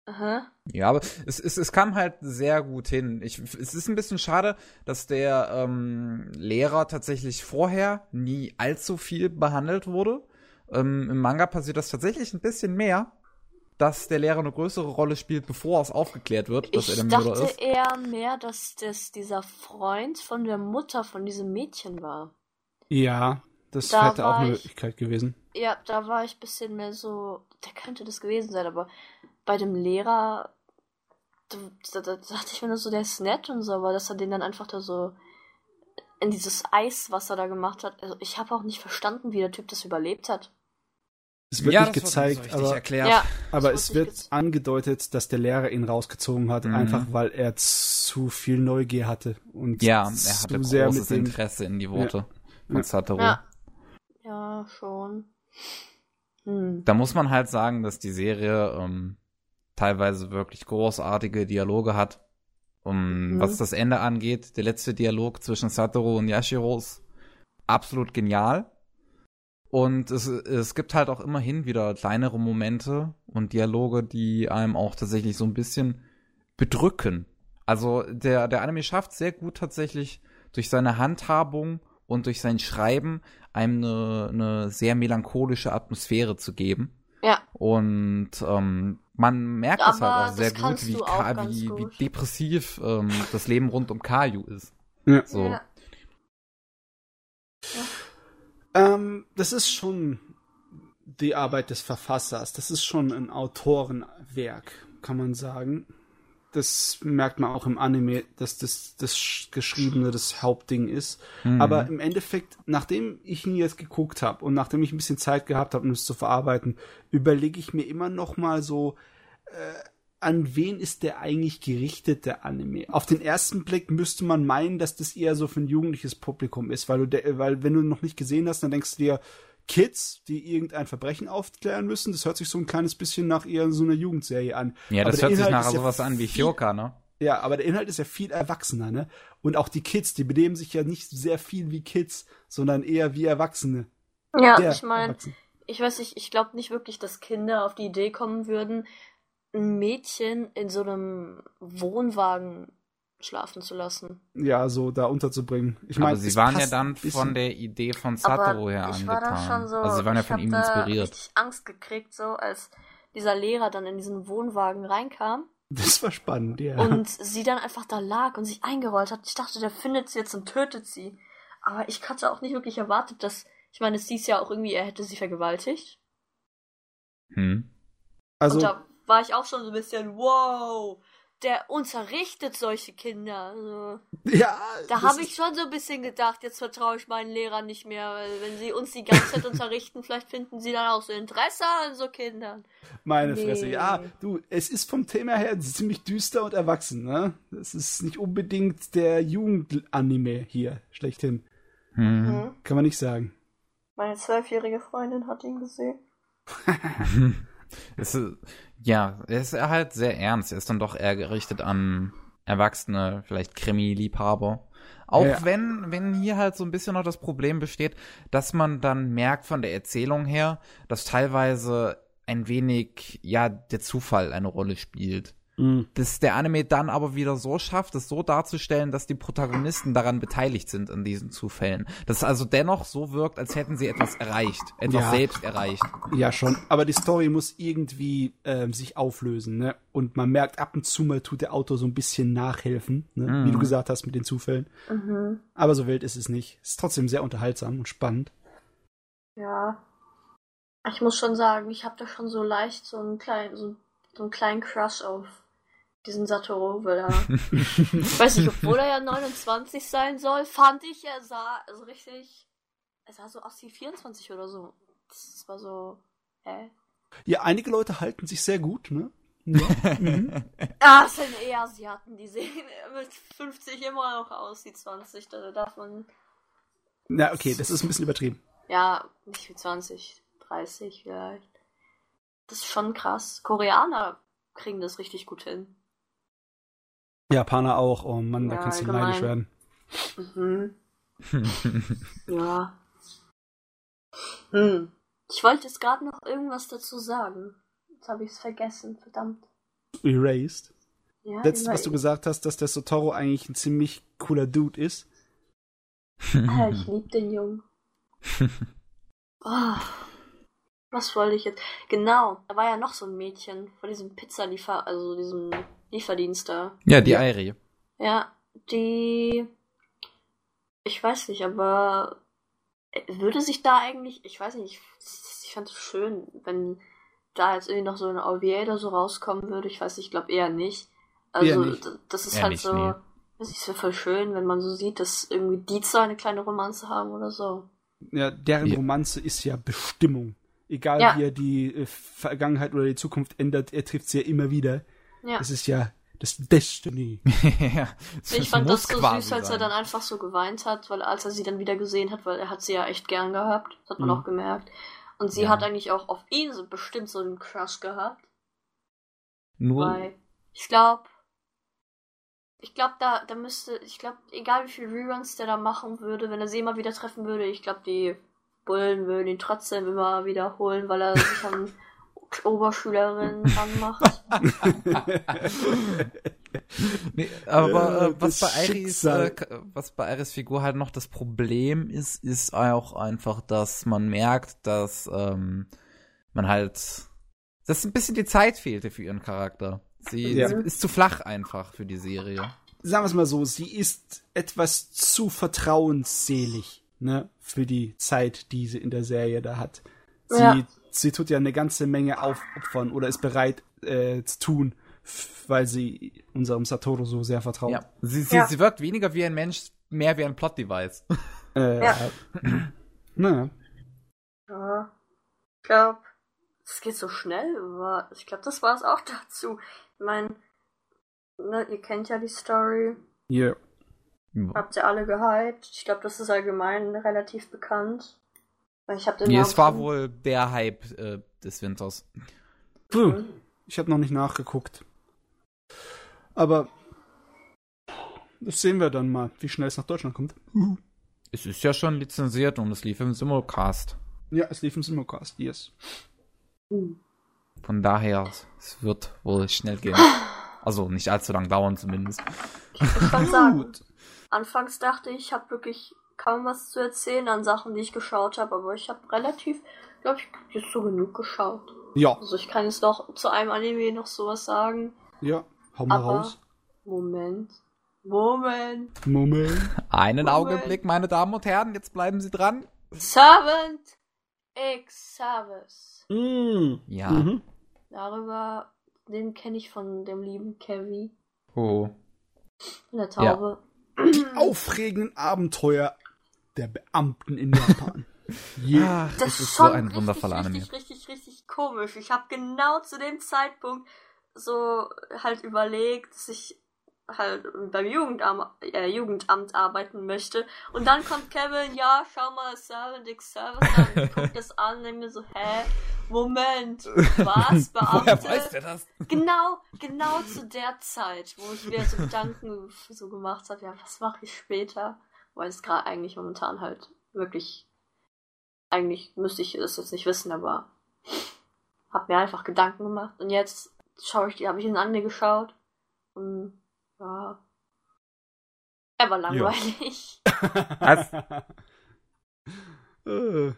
D: Aha.
A: Ja, aber es, es, es kam halt sehr gut hin. Ich, es ist ein bisschen schade, dass der ähm, Lehrer tatsächlich vorher nie allzu viel behandelt wurde. Ähm, Im Manga passiert das tatsächlich ein bisschen mehr dass der Lehrer eine größere Rolle spielt, bevor es aufgeklärt wird, dass
D: ich
A: er der Mörder
D: ist. Ich dachte eher mehr, dass das dieser Freund von der Mutter von diesem Mädchen war.
B: Ja, das da hätte auch eine Möglichkeit gewesen.
D: Ja, da war ich ein bisschen mehr so, der könnte das gewesen sein, aber bei dem Lehrer, da, da, da dachte ich mir nur so, der ist nett und so, aber dass er den dann einfach da so in dieses Eiswasser da gemacht hat. Also ich habe auch nicht verstanden, wie der Typ das überlebt hat.
B: Es wird ja, nicht gezeigt, aber, ja, aber es wird angedeutet, dass der Lehrer ihn rausgezogen hat, mhm. einfach weil er zu viel Neugier hatte und
A: ja, er hatte sehr großes Interesse in die Worte ja. von Satoru.
D: Ja. ja, schon.
A: Hm. Da muss man halt sagen, dass die Serie ähm, teilweise wirklich großartige Dialoge hat. Um, mhm. Was das Ende angeht, der letzte Dialog zwischen Satoru und Yashiro ist absolut genial. Und es, es gibt halt auch immerhin wieder kleinere Momente und Dialoge, die einem auch tatsächlich so ein bisschen bedrücken. Also der, der Anime schafft sehr gut tatsächlich durch seine Handhabung und durch sein Schreiben einem eine, eine sehr melancholische Atmosphäre zu geben.
D: Ja.
A: Und ähm, man merkt es halt auch sehr gut, wie, auch wie, gut. wie depressiv ähm, das Leben rund um Kaju ist.
B: Ja.
A: So. Ja.
B: Ähm, das ist schon die Arbeit des Verfassers. Das ist schon ein Autorenwerk, kann man sagen. Das merkt man auch im Anime, dass das, das Geschriebene das Hauptding ist. Mhm. Aber im Endeffekt, nachdem ich ihn jetzt geguckt habe und nachdem ich ein bisschen Zeit gehabt habe, um es zu verarbeiten, überlege ich mir immer noch mal so, äh, an wen ist der eigentlich gerichtet, der Anime? Auf den ersten Blick müsste man meinen, dass das eher so für ein jugendliches Publikum ist, weil du, weil wenn du noch nicht gesehen hast, dann denkst du dir, Kids, die irgendein Verbrechen aufklären müssen, das hört sich so ein kleines bisschen nach eher so einer Jugendserie an.
A: Ja, das hört sich nachher sowas ja an wie Hyoka, ne?
B: Ja, aber der Inhalt ist ja viel erwachsener, ne? Und auch die Kids, die benehmen sich ja nicht sehr viel wie Kids, sondern eher wie Erwachsene.
D: Ja, der ich meine, ich weiß nicht, ich glaube nicht wirklich, dass Kinder auf die Idee kommen würden, ein Mädchen in so einem Wohnwagen schlafen zu lassen.
B: Ja, so da unterzubringen.
A: Ich meine, sie waren ja dann von der Idee von Satoru her
D: ich
A: angetan.
D: War da schon so,
A: also sie waren ja von ihm inspiriert.
D: Ich Angst gekriegt, so als dieser Lehrer dann in diesen Wohnwagen reinkam.
B: Das war spannend, ja.
D: Und sie dann einfach da lag und sich eingerollt hat. Ich dachte, der findet sie jetzt und tötet sie. Aber ich hatte auch nicht wirklich erwartet, dass. Ich meine, es hieß ja auch irgendwie, er hätte sie vergewaltigt.
A: Hm.
D: Also. Und da war ich auch schon so ein bisschen, wow, der unterrichtet solche Kinder. Also,
B: ja.
D: Da habe ich schon so ein bisschen gedacht, jetzt vertraue ich meinen Lehrern nicht mehr, weil wenn sie uns die ganze Zeit unterrichten, vielleicht finden sie dann auch so Interesse an so Kindern.
B: Meine nee. Fresse. Ja, du, es ist vom Thema her ziemlich düster und erwachsen, ne? Es ist nicht unbedingt der Jugendanime hier, schlechthin. Mhm. Kann man nicht sagen.
D: Meine zwölfjährige Freundin hat ihn gesehen.
A: es ist, ja, er ist halt sehr ernst. Er ist dann doch eher gerichtet an Erwachsene, vielleicht Krimi-Liebhaber. Auch ja. wenn, wenn hier halt so ein bisschen noch das Problem besteht, dass man dann merkt von der Erzählung her, dass teilweise ein wenig, ja, der Zufall eine Rolle spielt. Mhm. Dass der Anime dann aber wieder so schafft, es so darzustellen, dass die Protagonisten daran beteiligt sind an diesen Zufällen. Dass es also dennoch so wirkt, als hätten sie etwas erreicht, etwas ja. selbst erreicht.
B: Ja, schon. Aber die Story muss irgendwie äh, sich auflösen, ne? Und man merkt, ab und zu mal tut der Autor so ein bisschen nachhelfen, ne? Mhm. wie du gesagt hast mit den Zufällen. Mhm. Aber so wild ist es nicht. Es ist trotzdem sehr unterhaltsam und spannend.
D: Ja. Ich muss schon sagen, ich habe da schon so leicht so einen kleinen, so, so einen kleinen Crush auf diesen Satoru, weil er, ich weiß nicht, obwohl er ja 29 sein soll, fand ich, er sah also richtig, er sah so aus wie 24 oder so. Das war so, hä?
B: Ja, einige Leute halten sich sehr gut, ne?
D: Ja, mhm. ah, es sind eher Asiaten, die sehen mit 50 immer noch aus wie 20, da darf man...
B: Na, okay, das ist ein bisschen übertrieben.
D: Ja, nicht wie 20, 30 vielleicht. Das ist schon krass. Koreaner kriegen das richtig gut hin.
B: Japaner auch. Oh Mann, ja, da kannst du neidisch werden.
D: Mhm. ja. Hm. Ich wollte jetzt gerade noch irgendwas dazu sagen. Jetzt habe ich es vergessen, verdammt.
B: Erased? Ja, Letztes, was du gesagt hast, dass der Sotoro eigentlich ein ziemlich cooler Dude ist.
D: Alter, ich liebe den Jungen. oh, was wollte ich jetzt? Genau, da war ja noch so ein Mädchen vor diesem Pizzaliefer, also diesem Lieferdienst da.
A: Ja, die Airi.
D: Ja, die. Ich weiß nicht, aber würde sich da eigentlich, ich weiß nicht, ich fand es schön, wenn da jetzt irgendwie noch so eine OVA oder so rauskommen würde. Ich weiß nicht, ich glaube eher nicht. Also, nicht. das ist eher halt nicht, so, nee. das ist ja voll schön, wenn man so sieht, dass irgendwie die zwei eine kleine Romanze haben oder so.
B: Ja, deren ja. Romanze ist ja Bestimmung. Egal ja. wie er die äh, Vergangenheit oder die Zukunft ändert, er trifft sie ja immer wieder. Ja. Das ist ja das Destiny.
A: ja,
D: das ich fand das so süß, als er dann einfach so geweint hat, weil als er sie dann wieder gesehen hat, weil er hat sie ja echt gern gehabt, das hat man mhm. auch gemerkt. Und sie ja. hat eigentlich auch auf ihn so bestimmt so einen Crush gehabt.
A: Nur.
D: Weil ich glaube, ich glaube, da, da müsste, ich glaube, egal wie viel Reruns der da machen würde, wenn er sie immer wieder treffen würde, ich glaube, die Bullen würden ihn trotzdem immer wiederholen, weil er sich an Oberschülerin anmacht.
A: nee, aber äh, was, bei Iris, äh, was bei Iris Figur halt noch das Problem ist, ist auch einfach, dass man merkt, dass ähm, man halt, dass ein bisschen die Zeit fehlte für ihren Charakter. Sie, ja. sie ist zu flach einfach für die Serie.
B: Sagen wir es mal so, sie ist etwas zu vertrauensselig, ne, für die Zeit, die sie in der Serie da hat. Sie ja sie tut ja eine ganze Menge aufopfern oder ist bereit äh, zu tun, weil sie unserem Satoru so sehr vertraut.
A: Ja. Sie, sie, ja. sie wirkt weniger wie ein Mensch, mehr wie ein Plot-Device.
B: Äh, ja. naja.
D: Ja. Ich glaube, es geht so schnell, aber ich glaube, das war es auch dazu. Ich meine, ne, ihr kennt ja die Story.
B: Ja.
D: Yeah. Habt ihr alle gehypt? Ich glaube, das ist allgemein relativ bekannt. Ich hab den
A: nee, es war wohl der Hype äh, des Winters.
B: Puh, ich habe noch nicht nachgeguckt. Aber das sehen wir dann mal, wie schnell es nach Deutschland kommt.
A: Es ist ja schon lizenziert und es lief im Simulcast.
B: Ja, es lief im Simulcast, yes.
A: Von daher, es wird wohl schnell gehen. Also nicht allzu lang dauern zumindest.
D: Ich kann sagen, anfangs dachte ich, ich habe wirklich kaum was zu erzählen an Sachen, die ich geschaut habe, aber ich habe relativ, glaube ich, jetzt so genug geschaut.
B: Ja.
D: Also ich kann jetzt noch zu einem Anime noch sowas sagen.
B: Ja, hau mal
D: aber
B: raus.
D: Moment. Moment.
B: Moment.
A: Einen
D: Moment.
A: Augenblick, meine Damen und Herren, jetzt bleiben Sie dran.
D: Servant X Service.
B: Mm.
A: Ja.
B: Mhm.
D: Darüber, den kenne ich von dem lieben Kevin.
A: Oh.
D: Von der Taube.
B: Die aufregenden Abenteuer der Beamten in Japan. yeah.
A: Ach,
D: Das
A: es
D: ist
A: so ein
D: richtig,
A: wundervoller Anime.
D: richtig, richtig, richtig komisch. Ich habe genau zu dem Zeitpunkt so halt überlegt, dass ich halt beim Jugendamt, äh, Jugendamt arbeiten möchte. Und dann kommt Kevin, ja, schau mal, Servant X Service an. Ich guck das an und denk mir so, hä, Moment, was,
A: Woher
D: Beamte?
A: weiß der das?
D: Genau, genau zu der Zeit, wo ich mir so Gedanken so gemacht habe, ja, was mache ich später? Weil es gerade eigentlich momentan halt wirklich, eigentlich müsste ich das jetzt nicht wissen, aber hab mir einfach Gedanken gemacht und jetzt schaue ich die, habe ich ihn angeschaut und ja, er war langweilig.
B: Äh,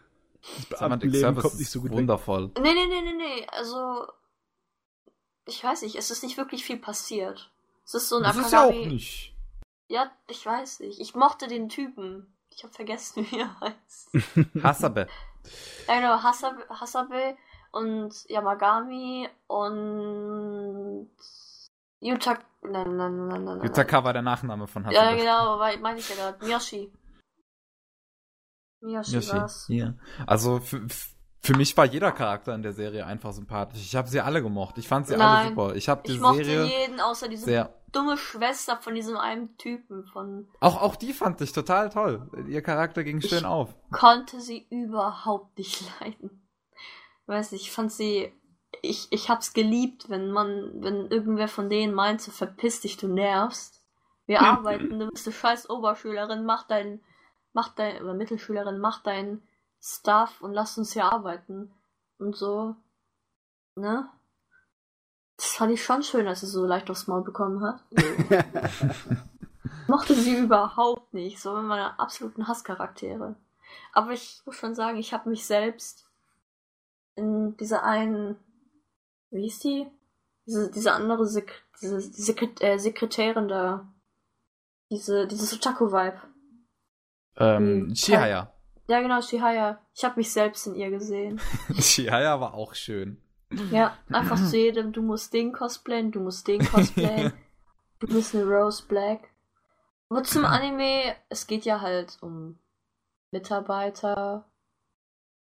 B: Das Beamtenleben kommt nicht so gut weg.
A: wundervoll.
D: Nee, nee, nee, nee, nee, also ich weiß nicht, es ist nicht wirklich viel passiert. Es ist so ein
A: Das ist ja auch
D: Akademie-
A: nicht.
D: Ja, ich weiß nicht. Ich mochte den Typen. Ich habe vergessen, wie er heißt.
A: Hasabe.
D: ja, genau, Hasabe, Hasabe und Yamagami und Yuta. Nein, nein, nein, nein.
A: Yutaka war der Nachname von
D: Ja,
A: Hasabe.
D: genau, weil meine ich ja gerade. Miyoshi. Miyoshi,
A: Yoshi.
D: war's.
A: Ja. Also für, für mich war jeder Charakter in der Serie einfach sympathisch. Ich habe sie alle gemocht. Ich fand sie alle
D: Nein.
A: super. Ich habe die
D: Ich mochte
A: Serie
D: jeden außer diese
A: sehr.
D: dumme Schwester von diesem einen Typen von
A: Auch, auch die fand ich total toll. Ihr Charakter ging schön
D: Ich-
A: auf.
D: konnte sie überhaupt nicht leiden. Weiß nicht, ich fand sie. Ich, ich hab's geliebt, wenn man, wenn irgendwer von denen meinte, verpiss dich, du nervst. Wir arbeiten, du bist eine scheiß Oberschülerin, mach dein, mach dein, oder Mittelschülerin, mach dein Stuff und lass uns hier arbeiten. Und so, ne? Das fand ich schon schön, als sie so leicht aufs Maul bekommen hat. mochte sie überhaupt nicht. So eine meiner absoluten Hasscharaktere. Aber ich muss schon sagen, ich habe mich selbst in dieser einen, wie hieß die? Diese, diese andere Sek diese Sekret äh, Sekretärin da. Diese, dieses Otaku-Vibe.
A: Ähm,
D: Hm,
A: Chihaya.
D: Ja, genau, Shihaya. Ich habe mich selbst in ihr gesehen.
A: Chihaya war auch schön.
D: Ja, einfach zu jedem, du musst den cosplayen, du musst den cosplayen, du bist eine Rose Black. Aber zum Anime, es geht ja halt um Mitarbeiter,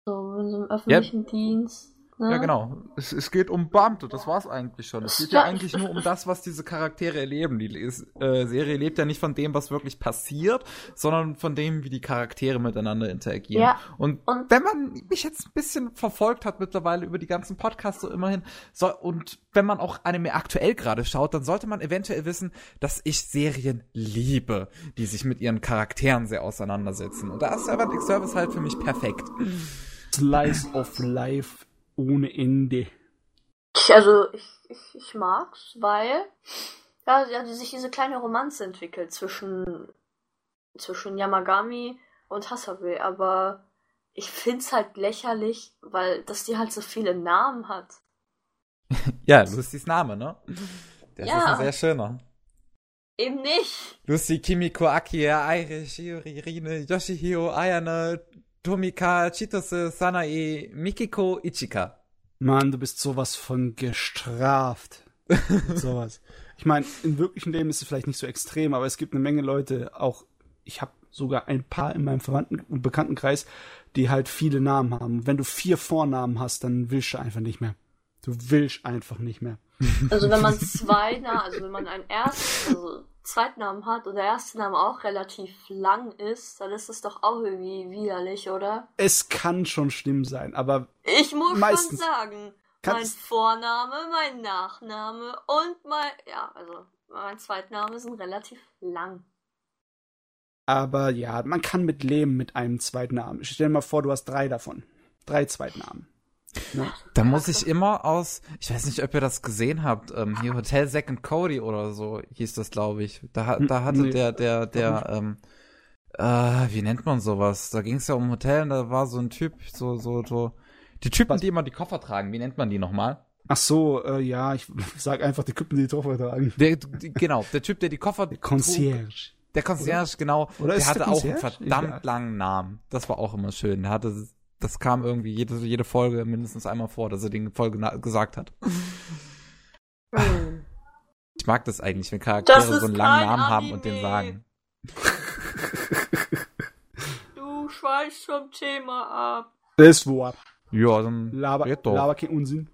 D: so in so einem öffentlichen Dienst. Ne?
A: Ja, genau. Es, es geht um Beamte, das war's eigentlich schon. Es geht
D: Ja.
A: ja eigentlich nur um das, was diese Charaktere erleben. Die Les- äh, Serie lebt ja nicht von dem, was wirklich passiert, sondern von dem, wie die Charaktere miteinander interagieren.
D: Ja,
A: Und,
D: und-
A: wenn man mich jetzt ein bisschen verfolgt hat mittlerweile über die ganzen Podcasts so immerhin, so, und wenn man auch Anime aktuell gerade schaut, dann sollte man eventuell wissen, dass ich Serien liebe, die sich mit ihren Charakteren sehr auseinandersetzen. Und da ist Servant X Service halt für mich perfekt.
B: Slice of Life ohne Ende.
D: Ich, also, ich, ich, ich mag's, weil ja, ja, sich diese kleine Romanze entwickelt zwischen, zwischen Yamagami und Hasabe, aber ich find's halt lächerlich, weil, dass die halt so viele Namen hat.
A: Ja, Lucys Name, ne? Das
D: Ja.
A: ist ein sehr schöner.
D: Eben nicht.
A: Lucy, Kimiko, Akia, Aire, Shiori, Rine, Yoshihiro, Ayane, Tomika, Chitose, Sanae, Mikiko, Ichika.
B: Mann, du bist sowas von gestraft. Sowas. Ich meine, im wirklichen Leben ist es vielleicht nicht so extrem, aber es gibt eine Menge Leute, auch ich habe sogar ein paar in meinem Verwandten- und Bekanntenkreis, die halt viele Namen haben. Wenn du vier Vornamen hast, dann willst du einfach nicht mehr. Du willst einfach nicht mehr.
D: Also wenn man zwei Namen, also wenn man einen ersten, also Zweitnamen hat und der erste Name auch relativ lang ist, dann ist das doch auch irgendwie widerlich, oder?
B: Es kann schon schlimm sein, aber
D: Ich muss
B: Meistens.
D: schon sagen, mein Vorname, mein Nachname und mein, ja, also mein Zweitname sind relativ lang.
B: aber ja, man kann mit leben mit einem Zweitnamen. Stell dir mal vor, du hast drei davon. Drei Zweitnamen.
A: Ja. Da muss ich immer aus, ich weiß nicht, ob ihr das gesehen habt, ähm, hier Hotel Zack and Cody oder so hieß das, glaube ich. Da, da hatte nee. der, der, der, ähm, äh, wie nennt man sowas? Da ging es ja um Hotel und da war so ein Typ, so, so, so, die Typen, Was? die immer die Koffer tragen, wie nennt man die nochmal?
B: Ach so, äh, ja, ich sag einfach die Typen, die die Koffer tragen.
A: Der, die, genau, der Typ, der die Koffer.
B: Der Concierge.
A: Der Concierge, Oder? genau. Oder der hatte der auch einen verdammt langen Namen. Das war auch immer schön. Der hatte, das kam irgendwie jede, jede Folge mindestens einmal vor, dass er den Folge gesagt hat. Hm. Ich mag das eigentlich, wenn Charaktere so einen langen Namen Anime. haben und den sagen.
D: Du schweißt vom Thema ab.
B: Das war.
A: Ja, dann
B: Laber, red doch. Laber kein Unsinn.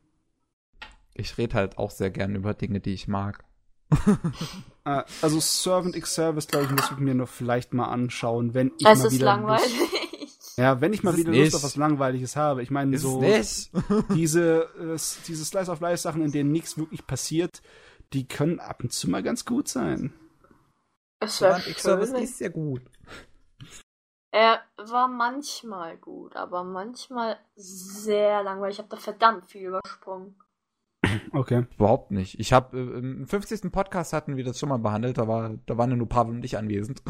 A: Ich rede halt auch sehr gern über Dinge, die ich mag.
B: Ah, also Servant X Service, glaube ich, muss ich mir noch vielleicht mal anschauen, wenn ich es mal wieder
D: langweilig.
B: Lust, ja, wenn ich mal wieder Lust auf was Langweiliges habe. Ich meine, so diese, äh, diese Slice of Life Sachen, in denen nichts wirklich passiert, die können ab und zu mal ganz gut sein.
D: Es war X Service
A: ist sehr gut.
D: Er war manchmal gut, aber manchmal sehr langweilig. Ich habe da verdammt viel übersprungen.
B: Okay.
A: Überhaupt nicht. Ich habe äh, im 50. Podcast hatten wir das schon mal behandelt, da, war, da waren ja nur Pavel und ich anwesend.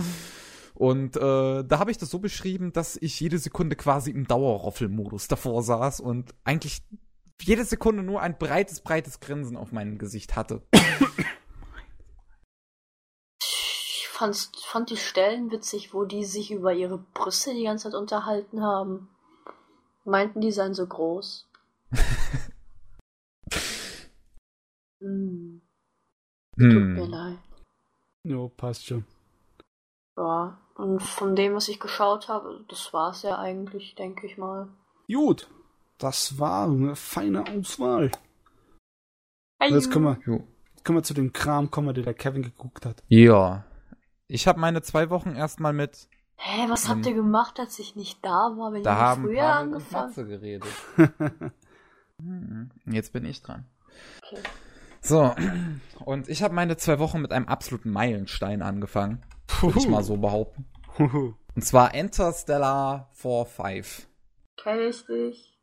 A: Und äh, da habe ich das so beschrieben, dass ich jede Sekunde quasi im Dauerroffelmodus davor saß und eigentlich jede Sekunde nur ein breites, breites Grinsen auf meinem Gesicht hatte.
D: Ich fand's, fand die Stellen witzig, wo die sich über ihre Brüste die ganze Zeit unterhalten haben. Meinten, die seien so groß. Hm. Tut hm. mir leid.
B: Jo, passt schon.
D: Ja, und von dem, was ich geschaut habe, das war's ja eigentlich, denke ich mal.
B: Gut, das war eine feine Auswahl. Jetzt kommen wir, jo. kommen wir zu dem Kram kommen, den der Kevin geguckt hat.
A: Ja. Ich habe meine zwei Wochen erstmal mit.
D: Hä, was ähm, habt ihr gemacht, als ich nicht da war? Wenn
A: da haben
D: früher
A: Pavel angefangen? und geredet. hm, jetzt bin ich dran. Okay. So, und ich habe meine zwei Wochen mit einem absoluten Meilenstein angefangen. Würde ich mal so behaupten. Und zwar Interstellar 4-5.
D: Kenn ich dich.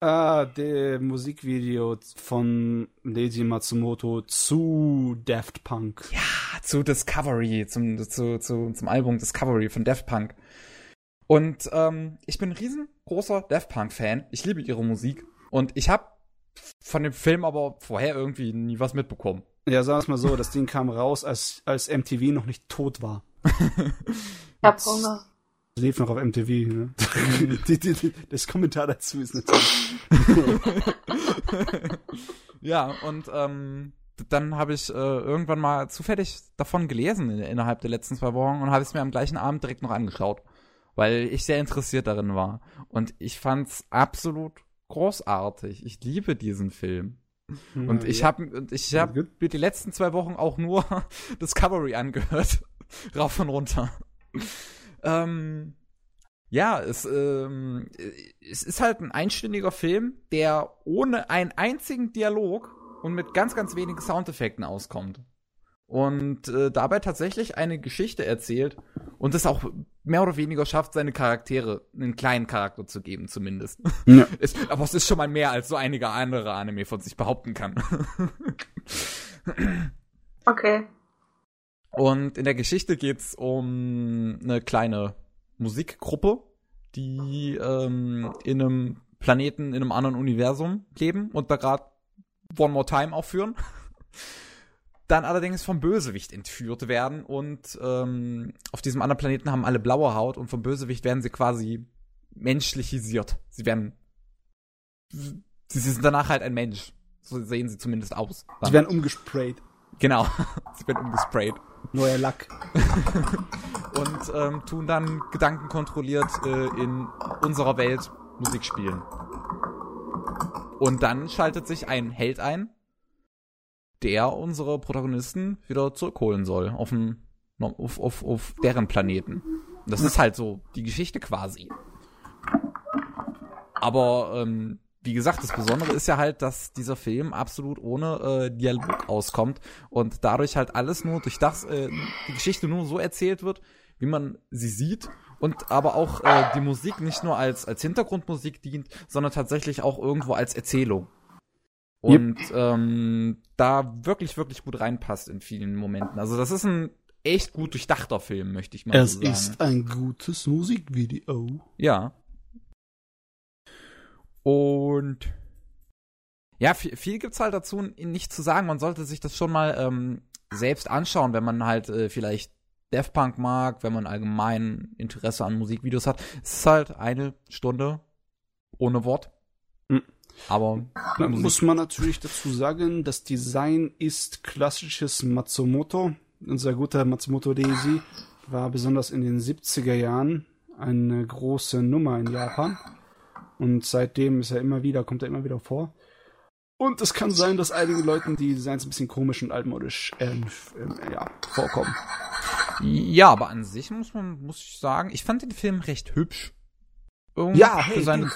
B: Ah, der Musikvideo von Leiji Matsumoto zu Daft Punk.
A: Ja, zu Discovery, zum, zu, zu, zum Album Discovery von Daft Punk. Und ähm, ich bin ein riesengroßer Daft Punk-Fan. Ich liebe ihre Musik. Und ich habe von dem Film aber vorher irgendwie nie was mitbekommen.
B: Ja, sagen wir es mal so, das Ding kam raus, als, als MTV noch nicht tot war.
D: ich hab Hunger.
B: Lief noch auf MTV, ne? die, die, die, das Kommentar dazu ist natürlich.
A: ja, und ähm, dann habe ich äh, irgendwann mal zufällig davon gelesen in, innerhalb der letzten zwei Wochen und habe es mir am gleichen Abend direkt noch angeschaut, weil ich sehr interessiert darin war. Und ich fand's absolut großartig. Ich liebe diesen Film. Und ich habe und ich habe mir die letzten zwei Wochen auch nur Discovery angehört, rauf und runter. ähm, ja, es, ähm, es ist halt ein einstündiger Film, der ohne einen einzigen Dialog und mit ganz, ganz wenigen Soundeffekten auskommt und äh, dabei tatsächlich eine Geschichte erzählt und es auch mehr oder weniger schafft, seine Charaktere einen kleinen Charakter zu geben, zumindest. Ja. es, aber es ist schon mal mehr, als so einige andere Anime von sich behaupten kann.
D: okay.
A: Und in der Geschichte geht's um eine kleine Musikgruppe, die ähm, in einem Planeten, in einem anderen Universum leben und da gerade One More Time aufführen dann allerdings vom Bösewicht entführt werden und ähm, auf diesem anderen Planeten haben alle blaue Haut und vom Bösewicht werden sie quasi menschlichisiert. Sie werden sie, sind danach halt ein Mensch. So sehen sie zumindest aus.
B: Dann. Sie werden umgesprayt.
A: Genau, sie werden umgesprayt.
B: Neuer Lack.
A: und ähm, tun dann gedankenkontrolliert äh, in unserer Welt Musik spielen. Und dann schaltet sich ein Held ein, der unsere Protagonisten wieder zurückholen soll auf, ein, auf, auf, auf deren Planeten. Das ist halt so die Geschichte quasi. Aber ähm, wie gesagt, das Besondere ist ja halt, dass dieser Film absolut ohne äh, Dialog auskommt und dadurch halt alles nur durch das, äh, die Geschichte nur so erzählt wird, wie man sie sieht und aber auch äh, die Musik nicht nur als, als Hintergrundmusik dient, sondern tatsächlich auch irgendwo als Erzählung. Und yep. ähm, da wirklich, wirklich gut reinpasst in vielen Momenten. Also das ist ein echt gut durchdachter Film, möchte ich mal
B: es
A: so sagen.
B: Es ist ein gutes Musikvideo.
A: Ja. Und ja, viel, viel gibt's halt dazu nicht zu sagen. Man sollte sich das schon mal ähm, selbst anschauen, wenn man halt äh, vielleicht Death Punk mag, wenn man allgemein Interesse an Musikvideos hat. Es ist halt eine Stunde ohne Wort. Aber
B: da muss man natürlich dazu sagen, das Design ist klassisches Matsumoto. Unser guter Matsumoto Daisy war besonders in den 70er Jahren eine große Nummer in Japan. Und seitdem ist er immer wieder, kommt er immer wieder vor. Und es kann sein, dass einigen Leuten die Designs ein bisschen komisch und altmodisch ähm, ähm, ja, vorkommen.
A: Ja, aber an sich muss man, muss ich sagen, ich fand den Film recht hübsch.
B: Irgendwie ja, hey, für seine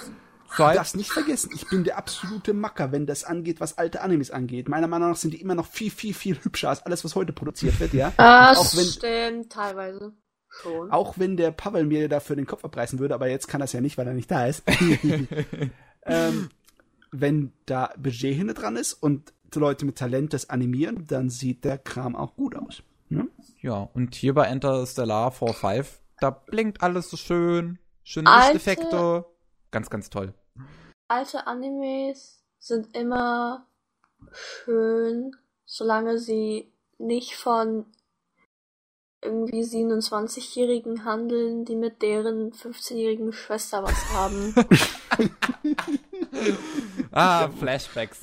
B: Zeit. Das nicht vergessen. Ich bin der absolute Macker, wenn das angeht, was alte Animes angeht. Meiner Meinung nach sind die immer noch viel, viel, viel hübscher als alles, was heute produziert wird, ja.
D: Das auch wenn, stimmt, teilweise. Schon.
B: Auch wenn der Pavel mir dafür den Kopf abreißen würde, aber jetzt kann das ja nicht, weil er nicht da ist. ähm, wenn da Budget hinter dran ist und Leute mit Talent das animieren, dann sieht der Kram auch gut aus. Ne?
A: Ja, und hier bei Enter Stellar 4.5, da blinkt alles so schön. Schöne Lichteffekte. Ganz, ganz toll.
D: Alte Animes sind immer schön, solange sie nicht von irgendwie 27-Jährigen handeln, die mit deren 15-jährigen Schwester was haben.
A: ah, Flashbacks.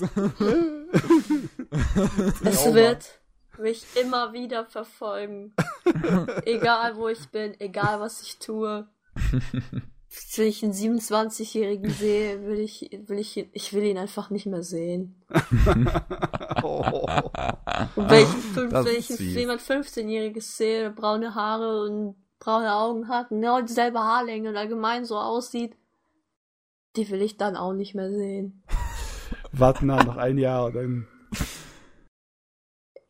D: es wird mich immer wieder verfolgen. egal wo ich bin, egal was ich tue. Wenn ich einen 27-Jährigen sehe, will ich, will ich, ich will ihn einfach nicht mehr sehen. oh. Und wenn ich, fünf, wenn ich jemand 15-Jähriges sehe, braune Haare und braune Augen hat, genau dieselbe Haarlänge und allgemein so aussieht, die will ich dann auch nicht mehr sehen.
B: Warten nach noch ein Jahr und dann.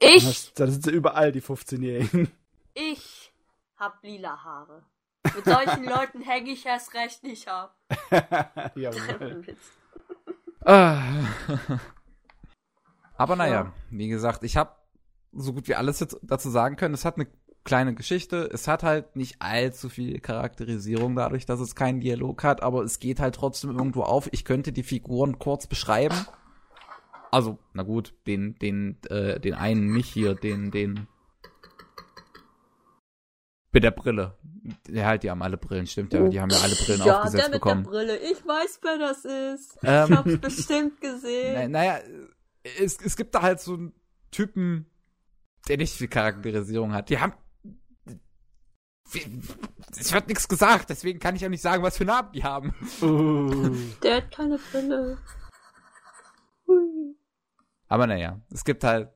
D: Ich?
B: Dann, hast, dann sind sie überall, die 15-Jährigen.
D: Ich hab lila Haare. Mit solchen Leuten hänge ich erst recht nicht ab.
B: ja,
A: ah. Aber naja, wie gesagt, ich habe so gut wie alles dazu sagen können. Es hat eine kleine Geschichte. Es hat halt nicht allzu viel Charakterisierung dadurch, dass es keinen Dialog hat, aber es geht halt trotzdem irgendwo auf. Ich könnte die Figuren kurz beschreiben. Also, na gut, den, den, äh, den einen nicht hier, den, den mit der Brille. Ja, halt, die haben alle Brillen, stimmt ja. Die haben ja alle Brillen ja, aufgesetzt der mit bekommen.
D: Der Brille. Ich weiß, wer das ist. Ähm, ich hab's bestimmt gesehen.
A: Na, naja, es, es gibt da halt so einen Typen, der nicht viel Charakterisierung hat. Die haben. Es wird nichts gesagt, deswegen kann ich auch nicht sagen, was für Namen die haben.
D: Uh. Der hat keine Brille.
A: Hui. Aber naja, es gibt halt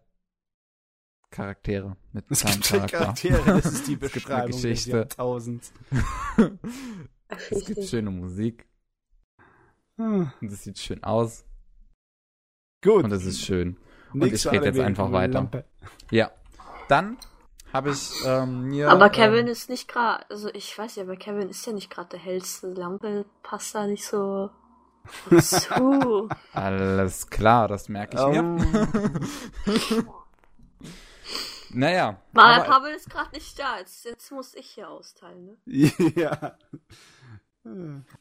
A: Charaktere mit
B: es gibt Charakter. Charaktere, das ist die Beschreibung es gibt
A: Geschichte. des Jahrtausends. es gibt schöne Musik. Und es sieht schön aus.
B: Gut.
A: Und es ist schön. Und ich rede jetzt einfach weiter. Lampe. Ja. Dann habe ich ähm, mir.
D: Aber Kevin ähm, ist nicht gerade, also ich weiß ja, aber Kevin ist ja nicht gerade der hellste. Lampe passt da nicht so zu.
A: Alles klar, das merke ich um. mir. Naja.
D: Mal, aber, Pavel ist gerade nicht da. Jetzt, jetzt muss ich hier austeilen,
B: ne? ja.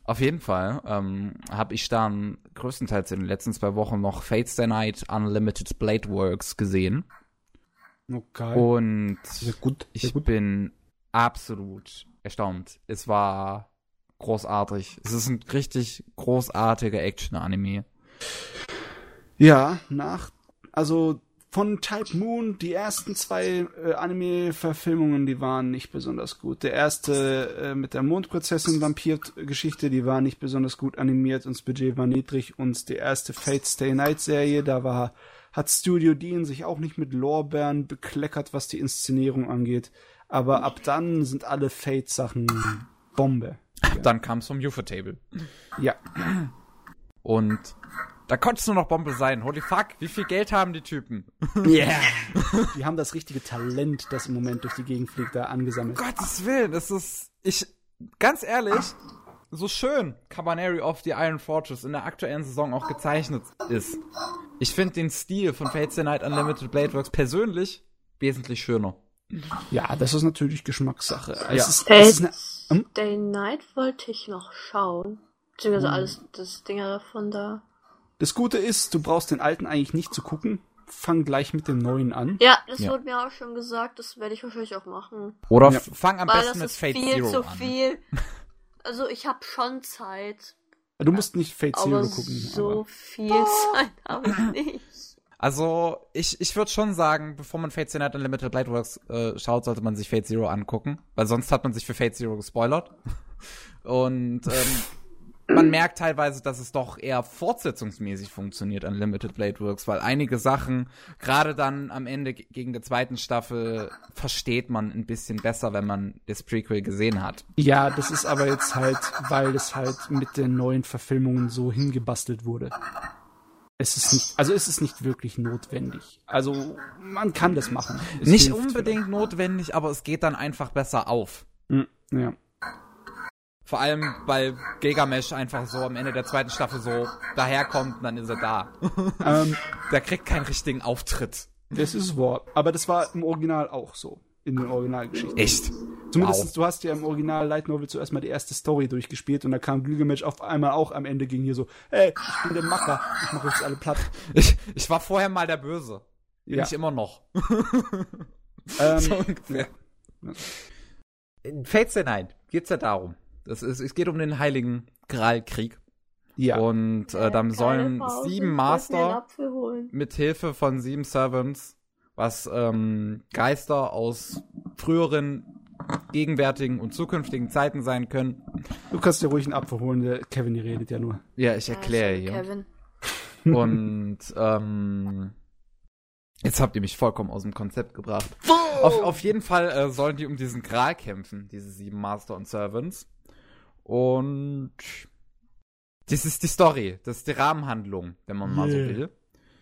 A: Auf jeden Fall ähm, habe ich dann größtenteils in den letzten zwei Wochen noch Fates the Night Unlimited Blade Works gesehen.
B: Okay.
A: Und
B: sehr gut,
A: sehr ich
B: gut.
A: bin absolut erstaunt. Es war großartig. Es ist ein richtig großartiger Action-Anime.
B: Ja, nach, also von Type Moon, die ersten zwei äh, Anime-Verfilmungen, die waren nicht besonders gut. Der erste äh, mit der Mondprinzessin-Vampir-Geschichte, die war nicht besonders gut animiert und das Budget war niedrig. Und die erste Fate Stay Night-Serie, da war hat Studio Dean sich auch nicht mit Lorbeeren bekleckert, was die Inszenierung angeht. Aber ab dann sind alle Fate-Sachen Bombe.
A: Ja. Dann kam es vom UFO-Table.
B: Ja.
A: Und da konnte es nur noch Bombe sein. Holy fuck, wie viel Geld haben die Typen?
B: Ja. Yeah. die haben das richtige Talent, das im Moment durch die Gegend fliegt, da angesammelt.
A: Um Gottes Willen, es ist. Ich. ganz ehrlich, so schön Cabaneri of the Iron Fortress in der aktuellen Saison auch gezeichnet ist. Ich finde den Stil von Fates the Night Unlimited Blade Works persönlich wesentlich schöner.
B: Ja, das ist natürlich Geschmackssache.
D: Ja. Es ist, es ist eine, hm? Day Night wollte ich noch schauen. Beziehungsweise hm. alles, das Ding davon da.
B: Das Gute ist, du brauchst den alten eigentlich nicht zu gucken. Fang gleich mit dem neuen an.
D: Ja, das ja. wurde mir auch schon gesagt. Das werde ich wahrscheinlich auch machen.
A: Oder ja. fang am Weil besten mit Fate Zero an. viel zu viel.
D: Also ich habe schon Zeit.
B: Du musst nicht Fate Zero
D: aber
B: gucken.
D: So aber. viel Zeit habe ich nicht.
A: Also, ich, ich würde schon sagen, bevor man Fate Zero Unlimited Lightworks äh, schaut, sollte man sich Fate Zero angucken, weil sonst hat man sich für Fate Zero gespoilert. Und ähm, man merkt teilweise, dass es doch eher fortsetzungsmäßig funktioniert an Limited Blade Works, weil einige Sachen, gerade dann am Ende gegen der zweiten Staffel, versteht man ein bisschen besser, wenn man das Prequel gesehen hat.
B: Ja, das ist aber jetzt halt, weil es halt mit den neuen Verfilmungen so hingebastelt wurde. Es ist nicht, also es ist nicht wirklich notwendig. Also man kann das machen.
A: Es nicht unbedingt notwendig, aber es geht dann einfach besser auf.
B: Hm, ja.
A: Vor allem, weil Gigamesh einfach so am Ende der zweiten Staffel so daherkommt und dann ist er da. Ähm, der kriegt keinen richtigen Auftritt.
B: Das ist wahr. Aber das war im Original auch so. In den Originalgeschichten.
A: Echt?
B: Zumindest wow. du hast ja im Original Light Novel zuerst mal die erste Story durchgespielt und da kam Gilgamesh auf einmal auch am Ende ging hier so, hey, ich bin der Macher, ich mache jetzt alle platt.
A: Ich, ich war vorher mal der Böse. Bin ja. ich immer noch. ähm, so ungefähr. Ja. In Fates Night geht's ja darum, das ist, es geht um den heiligen Graalkrieg. Ja. Und äh, dann sollen sieben Master mit Hilfe von sieben Servants, was ähm, Geister aus früheren, gegenwärtigen und zukünftigen Zeiten sein können.
B: Du kannst dir ruhig einen Apfel holen, der Kevin hier redet ja nur.
A: Ja, ich erkläre ja, hier. Kevin. Und ähm, Jetzt habt ihr mich vollkommen aus dem Konzept gebracht. Auf, auf jeden Fall äh, sollen die um diesen Gral kämpfen, diese sieben Master und Servants. Und das ist die Story, das ist die Rahmenhandlung, wenn man mal so will.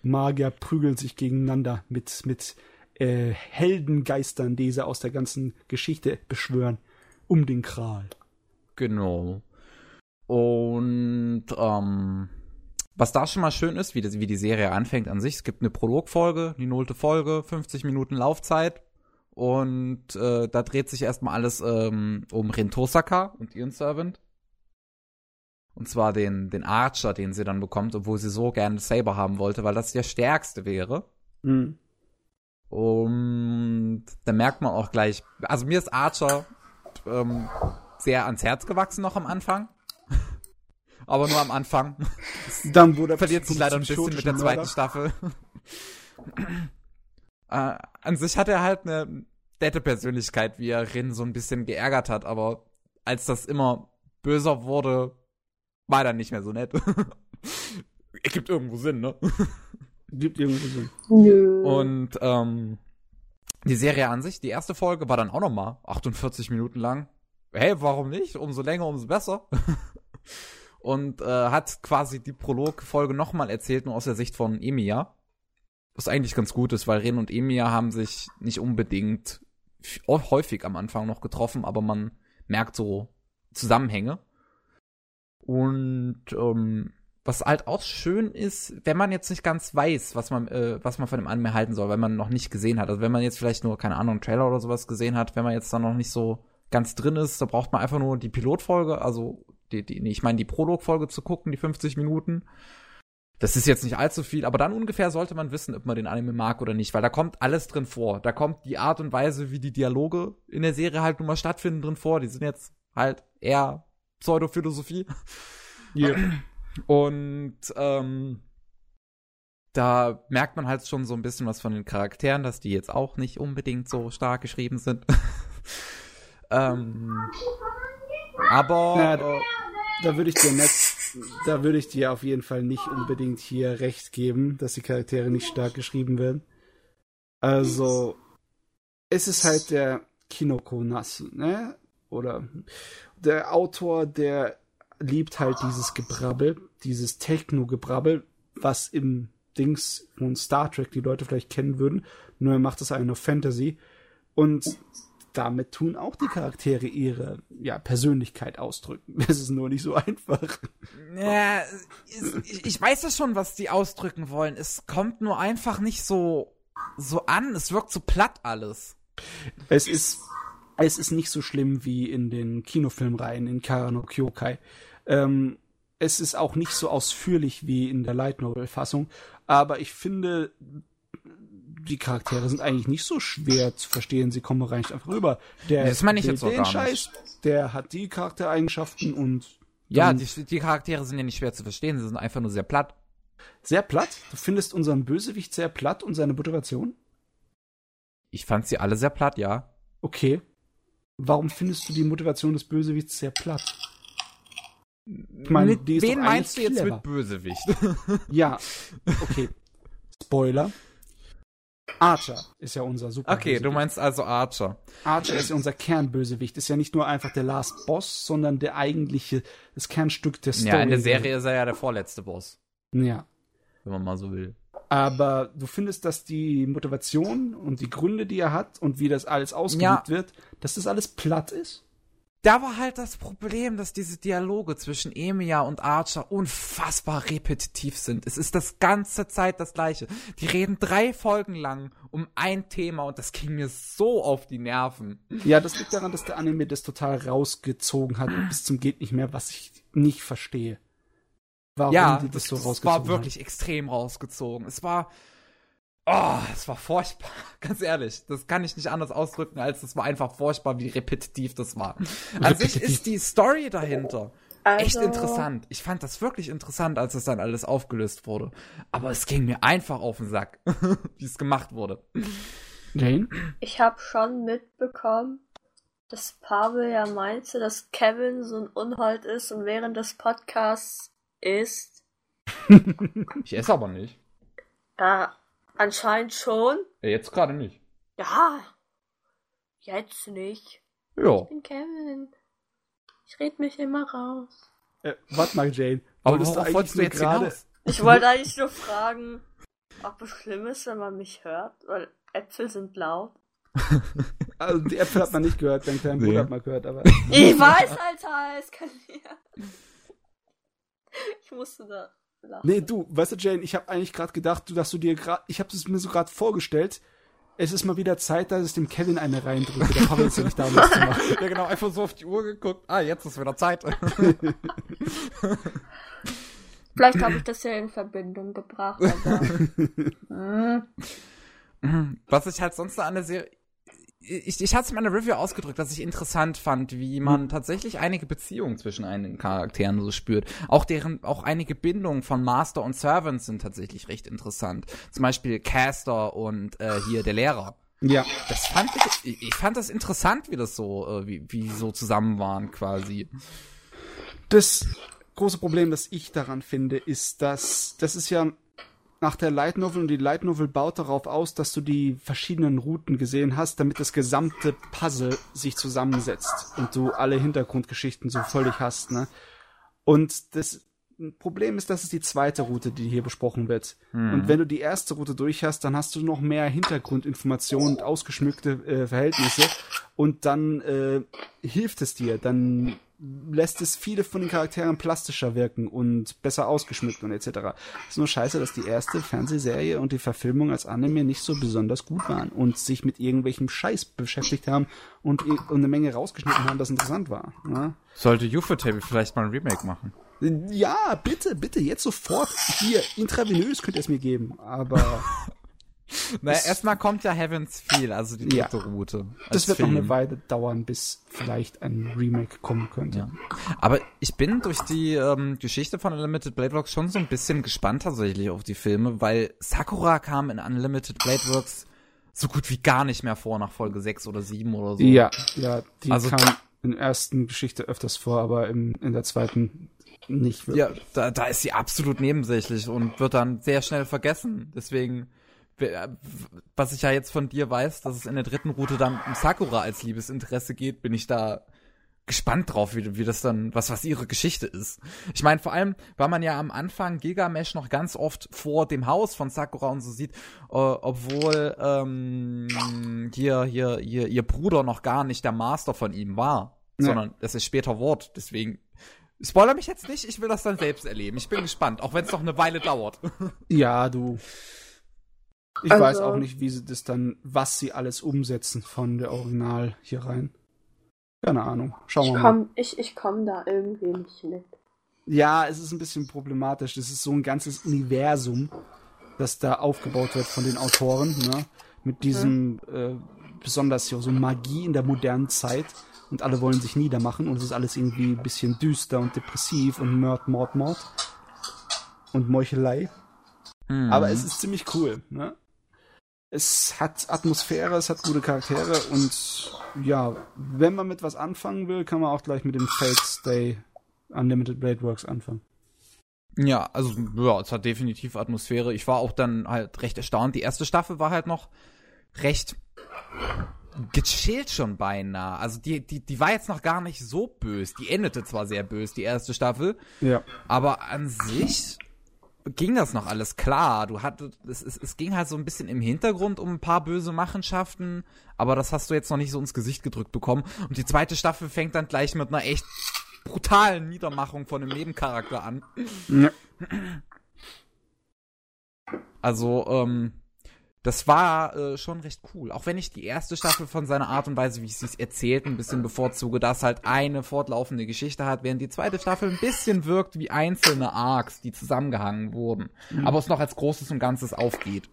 B: Magier prügeln sich gegeneinander mit, mit äh, Heldengeistern, die sie aus der ganzen Geschichte beschwören, um den Kral.
A: Genau. Und ähm, was da schon mal schön ist, wie, das, wie die Serie anfängt an sich, es gibt eine Prologfolge, die nullte Folge, 50 Minuten Laufzeit, und äh, da dreht sich erstmal alles ähm, um Rentosaka und ihren Servant. Und zwar den, den Archer, den sie dann bekommt, obwohl sie so gerne Saber haben wollte, weil das der stärkste wäre. Mhm. Und da merkt man auch gleich, also mir ist Archer ähm, sehr ans Herz gewachsen noch am Anfang. Aber nur am Anfang.
B: Dann wurde
A: verliert sich leider ein bisschen mit der zweiten Staffel. äh, an sich hat er halt eine nette Persönlichkeit, wie er Rin so ein bisschen geärgert hat, aber als das immer böser wurde, war er dann nicht mehr so nett. Ergibt irgendwo Sinn, ne?
B: Gibt irgendwo Sinn.
A: Nö. Und ähm, die Serie an sich, die erste Folge war dann auch noch mal 48 Minuten lang. Hey, warum nicht? Umso länger, umso besser. Und äh, hat quasi die Prolog-Folge nochmal erzählt, nur aus der Sicht von Emiya. Was eigentlich ganz gut ist, weil Ren und Emiya haben sich nicht unbedingt häufig am Anfang noch getroffen, aber man merkt so Zusammenhänge. Und ähm, was halt auch schön ist, wenn man jetzt nicht ganz weiß, was man, äh, was man von dem Anime halten soll, wenn man noch nicht gesehen hat. Also wenn man jetzt vielleicht nur, keine Ahnung, einen Trailer oder sowas gesehen hat, wenn man jetzt dann noch nicht so ganz drin ist, da braucht man einfach nur die Pilotfolge, also die, die, ich meine die Prologfolge zu gucken, die 50 Minuten. Das ist jetzt nicht allzu viel, aber dann ungefähr sollte man wissen, ob man den Anime mag oder nicht, weil da kommt alles drin vor. Da kommt die Art und Weise, wie die Dialoge in der Serie halt nun mal stattfinden, drin vor. Die sind jetzt halt eher Pseudophilosophie. Yeah. Und ähm, da merkt man halt schon so ein bisschen was von den Charakteren, dass die jetzt auch nicht unbedingt so stark geschrieben sind. ähm, aber
B: Na, da, da würde ich dir nicht da würde ich dir auf jeden Fall nicht unbedingt hier recht geben, dass die Charaktere nicht stark geschrieben werden. Also, es ist halt der Kinoko Nasu, ne? Oder der Autor, der liebt halt dieses Gebrabbel, dieses Techno-Gebrabbel, was im Dings von Star Trek die Leute vielleicht kennen würden. Nur er macht es eigentlich nur Fantasy. Und damit tun auch die Charaktere ihre ja, Persönlichkeit ausdrücken. Es ist nur nicht so einfach.
A: Ja, ich, ich weiß ja schon, was die ausdrücken wollen. Es kommt nur einfach nicht so, so an. Es wirkt so platt alles.
B: Es ist, es ist nicht so schlimm wie in den Kinofilmreihen in Karano Kyokai. Ähm, es ist auch nicht so ausführlich wie in der Light Novel Fassung, aber ich finde, die Charaktere sind eigentlich nicht so schwer zu verstehen. Sie kommen rein einfach rüber. Der
A: das meine ich jetzt auch gar Scheiß.
B: Der hat die Charaktereigenschaften und
A: ja, die, die Charaktere sind ja nicht schwer zu verstehen. Sie sind einfach nur sehr platt.
B: Sehr platt? Du findest unseren Bösewicht sehr platt und seine Motivation?
A: Ich fand sie alle sehr platt, ja.
B: Okay. Warum findest du die Motivation des Bösewichts sehr platt?
A: Ich meine, die Wen meinst du jetzt clever. mit Bösewicht?
B: ja, okay. Spoiler. Archer ist ja unser super.
A: Okay, du meinst also Archer.
B: Archer ist ja unser Kernbösewicht. Ist ja nicht nur einfach der Last Boss, sondern der eigentliche, das Kernstück der Story.
A: Ja, in der Serie ist er ja der vorletzte Boss.
B: Ja.
A: Wenn man mal so will.
B: Aber du findest, dass die Motivation und die Gründe, die er hat und wie das alles ausgelegt ja. wird, dass das alles platt ist?
A: Da war halt das Problem, dass diese Dialoge zwischen Emilia und Archer unfassbar repetitiv sind. Es ist das ganze Zeit das gleiche. Die reden drei Folgen lang um ein Thema und das ging mir so auf die Nerven.
B: Ja, das liegt daran, dass der Anime das total rausgezogen hat bis zum geht nicht mehr, was ich nicht verstehe.
A: Warum ja, die das so rausgezogen. Es war wirklich hat. extrem rausgezogen. Es war Oh, es war furchtbar. Ganz ehrlich, das kann ich nicht anders ausdrücken, als es war einfach furchtbar, wie repetitiv das war. An sich ist die Story dahinter also... echt interessant. Ich fand das wirklich interessant, als es dann alles aufgelöst wurde. Aber es ging mir einfach auf den Sack, wie es gemacht wurde.
B: Jane?
D: Ich habe schon mitbekommen, dass Pavel ja meinte, dass Kevin so ein Unhold ist und während des Podcasts isst.
A: ich esse aber nicht.
D: Ja, Anscheinend schon.
A: Ja, jetzt gerade nicht.
D: Ja. Jetzt nicht.
A: Ja.
D: Ich bin Kevin. Ich red mich immer raus.
B: Äh, warte mal, Jane.
A: Aber wolltest du eigentlich du jetzt gerade.
D: Ich wollte eigentlich nur fragen, ob es schlimm ist, wenn man mich hört, weil Äpfel sind laut.
B: also die Äpfel hat man nicht gehört, dein kleiner nee. Bruder hat man gehört, aber.
D: Ich weiß, Alter, es kann ja. Ich musste da
B: lachen. Nee, du, weißt du, Jane, ich habe eigentlich gerade gedacht, dass du dir gerade, ich habe es mir so gerade vorgestellt, es ist mal wieder Zeit, dass es dem Kevin eine reindrücke. Der Papa ist ja nicht da, das zu machen.
A: Ja, genau, einfach so auf die Uhr geguckt. Ah, jetzt ist wieder Zeit.
D: Vielleicht habe ich das ja in Verbindung gebracht, aber.
A: Was ich halt sonst an der Serie ich, ich hatte es in meiner Review ausgedrückt, dass ich interessant fand, wie man tatsächlich einige Beziehungen zwischen einigen Charakteren so spürt. Auch deren, auch einige Bindungen von Master und Servant sind tatsächlich recht interessant. Zum Beispiel Caster und äh, hier der Lehrer.
B: Ja.
A: Das fand ich, ich fand das interessant, wie das so, äh, wie, wie so zusammen waren quasi.
B: Das große Problem, das ich daran finde, ist, dass das ist ja nach der Light Novel und die Light Novel baut darauf aus, dass du die verschiedenen Routen gesehen hast, damit das gesamte Puzzle sich zusammensetzt und du alle Hintergrundgeschichten so völlig hast, ne? Und das Problem ist, dass es die zweite Route, die hier besprochen wird. Mhm. Und wenn du die erste Route durch hast, dann hast du noch mehr Hintergrundinformationen und ausgeschmückte äh, Verhältnisse und dann äh, hilft es dir, dann lässt es viele von den Charakteren plastischer wirken und besser ausgeschmückt und etc. Es ist nur scheiße, dass die erste Fernsehserie und die Verfilmung als Anime nicht so besonders gut waren und sich mit irgendwelchem Scheiß beschäftigt haben und, und eine Menge rausgeschnitten haben, das interessant war. Ja?
A: Sollte Ufotable vielleicht mal ein Remake machen?
B: Ja, bitte, bitte, jetzt sofort. Hier, intravenös könnt ihr es mir geben, aber
A: naja, erstmal kommt ja Heavens Feel, also die dritte ja. Route.
B: Das wird Film. noch eine Weile dauern, bis vielleicht ein Remake kommen könnte. Ja.
A: Aber ich bin durch die ähm, Geschichte von Unlimited Blade Works schon so ein bisschen gespannt tatsächlich auf die Filme, weil Sakura kam in Unlimited Blade Works so gut wie gar nicht mehr vor nach Folge 6 oder 7 oder so.
B: Ja, ja, die also, kam in der ersten Geschichte öfters vor, aber im, in der zweiten nicht wirklich.
A: Ja, da, da ist sie absolut nebensächlich und wird dann sehr schnell vergessen. Deswegen was ich ja jetzt von dir weiß, dass es in der dritten Route dann um Sakura als Liebesinteresse geht, bin ich da gespannt drauf, wie, wie das dann, was, was ihre Geschichte ist. Ich meine, vor allem, weil man ja am Anfang Gigamesh noch ganz oft vor dem Haus von Sakura und so sieht, äh, obwohl ähm, hier, hier, hier, ihr Bruder noch gar nicht der Master von ihm war, ja. sondern es ist später Wort. Deswegen spoiler mich jetzt nicht, ich will das dann selbst erleben. Ich bin gespannt, auch wenn es noch eine Weile dauert.
B: Ja, du. Ich also, weiß auch nicht, wie sie das dann, was sie alles umsetzen von der Original hier rein. Keine Ahnung. Schauen wir
D: mal. Ich, ich komme da irgendwie nicht mit.
B: Ja, es ist ein bisschen problematisch. Das ist so ein ganzes Universum, das da aufgebaut wird von den Autoren, ne? Mit diesem mhm. äh, besonders hier so Magie in der modernen Zeit und alle wollen sich niedermachen und es ist alles irgendwie ein bisschen düster und depressiv und Mord, Mord, Mord und Meuchelei. Mhm. Aber es ist ziemlich cool, ne? Es hat Atmosphäre, es hat gute Charaktere und ja, wenn man mit was anfangen will, kann man auch gleich mit dem Fate Stay Unlimited Blade Works anfangen.
A: Ja, also ja, es hat definitiv Atmosphäre. Ich war auch dann halt recht erstaunt. Die erste Staffel war halt noch recht gechillt schon beinahe. Also die, die, die war jetzt noch gar nicht so bös. Die endete zwar sehr bös, die erste Staffel.
B: Ja.
A: Aber an sich ging das noch alles klar. Du hattest, es, es, es ging halt so ein bisschen im Hintergrund um ein paar böse Machenschaften, aber das hast du jetzt noch nicht so ins Gesicht gedrückt bekommen. Und die zweite Staffel fängt dann gleich mit einer echt brutalen Niedermachung von einem Nebencharakter an. Ja. Also, ähm, das war äh, schon recht cool. Auch wenn ich die erste Staffel von seiner Art und Weise, wie sie es erzählt, ein bisschen bevorzuge, dass halt eine fortlaufende Geschichte hat, während die zweite Staffel ein bisschen wirkt wie einzelne Arcs, die zusammengehangen wurden. Mhm. Aber es noch als Großes und Ganzes aufgeht.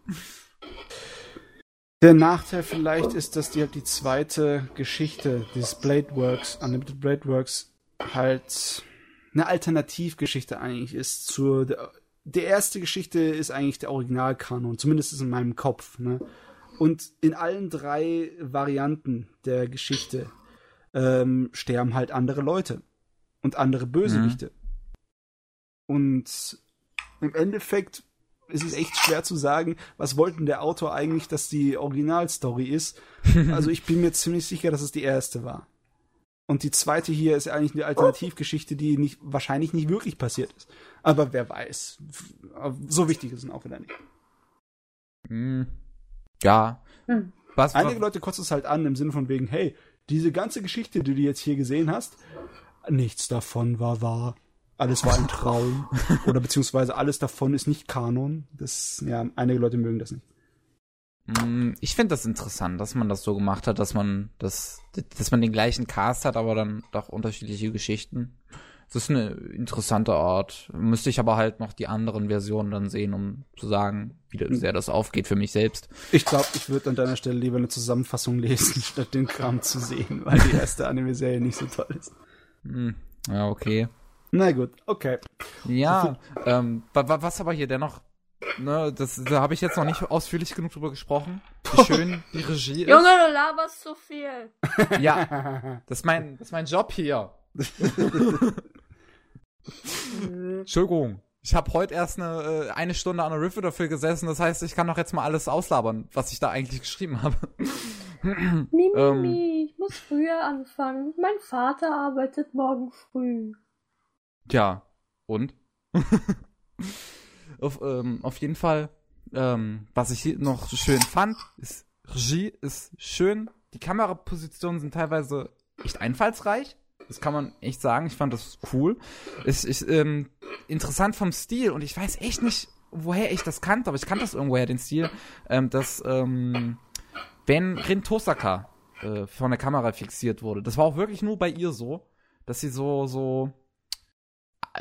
B: Der Nachteil vielleicht ist, dass die halt die zweite Geschichte dieses Blade Works, Unlimited Blade Works, halt eine Alternativgeschichte eigentlich ist zur der, erste Geschichte ist eigentlich der Originalkanon, zumindest ist in meinem Kopf. Ne? Und in allen drei Varianten der Geschichte ähm, sterben halt andere Leute und andere Bösewichte. Mhm. Und im Endeffekt ist es echt schwer zu sagen, was wollte der Autor eigentlich, dass die Originalstory ist. Also ich bin mir ziemlich sicher, dass es die erste war. Und die zweite hier ist eigentlich eine Alternativgeschichte, die nicht, wahrscheinlich nicht wirklich passiert ist. Aber wer weiß. So wichtig ist es auch wieder nicht.
A: Hm. Ja. Hm.
B: Was, Einige Leute kotzen es halt an im Sinne von wegen, hey, diese ganze Geschichte, die du jetzt hier gesehen hast, nichts davon war wahr. Alles war ein Traum. Oder beziehungsweise alles davon ist nicht Kanon. Das, ja, einige Leute mögen das nicht.
A: Mm, ich finde das interessant, dass man das so gemacht hat, dass man das, dass man den gleichen Cast hat, aber dann doch unterschiedliche Geschichten. Das ist eine interessante Art. Müsste ich aber halt noch die anderen Versionen dann sehen, um zu sagen, wie sehr das aufgeht für mich selbst.
B: Ich glaube, ich würde an deiner Stelle lieber eine Zusammenfassung lesen, statt den Kram zu sehen, weil die erste Anime-Serie nicht so toll ist.
A: Hm, ja, okay.
B: Na gut, okay.
A: Ja, ähm, was aber hier dennoch Ne, das, da habe ich jetzt noch nicht ausführlich genug drüber gesprochen. Wie schön die Regie ist.
D: Junge, du laberst zu viel.
A: Ja, das ist mein, das ist mein Job hier. Entschuldigung. Ich habe heute erst eine, äh, eine Stunde an der Review dafür gesessen, das heißt, ich kann doch jetzt mal alles auslabern, was ich da eigentlich geschrieben habe.
D: Mimi, ähm, ich muss früher anfangen. Mein Vater arbeitet morgen früh.
A: Ja, und? Auf, ähm, auf jeden Fall, ähm, was ich hier noch schön fand, ist, Regie ist schön. Die Kamerapositionen sind teilweise echt einfallsreich. Das kann man echt sagen. Ich fand das cool. Ist, ist ähm, interessant vom Stil und ich weiß echt nicht, woher ich das kannte, aber ich kannte das irgendwoher, den Stil, ähm, dass ähm, wenn Rin Tosaka äh, von der Kamera fixiert wurde, das war auch wirklich nur bei ihr so, dass sie so, so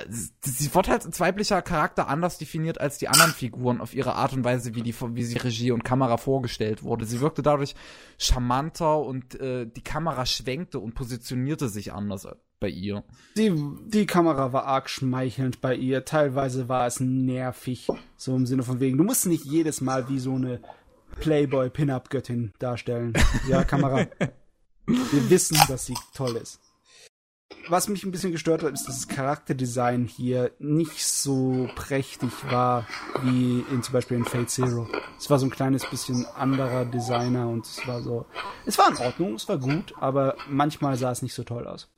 A: sie wird halt als weiblicher Charakter anders definiert als die anderen Figuren auf ihre Art und Weise, wie die wie sie Regie und Kamera vorgestellt wurde. Sie wirkte dadurch charmanter und äh, die Kamera schwenkte und positionierte sich anders bei ihr.
B: Die, die Kamera war arg schmeichelnd bei ihr. Teilweise war es nervig, so im Sinne von wegen, du musst nicht jedes Mal wie so eine Playboy-Pin-Up-Göttin darstellen. Ja, Kamera. Wir wissen, dass sie toll ist was mich ein bisschen gestört hat, ist, dass das Charakterdesign hier nicht so prächtig war wie in zum Beispiel in Fate Zero. Es war so ein kleines bisschen anderer Designer und es war so. Es war in Ordnung, es war gut, aber manchmal sah es nicht so toll aus.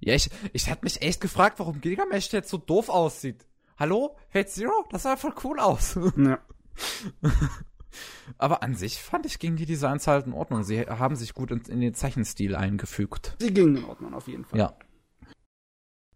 A: Ja, ich, ich hatte mich echt gefragt, warum Gilgamesh jetzt so doof aussieht. Hallo? Fate Zero? Das sah voll cool aus. Ja. Aber an sich fand ich, gingen die Designs halt in Ordnung. Sie haben sich gut in, in den Zeichenstil eingefügt.
B: Sie gingen in Ordnung, auf jeden Fall.
A: Ja.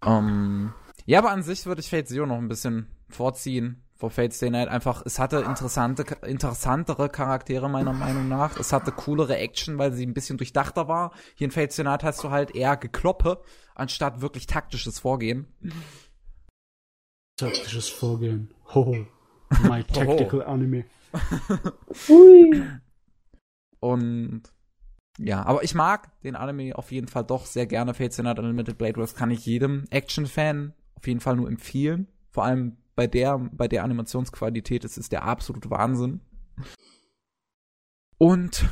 A: Um, ja, aber an sich würde ich Fate Zero noch ein bisschen vorziehen vor Fate Stay Night. Einfach, es hatte interessante, interessantere Charaktere meiner Meinung nach. Es hatte coolere Action, weil sie ein bisschen durchdachter war. Hier in Fate Stay Night hast du halt eher Gekloppe, anstatt wirklich taktisches Vorgehen.
B: Taktisches Vorgehen. Hoho. My tactical anime.
D: Ui.
A: Und ja, aber ich mag den Anime auf jeden Fall doch sehr gerne. Fate Stay Night Unlimited Blade Works kann ich jedem Action-Fan auf jeden Fall nur empfehlen. Vor allem bei der, bei der Animationsqualität, es ist der absolute Wahnsinn. Und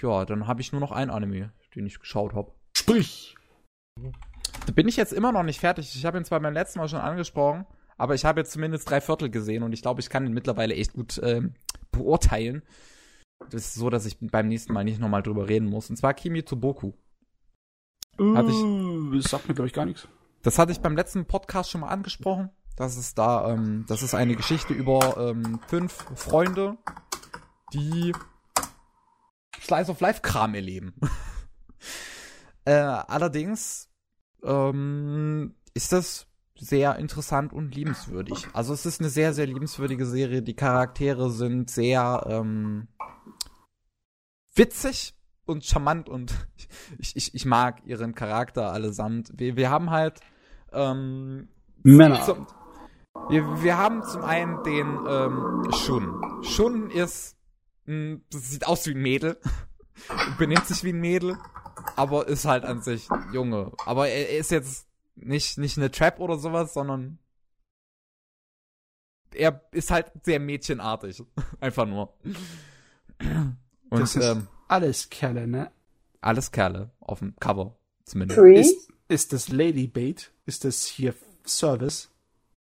A: ja, dann habe ich nur noch ein Anime, den ich geschaut habe.
B: Sprich!
A: Da bin ich jetzt immer noch nicht fertig. Ich habe ihn zwar beim letzten Mal schon angesprochen, aber ich habe jetzt zumindest drei Viertel gesehen und ich glaube, ich kann ihn mittlerweile echt gut ähm, beurteilen. Das ist so, dass ich beim nächsten Mal nicht nochmal drüber reden muss. Und zwar Kimi Toboku.
B: Hatte ich, das sagt mir, glaube ich, gar nichts.
A: Das hatte ich beim letzten Podcast schon mal angesprochen. Das ist da, ähm, das ist eine Geschichte über ähm, fünf Freunde, die Slice of Life Kram erleben. äh, allerdings ähm, ist das sehr interessant und liebenswürdig. Also es ist eine sehr, sehr liebenswürdige Serie. Die Charaktere sind sehr ähm, witzig und charmant und ich, ich, ich mag ihren Charakter allesamt. Wir, wir haben halt ähm,
B: Männer.
A: Zum, wir, wir haben zum einen den ähm, Shun. Shun ist, mh, sieht aus wie ein Mädel, benimmt sich wie ein Mädel, aber ist halt an sich Junge. Aber er, er ist jetzt nicht nicht eine Trap oder sowas, sondern er ist halt sehr mädchenartig, einfach nur. Und
B: das ist
A: ähm,
B: alles Kerle, ne?
A: alles Kerle auf dem Cover zumindest.
B: Ist, ist das Ladybait? Ist das hier Service?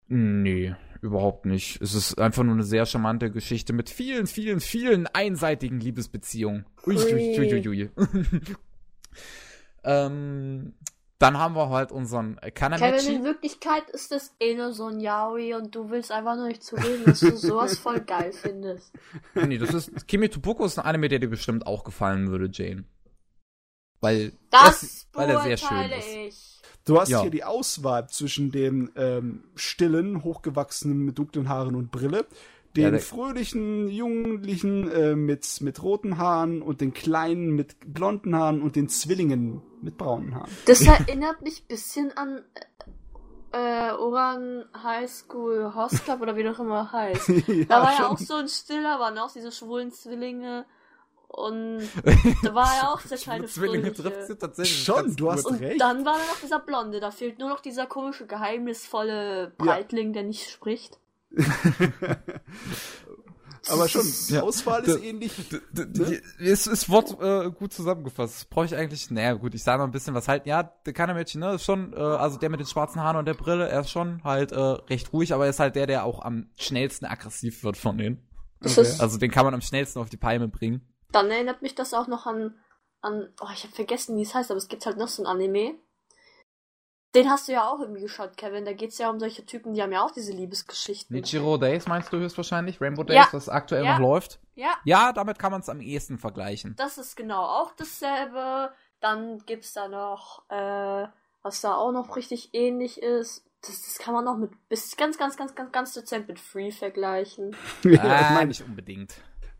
A: Nee, überhaupt nicht. Es ist einfach nur eine sehr charmante Geschichte mit vielen, vielen, vielen einseitigen Liebesbeziehungen. Ui, ui, ui, ui, ui. ähm, dann haben wir halt unseren
D: Kevin, in. Wirklichkeit ist das eh nur so ein Yaoi und du willst einfach nur nicht zugeben, dass du sowas voll geil findest.
A: nee, das ist Kimi Tobuko ist ein Anime, der dir bestimmt auch gefallen würde, Jane. Weil
D: Das
A: weil er sehr schön ist.
D: ich.
B: Du hast
A: Ja.
B: hier die Auswahl zwischen dem ähm, stillen, hochgewachsenen mit dunklen Haaren und Brille, den
A: Ja,
B: fröhlichen Jugendlichen äh, mit, mit roten Haaren und den kleinen mit blonden Haaren und den Zwillingen mit braunen Haaren.
D: Das erinnert mich ein bisschen an äh, Orang High School Host Club oder wie das immer heißt. Da war ja
B: schon.
D: auch so ein Stiller, waren auch diese schwulen Zwillinge und da war ja auch der kleine
A: Zwillinge trifft sie tatsächlich.
B: Schon, du hast.
D: Und
B: recht.
D: dann war da noch dieser Blonde, da fehlt nur noch dieser komische, geheimnisvolle Breitling, der nicht spricht.
B: Aber schon, die
A: Ja.
B: Auswahl ist ähnlich.
A: D- d- Es ist Wort äh, gut zusammengefasst. Das brauche ich eigentlich. Naja, gut, ich sage noch ein bisschen was halt. Ja, der Kanamechi, ne, ist schon, äh, also der mit den schwarzen Haaren und der Brille, er ist schon halt äh, recht ruhig, aber er ist halt der, der auch am schnellsten aggressiv wird von denen.
B: Okay.
A: Also den kann man am schnellsten auf die Palme bringen.
D: dann erinnert mich das auch noch an, an oh, ich habe vergessen, wie es heißt, aber es gibt halt noch so ein Anime. Den hast du ja auch irgendwie geschaut, Kevin. Da geht's ja um solche Typen, die haben ja auch diese Liebesgeschichten.
A: Nichiro Days meinst du höchstwahrscheinlich? Rainbow Days,
D: Ja.
A: was aktuell
D: Ja.
A: noch läuft?
D: Ja,
A: Ja, damit kann man es am ehesten vergleichen.
D: das ist genau auch dasselbe. Dann gibt's da noch, äh, was da auch noch richtig ähnlich ist. Das, das kann man noch mit bis ganz, ganz, ganz, ganz, ganz dezent mit Free vergleichen.
B: Ja, ich
A: Ah,
B: meine,
A: nicht unbedingt.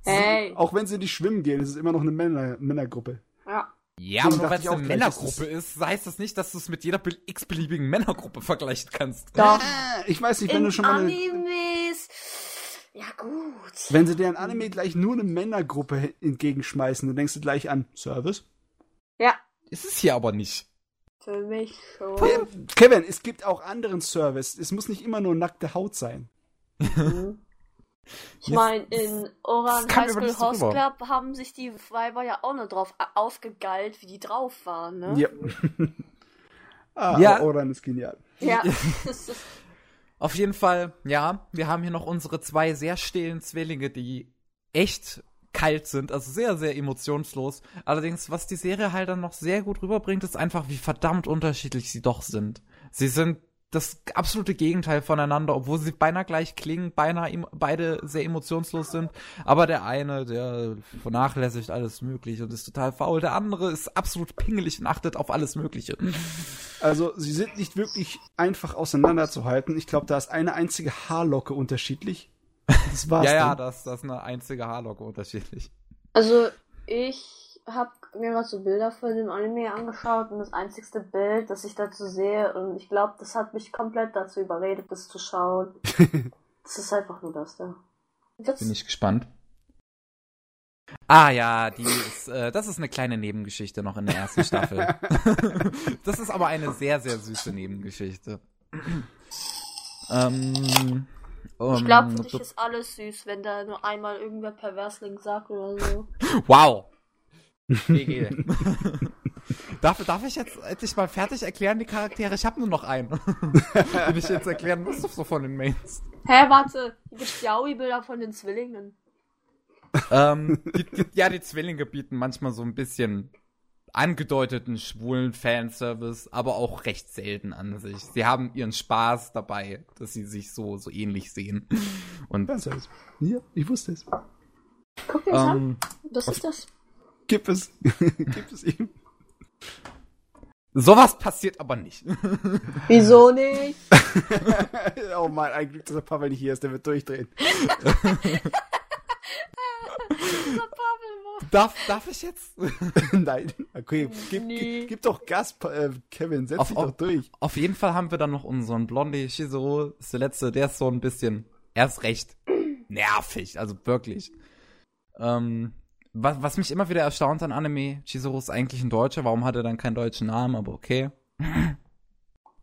D: Hey.
B: auch wenn sie nicht schwimmen gehen, ist es immer noch eine Männer Männergruppe.
D: Ja.
A: Ja, aber nur weil es eine Männergruppe ist, heißt das nicht, dass du es mit jeder bel- x-beliebigen Männergruppe vergleichen kannst.
D: Doch.
B: Äh, Ich weiß nicht, wenn
D: In
B: du schon mal eine,
D: Animes. Ja, gut.
B: wenn sie dir ein Anime gleich nur eine Männergruppe entgegenschmeißen, dann denkst du gleich an Service.
D: Ja,
A: Ist es hier aber nicht.
D: für mich schon.
B: Ja, Kevin, es gibt auch anderen Service. Es muss nicht immer nur nackte Haut sein.
D: Ich meine, in Oran High School
A: rüber.
D: Club haben sich die Weiber ja auch nur drauf aufgegeilt, wie die drauf waren, ne?
B: Ja. ah,
A: Ja.
B: Oran ist genial.
D: Ja.
A: Auf jeden Fall, ja, wir haben hier noch unsere zwei sehr stillen Zwillinge, die echt kalt sind, also sehr, sehr emotionslos. Allerdings, was die Serie halt dann noch sehr gut rüberbringt, ist einfach, wie verdammt unterschiedlich sie doch sind. Sie sind das absolute Gegenteil voneinander, obwohl sie beinahe gleich klingen, beinahe beide sehr emotionslos sind. Aber der eine, der vernachlässigt alles Mögliche und ist total faul. Der andere ist absolut pingelig und achtet auf alles Mögliche.
B: Also, sie sind nicht wirklich einfach auseinanderzuhalten. Ich glaube, da ist eine einzige Haarlocke unterschiedlich.
A: Das war's. ja, ja, das, das ist eine einzige Haarlocke unterschiedlich.
D: Also, ich habe mir gerade so Bilder von dem Anime angeschaut und das einzigste Bild, das ich dazu sehe, und ich glaube, das hat mich komplett dazu überredet, das zu schauen. das ist einfach nur das da.
A: Das Bin ich gespannt. Ah ja, die ist, äh, das ist eine kleine Nebengeschichte noch in der ersten Staffel. das ist aber eine sehr, sehr süße Nebengeschichte.
D: ähm, um, ich glaube, für dich ist alles süß, wenn da nur einmal irgendwer Perversling sagt oder so.
A: Wow! GG. darf, darf ich jetzt endlich mal fertig erklären, die Charaktere? Ich habe nur noch einen. Den ich jetzt erklären muss, so von den Mains.
D: Hä, warte. Hier gibt's Yaoi-Bilder von den Zwillingen.
A: ähm, die, die, ja, die Zwillinge bieten manchmal so ein bisschen angedeuteten schwulen Fanservice, aber auch recht selten an sich. Sie haben ihren Spaß dabei, dass sie sich so, so ähnlich sehen. Und
B: ja, ich wusste es.
D: Guck dir das ähm, an. Was ist das?
B: Gib es. Gib es ihm.
A: Sowas passiert aber nicht.
D: Wieso nicht?
B: oh mein, ein Glück, dass der Pavel nicht hier ist, der wird durchdrehen.
A: darf, darf ich jetzt?
B: Nein. Okay, gib, nee. gib, gib, doch Gas, äh, Kevin, setz auf, dich doch durch.
A: Auf jeden Fall haben wir dann noch unseren Blondie Shizuru, ist der letzte, der ist so ein bisschen, er ist recht nervig, also wirklich. Ähm, was, was mich immer wieder erstaunt an Anime, Chizuru ist eigentlich ein Deutscher, warum hat er dann keinen deutschen Namen, aber okay.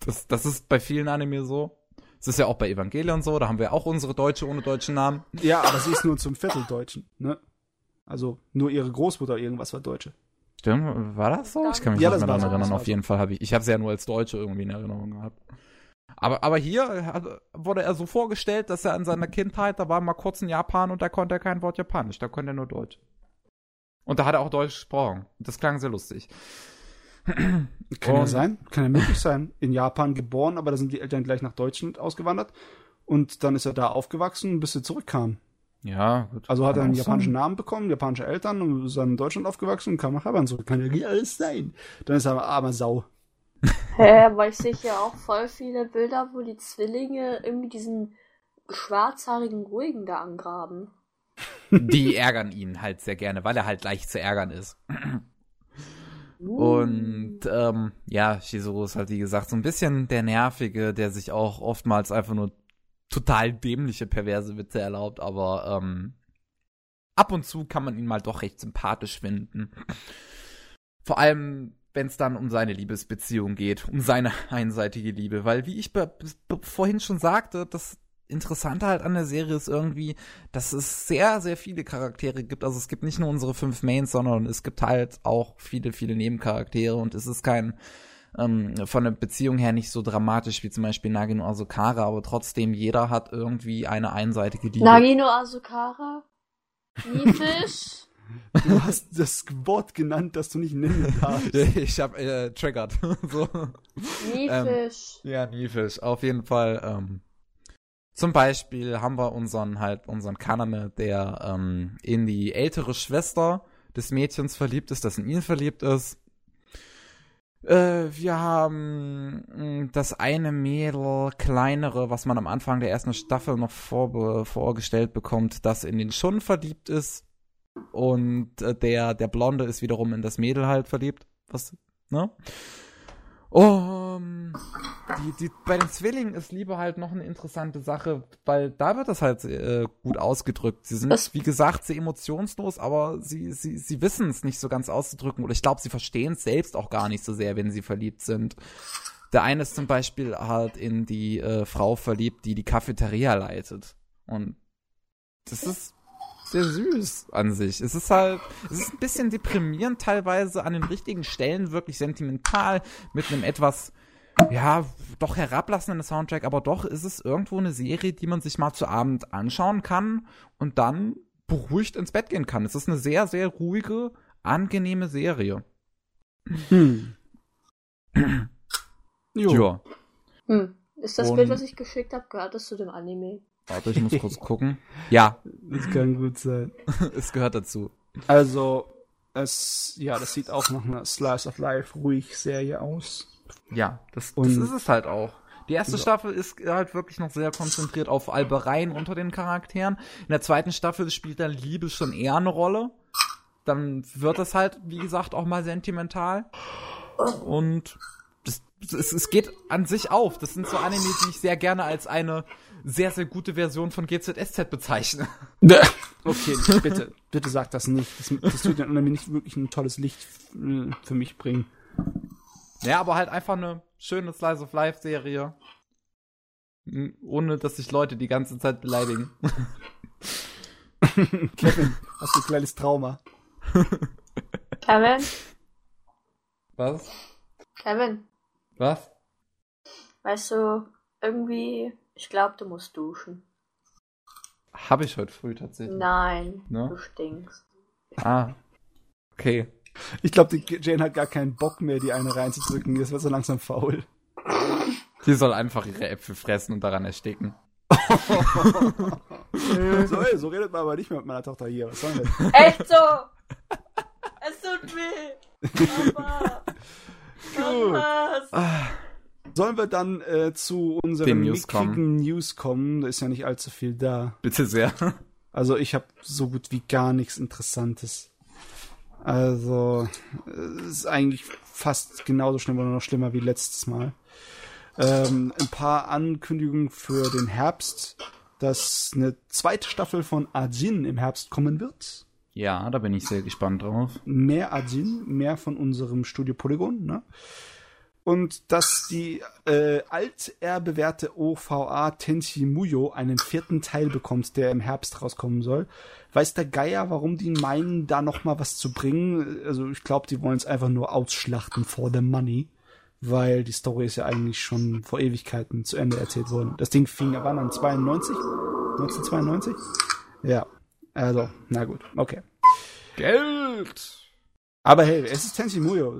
A: Das, das ist bei vielen Anime so. Das ist ja auch bei Evangelion so, da haben wir auch unsere Deutsche ohne deutschen Namen.
B: Ja, aber sie ist nur zum Viertel Deutschen, ne? Also nur ihre Großmutter irgendwas war Deutsche.
A: Stimmt, war das so? Ich kann mich ja, nicht mehr daran erinnern. Auf jeden Fall habe ich, ich habe sie ja nur als Deutsche irgendwie in Erinnerung gehabt. Aber, aber hier wurde er so vorgestellt, dass er in seiner Kindheit, da war mal kurz in Japan und da konnte er kein Wort Japanisch, da konnte er nur Deutsch. Und da hat er auch Deutsch gesprochen. Das klang sehr lustig.
B: Kann und, ja sein, kann ja möglich sein. In Japan geboren, aber da sind die Eltern gleich nach Deutschland ausgewandert. Und dann ist er da aufgewachsen, bis er zurückkam.
A: Ja,
B: gut. Also hat er einen japanischen sein. Namen bekommen, japanische Eltern und ist dann in Deutschland aufgewachsen und kam nach Japan zurück. Kann ja alles sein. Dann ist er aber armer Sau.
D: Hä, weil ich sehe ja auch voll viele Bilder, wo die Zwillinge irgendwie diesen schwarzhaarigen Ruhigen da angraben.
A: Die ärgern ihn halt sehr gerne, weil er halt leicht zu ärgern ist. Und ähm, ja, Shizuru ist halt, wie gesagt, so ein bisschen der Nervige, der sich auch oftmals einfach nur total dämliche, perverse Witze erlaubt, aber ähm, ab und zu kann man ihn mal doch recht sympathisch finden. Vor allem, wenn es dann um seine Liebesbeziehung geht, um seine einseitige Liebe, weil wie ich vorhin schon sagte, das Interessante halt an der Serie ist irgendwie, dass es sehr, sehr viele Charaktere gibt. Also es gibt nicht nur unsere fünf Mains, sondern es gibt halt auch viele, viele Nebencharaktere und es ist kein ähm, von der Beziehung her nicht so dramatisch wie zum Beispiel Nagino Asukara, aber trotzdem jeder hat irgendwie eine einseitige
D: Liebe. Nagino Asukara? Niefisch?
B: Du hast das Wort genannt, das du nicht nennen darfst.
A: ich hab äh, triggert. so.
D: Niefisch.
A: Ähm, ja, Niefisch. Auf jeden Fall. Ähm, zum Beispiel haben wir unseren halt unseren Kaname, der ähm, in die ältere Schwester des Mädchens verliebt ist, das in ihn verliebt ist. Äh, wir haben mm, das eine Mädel, kleinere, was man am Anfang der ersten Staffel noch vor, vorgestellt bekommt, das in den Shun verliebt ist. Und äh, der, der Blonde ist wiederum in das Mädel halt verliebt. Was, ne? Um, die, die, bei den Zwillingen ist Liebe halt noch eine interessante Sache, weil da wird das halt äh, gut ausgedrückt. Sie sind, das wie gesagt, sehr emotionslos, aber sie, sie, sie wissen es nicht so ganz auszudrücken. Oder ich glaube, sie verstehen es selbst auch gar nicht so sehr, wenn sie verliebt sind. Der eine ist zum Beispiel halt in die äh, Frau verliebt, die die Cafeteria leitet. Und das ist sehr süß an sich. Es ist halt, es ist ein bisschen deprimierend teilweise an den richtigen Stellen, wirklich sentimental, mit einem etwas, ja, doch herablassenden Soundtrack, aber doch ist es irgendwo eine Serie, die man sich mal zu Abend anschauen kann und dann beruhigt ins Bett gehen kann. Es ist eine sehr, sehr ruhige, angenehme Serie. Hm.
D: Jo. Ja. Hm. Ist das
A: Und-
D: Bild, was ich geschickt habe, gehört das zu dem Anime?
A: Warte, ich muss kurz gucken. Ja,
B: Das kann gut sein.
A: es gehört dazu.
B: Also, es, ja, das sieht auch nach einer Slice of Life ruhig Serie aus.
A: Ja, das, das ist es halt auch. Die erste
B: Ja.
A: Staffel ist halt wirklich noch sehr konzentriert auf Albereien unter den Charakteren. In der zweiten Staffel spielt dann Liebe schon eher eine Rolle. Dann wird es halt, wie gesagt, auch mal sentimental. Und das, es, es geht an sich auf. Das sind so Anime, die ich sehr gerne als eine sehr, sehr gute Version von GZSZ bezeichne.
B: Okay, bitte, bitte sag das nicht. Das, das tut dann nicht wirklich ein tolles Licht äh, für mich bringen.
A: Ja, aber halt einfach eine schöne Slice of Life Serie. Ohne, dass sich Leute die ganze Zeit beleidigen.
B: Kevin, hast du ein kleines Trauma?
D: Kevin?
A: Was?
D: Kevin,
A: Was?
D: weißt du, irgendwie, ich glaube, du musst duschen.
A: Habe ich heute früh tatsächlich.
D: Nein,
A: Ne?
D: du stinkst.
A: Ah. Okay.
B: Ich glaube, die Jane hat gar keinen Bock mehr, die eine reinzudrücken. Das wird so langsam faul.
A: Die soll einfach ihre Äpfel fressen und daran ersticken.
B: so, ey, so redet man aber nicht mehr mit meiner Tochter hier. Was soll denn?
D: Echt so? es tut weh. Papa.
B: Gut.
D: Was?
B: Sollen wir dann äh, zu
A: kommen.
B: mickrigen News kommen? Da ist ja nicht allzu viel da.
A: Bitte sehr.
B: Also ich habe so gut wie gar nichts Interessantes. Also es ist eigentlich fast genauso schlimm oder noch schlimmer wie letztes Mal. Ähm, ein paar Ankündigungen für den Herbst, dass eine zweite Staffel von Ajin im Herbst kommen wird.
A: Ja, da bin ich sehr gespannt drauf.
B: Mehr Ajin, mehr von unserem Studio Polygon, ne? Und dass die äh, altehrbewährte OVA Tenchi Muyo einen vierten Teil bekommt, der im Herbst rauskommen soll. Weiß der Geier, warum die meinen, da noch mal was zu bringen? Also ich glaube, die wollen es einfach nur ausschlachten for the money, weil die Story ist ja eigentlich schon vor Ewigkeiten zu Ende erzählt worden. Das Ding fing wann an? 92? 1992? Ja. Also, na gut, okay.
A: Geld!
B: Aber hey, es ist Tenchi Muyo.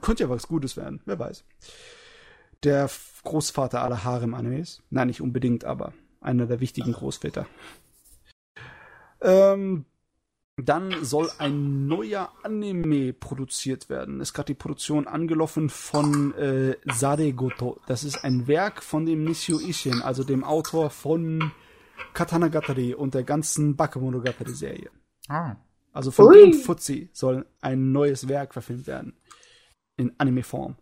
B: Könnte ja was Gutes werden, wer weiß. Der Großvater aller Harem-Animes. Nein, nicht unbedingt, aber einer der wichtigen Großväter. Ähm, dann soll ein neuer Anime produziert werden. Es ist gerade die Produktion angelaufen von äh, Saregoto. Das ist ein Werk von dem Nishio Ishin, also dem Autor von Katanagatari und der ganzen Bakemonogatari-Serie.
A: Ah.
B: Also von
D: Ui.
B: dem Fuzzi soll ein neues Werk verfilmt werden. In Anime-Form.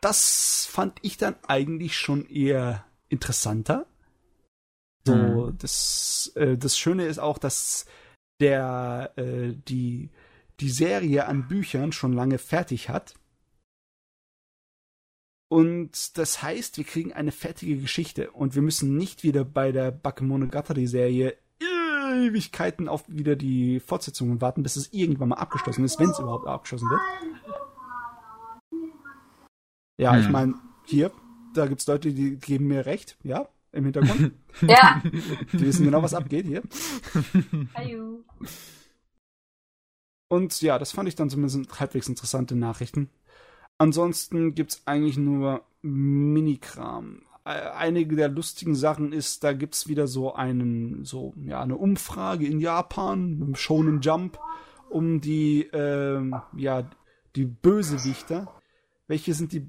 B: Das fand ich dann eigentlich schon eher interessanter. So,
A: Mhm.
B: das, äh, das Schöne ist auch, dass der äh, die, die Serie an Büchern schon lange fertig hat. Und das heißt, wir kriegen eine fertige Geschichte und wir müssen nicht wieder bei der Bakemonogatari-Serie Ewigkeiten auf wieder die Fortsetzungen warten, bis es irgendwann mal abgeschlossen ist, wenn es überhaupt abgeschlossen wird. Ja, ich
A: Hm.
B: meine, hier, da gibt's Leute, die geben mir recht, ja, im Hintergrund.
D: Ja.
B: Die wissen genau, was abgeht hier.
D: Hallo.
B: Und ja, das fand ich dann zumindest halbwegs interessante Nachrichten. Ansonsten gibt's eigentlich nur Minikram. Äh, Einige der lustigen Sachen ist, da gibt's wieder so einen, so, ja, eine Umfrage in Japan, im Shonen Jump, um die, ähm, ja, die Bösewichter. Welche sind die,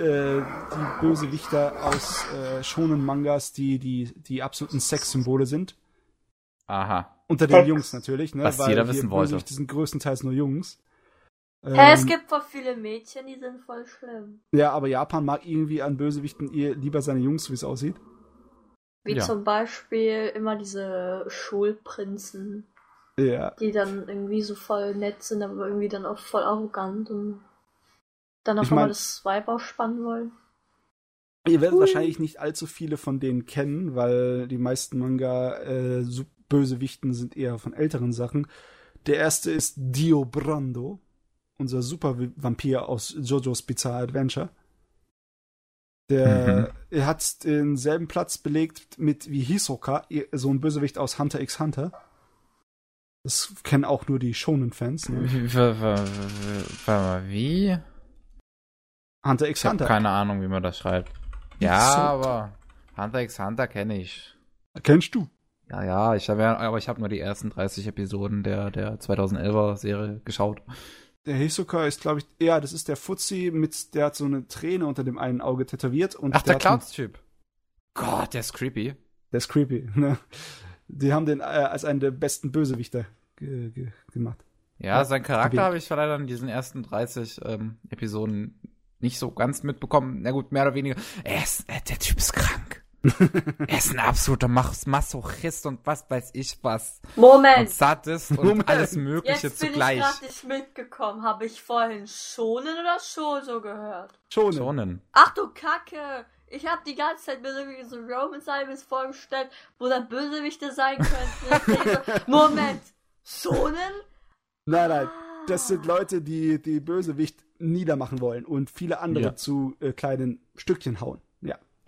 B: äh, die Bösewichter aus äh, Shonen Mangas, die, die, die absoluten Sexsymbole sind?
A: Aha.
B: Unter den Jungs natürlich, ne?
A: Was
B: weil
A: jeder wissen wollte.
B: Bösewichte sind größtenteils nur Jungs.
D: Hä, es
B: Ähm,
D: gibt voll viele Mädchen, die sind voll schlimm.
B: Ja, aber Japan mag irgendwie an Bösewichten eher lieber seine Jungs, wie es aussieht.
D: Wie
A: Ja.
D: zum Beispiel immer diese Schulprinzen,
B: Ja.
D: die dann irgendwie so voll nett sind, aber irgendwie dann auch voll arrogant und dann auf
B: Ich
D: einmal
B: mein-
D: das Vibe ausspannen wollen.
B: Ihr werdet
D: Ui.
B: wahrscheinlich nicht allzu viele von denen kennen, weil die meisten Manga äh, so Bösewichten sind eher von älteren Sachen. Der erste ist Dio Brando, unser Super-Vampir aus JoJo's Bizarre Adventure. Der er hat denselben Platz belegt mit wie Hisoka, so ein Bösewicht aus Hunter x Hunter. Das kennen auch nur die Shonen-Fans. Ne?
A: Wie?
B: Hunter x
A: Ich habe
B: Hunter.
A: keine Ahnung, wie man das schreibt. Ja, aber Hunter x Hunter kenne ich.
B: Kennst du?
A: Ja, ja, ich habe ja, aber ich habe nur die ersten 30 Episoden der der 2011er Serie geschaut.
B: Der Hisoka ist, glaube ich, ja, das ist der Fuzzi mit, der hat so eine Träne unter dem einen Auge tätowiert. Und
A: Ach, der,
B: der
A: Clouds-Typ. Gott, der ist creepy.
B: Der ist creepy, ne? Die haben den äh, als einen der besten Bösewichter ge ge gemacht.
A: Ja, sein Charakter habe ich leider in diesen ersten 30 ähm, Episoden nicht so ganz mitbekommen. Na gut, mehr oder weniger. Er ist, äh, der Typ ist krank. er ist ein absoluter Masochist und was weiß ich was.
D: Moment.
A: Und Sadist und
B: Moment.
A: alles Mögliche
D: Jetzt bin
A: zugleich.
D: ich gerade nicht mitgekommen. Habe ich vorhin Schonen oder Shoso gehört?
B: Schon.
A: Schonen.
D: Ach du Kacke! Ich habe die ganze Zeit mir irgendwie so Roman Simons vorgestellt, wo da Bösewichte sein könnten. so, Moment! Schonen?
B: Nein, nein. Das sind Leute, die die Bösewicht niedermachen wollen und viele andere
A: Ja.
B: zu äh, kleinen Stückchen hauen.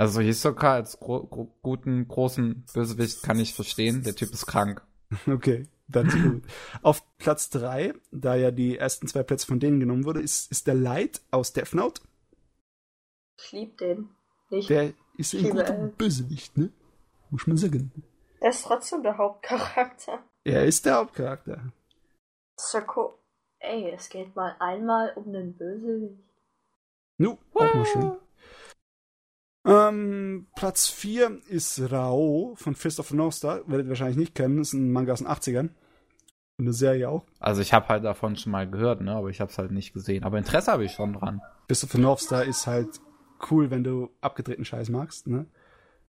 A: Also Hisoka als gro gro guten, großen Bösewicht kann ich verstehen. Der Typ ist krank.
B: Okay, dann ist gut. Auf Platz drei, da ja die ersten zwei Plätze von denen genommen wurde, ist, ist der Light aus Death Note.
D: Ich lieb den. Nicht.
B: Der ist ein
D: Liebe
B: guter
D: Elf.
B: Bösewicht, ne? Muss man sagen.
D: Der ist trotzdem der Hauptcharakter.
B: Er ist der Hauptcharakter.
D: Sako. Ey, es geht mal einmal um den Bösewicht.
B: Nu, auch mal schön. Ähm, Platz 4 ist Rao von Fist of the North Star. Werdet ihr wahrscheinlich nicht kennen. ist ein Manga aus den 80ern. Und eine Serie auch.
A: Also ich habe halt davon schon mal gehört, ne, aber ich habe es halt nicht gesehen. Aber Interesse habe ich schon dran.
B: Fist of the North Star ist halt cool, wenn du abgedrehten Scheiß magst, ne?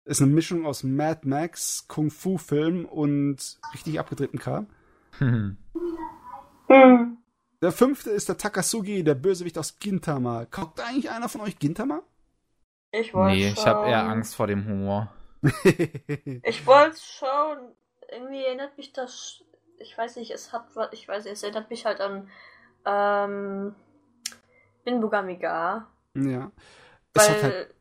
B: Ist eine Mischung aus Mad Max, Kung-Fu-Film und richtig abgedrehten Kram.
A: Hm.
D: Hm.
B: Der fünfte ist der Takasugi, der Bösewicht aus Gintama. Guckt eigentlich einer von euch Gintama?
D: Ich wollte
A: nee, ich habe eher Angst vor dem Humor.
D: Ich wollte schon. Irgendwie erinnert mich das. Ich weiß nicht, es hat was. Ich weiß nicht, es erinnert mich halt an. Ähm. Binbugamiga.
B: ja. Es
D: Weil
B: halt,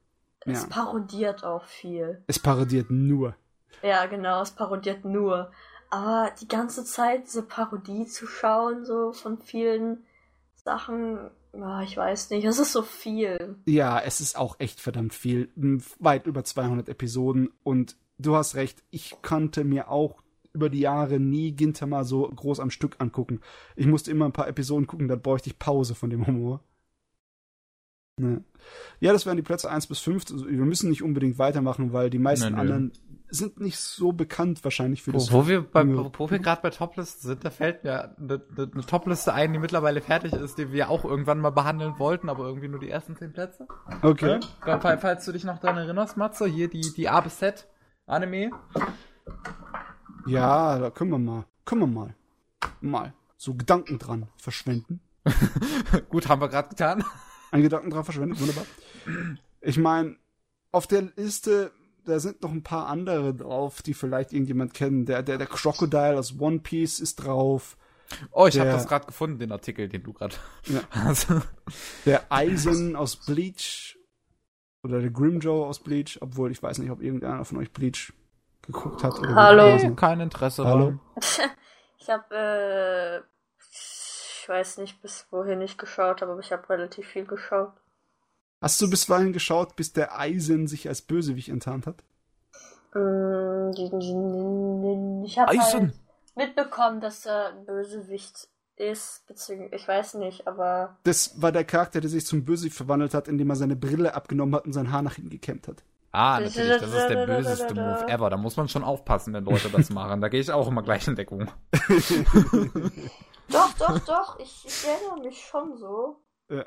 D: es
B: ja.
D: parodiert auch viel.
B: es parodiert nur.
D: Ja, genau, es parodiert nur. Aber die ganze Zeit diese Parodie zu schauen, so von vielen Sachen, ja, ich weiß nicht, es ist so viel.
B: Ja, es ist auch echt verdammt viel. Weit über 200 Episoden. Und du hast recht, ich konnte mir auch über die Jahre nie Gintama so groß am Stück angucken. Ich musste immer ein paar Episoden gucken, dann bräuchte ich Pause von dem Humor. Ne. Ja, das wären die Plätze 1 bis 5. Also, wir müssen nicht unbedingt weitermachen, weil die meisten
A: Nö, nö.
B: anderen sind nicht so bekannt wahrscheinlich für das.
A: Wo, wo wir, bei,
B: Ja.
A: wo wir gerade bei Toplisten sind, da fällt mir eine, eine, Topliste ein, die mittlerweile fertig ist, die wir auch irgendwann mal behandeln wollten, aber irgendwie nur die ersten zehn Plätze.
B: Okay.
A: Ja, fall- falls du dich noch daran erinnerst, Matze, hier die, die A bis Z Anime.
B: Ja, da können wir mal, können wir mal, mal so Gedanken dran verschwenden.
A: Gut, haben wir gerade getan.
B: Einen Gedanken dran verschwendet, wunderbar. Ich meine, auf der Liste, da sind noch ein paar andere drauf, die vielleicht irgendjemand kennen. Der, der, der Crocodile aus One Piece ist drauf.
A: Oh, ich habe das gerade gefunden, den Artikel, den du gerade
B: Ja.
A: hast.
B: Der Eisen aus Bleach. Oder der Grimjoe aus Bleach. Obwohl, ich weiß nicht, ob irgendeiner von euch Bleach geguckt hat. Oder
D: Hallo.
B: gelesen.
A: Kein Interesse
B: Hallo.
A: daran.
D: Ich habe, äh, ich weiß nicht, bis wohin ich geschaut habe, aber ich habe relativ viel geschaut.
B: Hast du bisweilen geschaut, bis der Eisen sich als Bösewicht enttarnt hat?
D: Mm, Ich habe
A: Eisen.
D: halt mitbekommen, dass er ein Bösewicht ist, beziehungsweise, ich weiß nicht, aber
B: Das war der Charakter, der sich zum Bösewicht verwandelt hat, indem er seine Brille abgenommen hat und sein Haar nach hinten gekämmt hat.
A: Ah, natürlich, das ist der böseste Move ever. Da muss man schon aufpassen, wenn Leute das machen. Da gehe ich auch immer gleich in Deckung.
D: doch, doch, doch, ich, ich erinnere mich schon so.
B: Ja.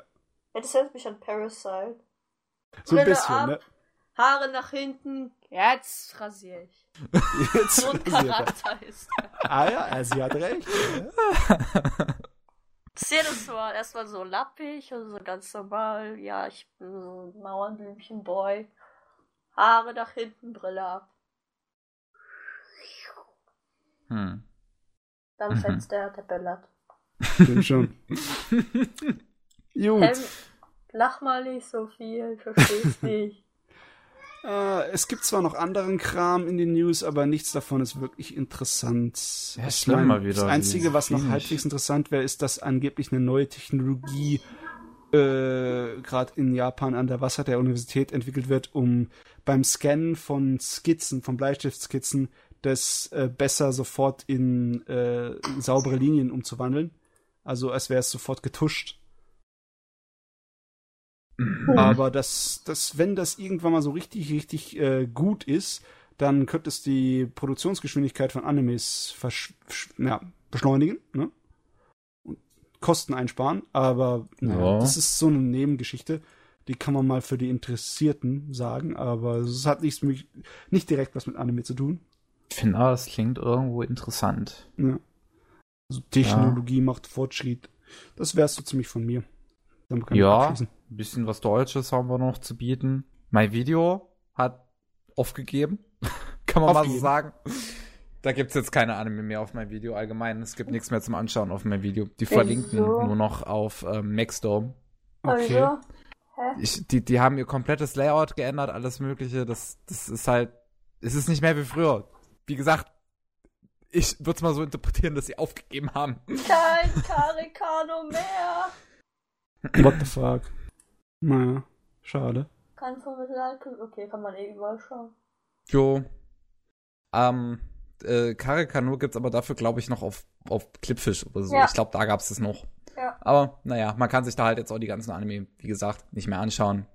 D: Ja, das erinnert mich an Parasite.
B: So ein
D: Brille
B: bisschen,
D: ab.
B: ne?
D: Haare nach hinten, jetzt rasiere ich.
B: Jetzt
D: So ein
B: er.
D: Charakter ist.
B: Ah ja, also sie hat recht. Ja.
D: Jedes Mal erstmal so lappig und so ganz normal. Ja, ich bin so ein Mauernblümchen-Boy. Haare nach hinten, Brille ab.
A: Hm.
D: Dann
A: Mhm.
D: fetzt der, der bellert.
B: Stimmt schon. Gut.
D: Ähm, lach mal nicht so viel, ich versteh's nicht.
B: Äh, es gibt zwar noch anderen Kram in den News, aber nichts davon ist wirklich interessant.
A: Ja,
B: Ich mein,
A: mal wieder,
B: Das Einzige, was noch halbwegs interessant wäre, ist, dass angeblich eine neue Technologie äh, gerade in Japan an der Wasser der Universität entwickelt wird, um beim Scannen von Skizzen, von Bleistiftskizzen, das äh, besser sofort in, äh, saubere Linien umzuwandeln. Also als wäre es sofort getuscht. Mhm. Aber das, das, wenn das irgendwann mal so richtig, richtig äh, gut ist, dann könnte es die Produktionsgeschwindigkeit von Animes ja, beschleunigen, ne? Kosten einsparen, aber naja, ja. das ist so eine Nebengeschichte. Die kann man mal für die Interessierten sagen, aber es hat nichts nicht direkt was mit Anime zu tun.
A: Ich finde, das klingt irgendwo interessant.
B: Ja. Also Technologie ja. macht Fortschritt. Das wär's so ziemlich von mir.
A: Ja, ein bisschen was Deutsches haben wir noch zu bieten. Mein Video hat aufgegeben. Kann man auf mal so sagen. Da gibt's jetzt keine Anime mehr auf mein Video allgemein. Es gibt nichts mehr zum Anschauen auf mein Video. Die verlinken so. nur noch auf ähm, Maxdome.
D: Okay. Also,
A: ich, die, die haben ihr komplettes Layout geändert, alles mögliche. Das, das ist halt, es ist nicht mehr wie früher. Wie gesagt, ich würde es mal so interpretieren, dass sie aufgegeben haben.
D: Kein Karikano mehr.
B: What the fuck? Naja, schade.
D: Kein Mittelalter. Okay, kann man eh überall schauen.
A: Jo. Ähm, äh, Karikano gibt's aber dafür, glaube ich, noch auf, auf Clipfish oder so. Ja. Ich glaube, da gab's es noch.
D: Ja.
A: Aber naja, man kann sich da halt jetzt auch die ganzen Anime, wie gesagt, nicht mehr anschauen.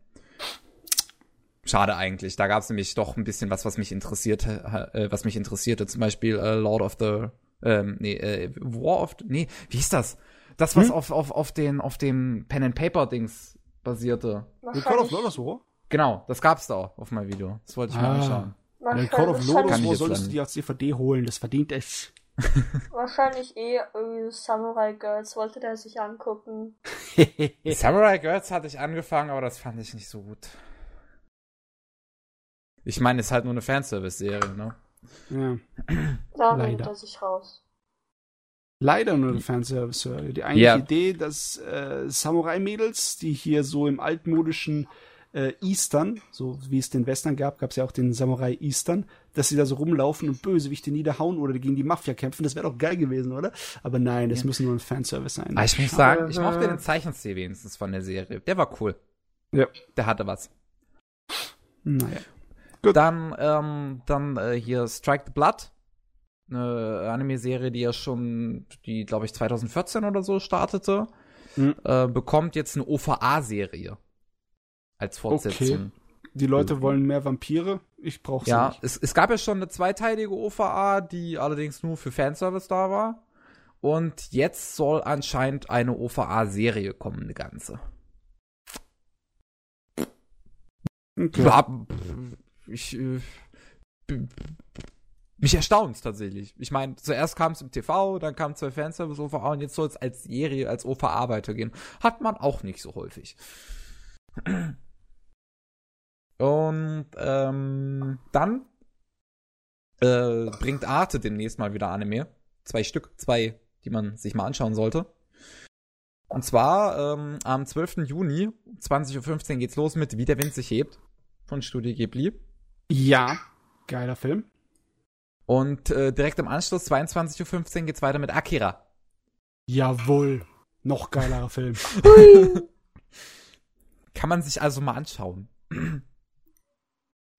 A: Schade eigentlich. Da gab's nämlich doch ein bisschen was, was mich interessiert, äh, was mich interessierte. Zum Beispiel äh, Lord of the, ähm, nee, äh, War of, nee, wie hieß das? Das, was hm? auf, auf, auf den, auf dem Pen and Paper Dings basierte.
B: Call of Lotus War?
A: Genau, das gab's da auch auf meinem Video. Das wollte ich ah. mir anschauen.
B: Ja, Call of Lotus War solltest du dir als DVD holen, das verdient es.
D: Wahrscheinlich eh irgendwie Samurai Girls wollte der sich angucken.
A: Samurai Girls hatte ich angefangen, aber das fand ich nicht so gut. Ich meine, es ist halt nur eine Fanservice-Serie, ne?
B: Ja.
D: Da nimmt er sich raus.
B: Leider nur eine Fanservice-Serie. Die eigentliche ja. Idee, dass äh, Samurai-Mädels, die hier so im altmodischen äh, Eastern, so wie es den Western gab, gab es ja auch den Samurai Eastern, dass sie da so rumlaufen und Bösewichte niederhauen oder gegen die Mafia kämpfen. Das wäre doch geil gewesen, oder? Aber nein, das ja. muss nur ein Fanservice sein.
A: Aber ich muss sagen, ich mochte den Zeichenstil wenigstens von der Serie. Der war cool.
B: Ja.
A: Der hatte was.
B: Naja.
A: Gut. Dann, ähm, dann äh, hier Strike the Blood eine Anime-Serie, die ja schon, die glaube ich 2014 oder so startete, mhm. äh, bekommt jetzt eine OVA-Serie als Fortsetzung.
B: Okay. Die Leute wollen mehr Vampire. Ich brauche sie
A: ja,
B: nicht.
A: Es, es gab ja schon eine zweiteilige OVA, die allerdings nur für Fanservice da war. Und jetzt soll anscheinend eine OVA-Serie kommen, eine ganze. Okay. Ja, ich, äh, mich erstaunt tatsächlich. Ich meine, zuerst kam es im TV, dann kam zwei Fanservice OVA und jetzt soll es als Serie, als OVA weitergehen. Hat man auch nicht so häufig. Und ähm, dann äh, bringt Arte demnächst mal wieder Anime. Zwei Stück, zwei, die man sich mal anschauen sollte. Und zwar ähm, am 12. Juni, 20.15 Uhr geht's los mit Wie der Wind sich hebt von Studio Ghibli.
B: Ja, geiler Film.
A: Und äh, direkt im Anschluss, 22.15 Uhr, geht's weiter mit Akira.
B: Jawohl. Noch geilerer Film.
A: Kann man sich also mal anschauen.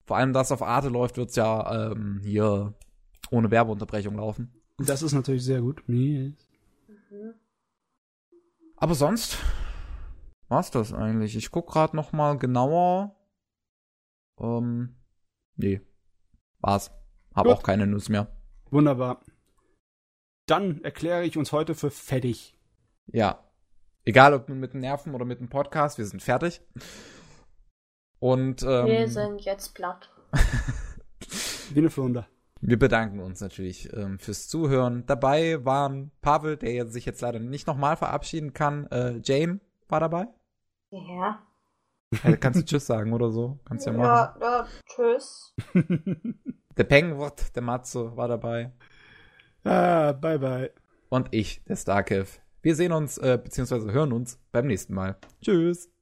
A: Vor allem, dass auf Arte läuft, wird's ja ähm, hier ohne Werbeunterbrechung laufen.
B: Das ist natürlich sehr gut. Mhm.
A: Aber sonst war's das eigentlich. Ich guck gerade noch mal genauer. Ähm, nee, war's. Habe auch keine News mehr.
B: Wunderbar. Dann erkläre ich uns heute für fertig.
A: Ja. Egal ob mit den Nerven oder mit dem Podcast, wir sind fertig. Und ähm,
D: wir sind jetzt platt.
B: Wie eine Flunder.
A: Wir bedanken uns natürlich ähm, fürs Zuhören. Dabei waren Pavel, der sich jetzt leider nicht nochmal verabschieden kann. Äh, Jane war dabei.
D: Ja.
A: ja kannst du Tschüss sagen oder so? Kannst ja, ja machen.
D: Ja, ja, Tschüss.
A: Der Penguin, der Matze war dabei.
B: Ah, bye bye.
A: Und ich, der Starkev. Wir sehen uns, äh, beziehungsweise hören uns beim nächsten Mal. Tschüss.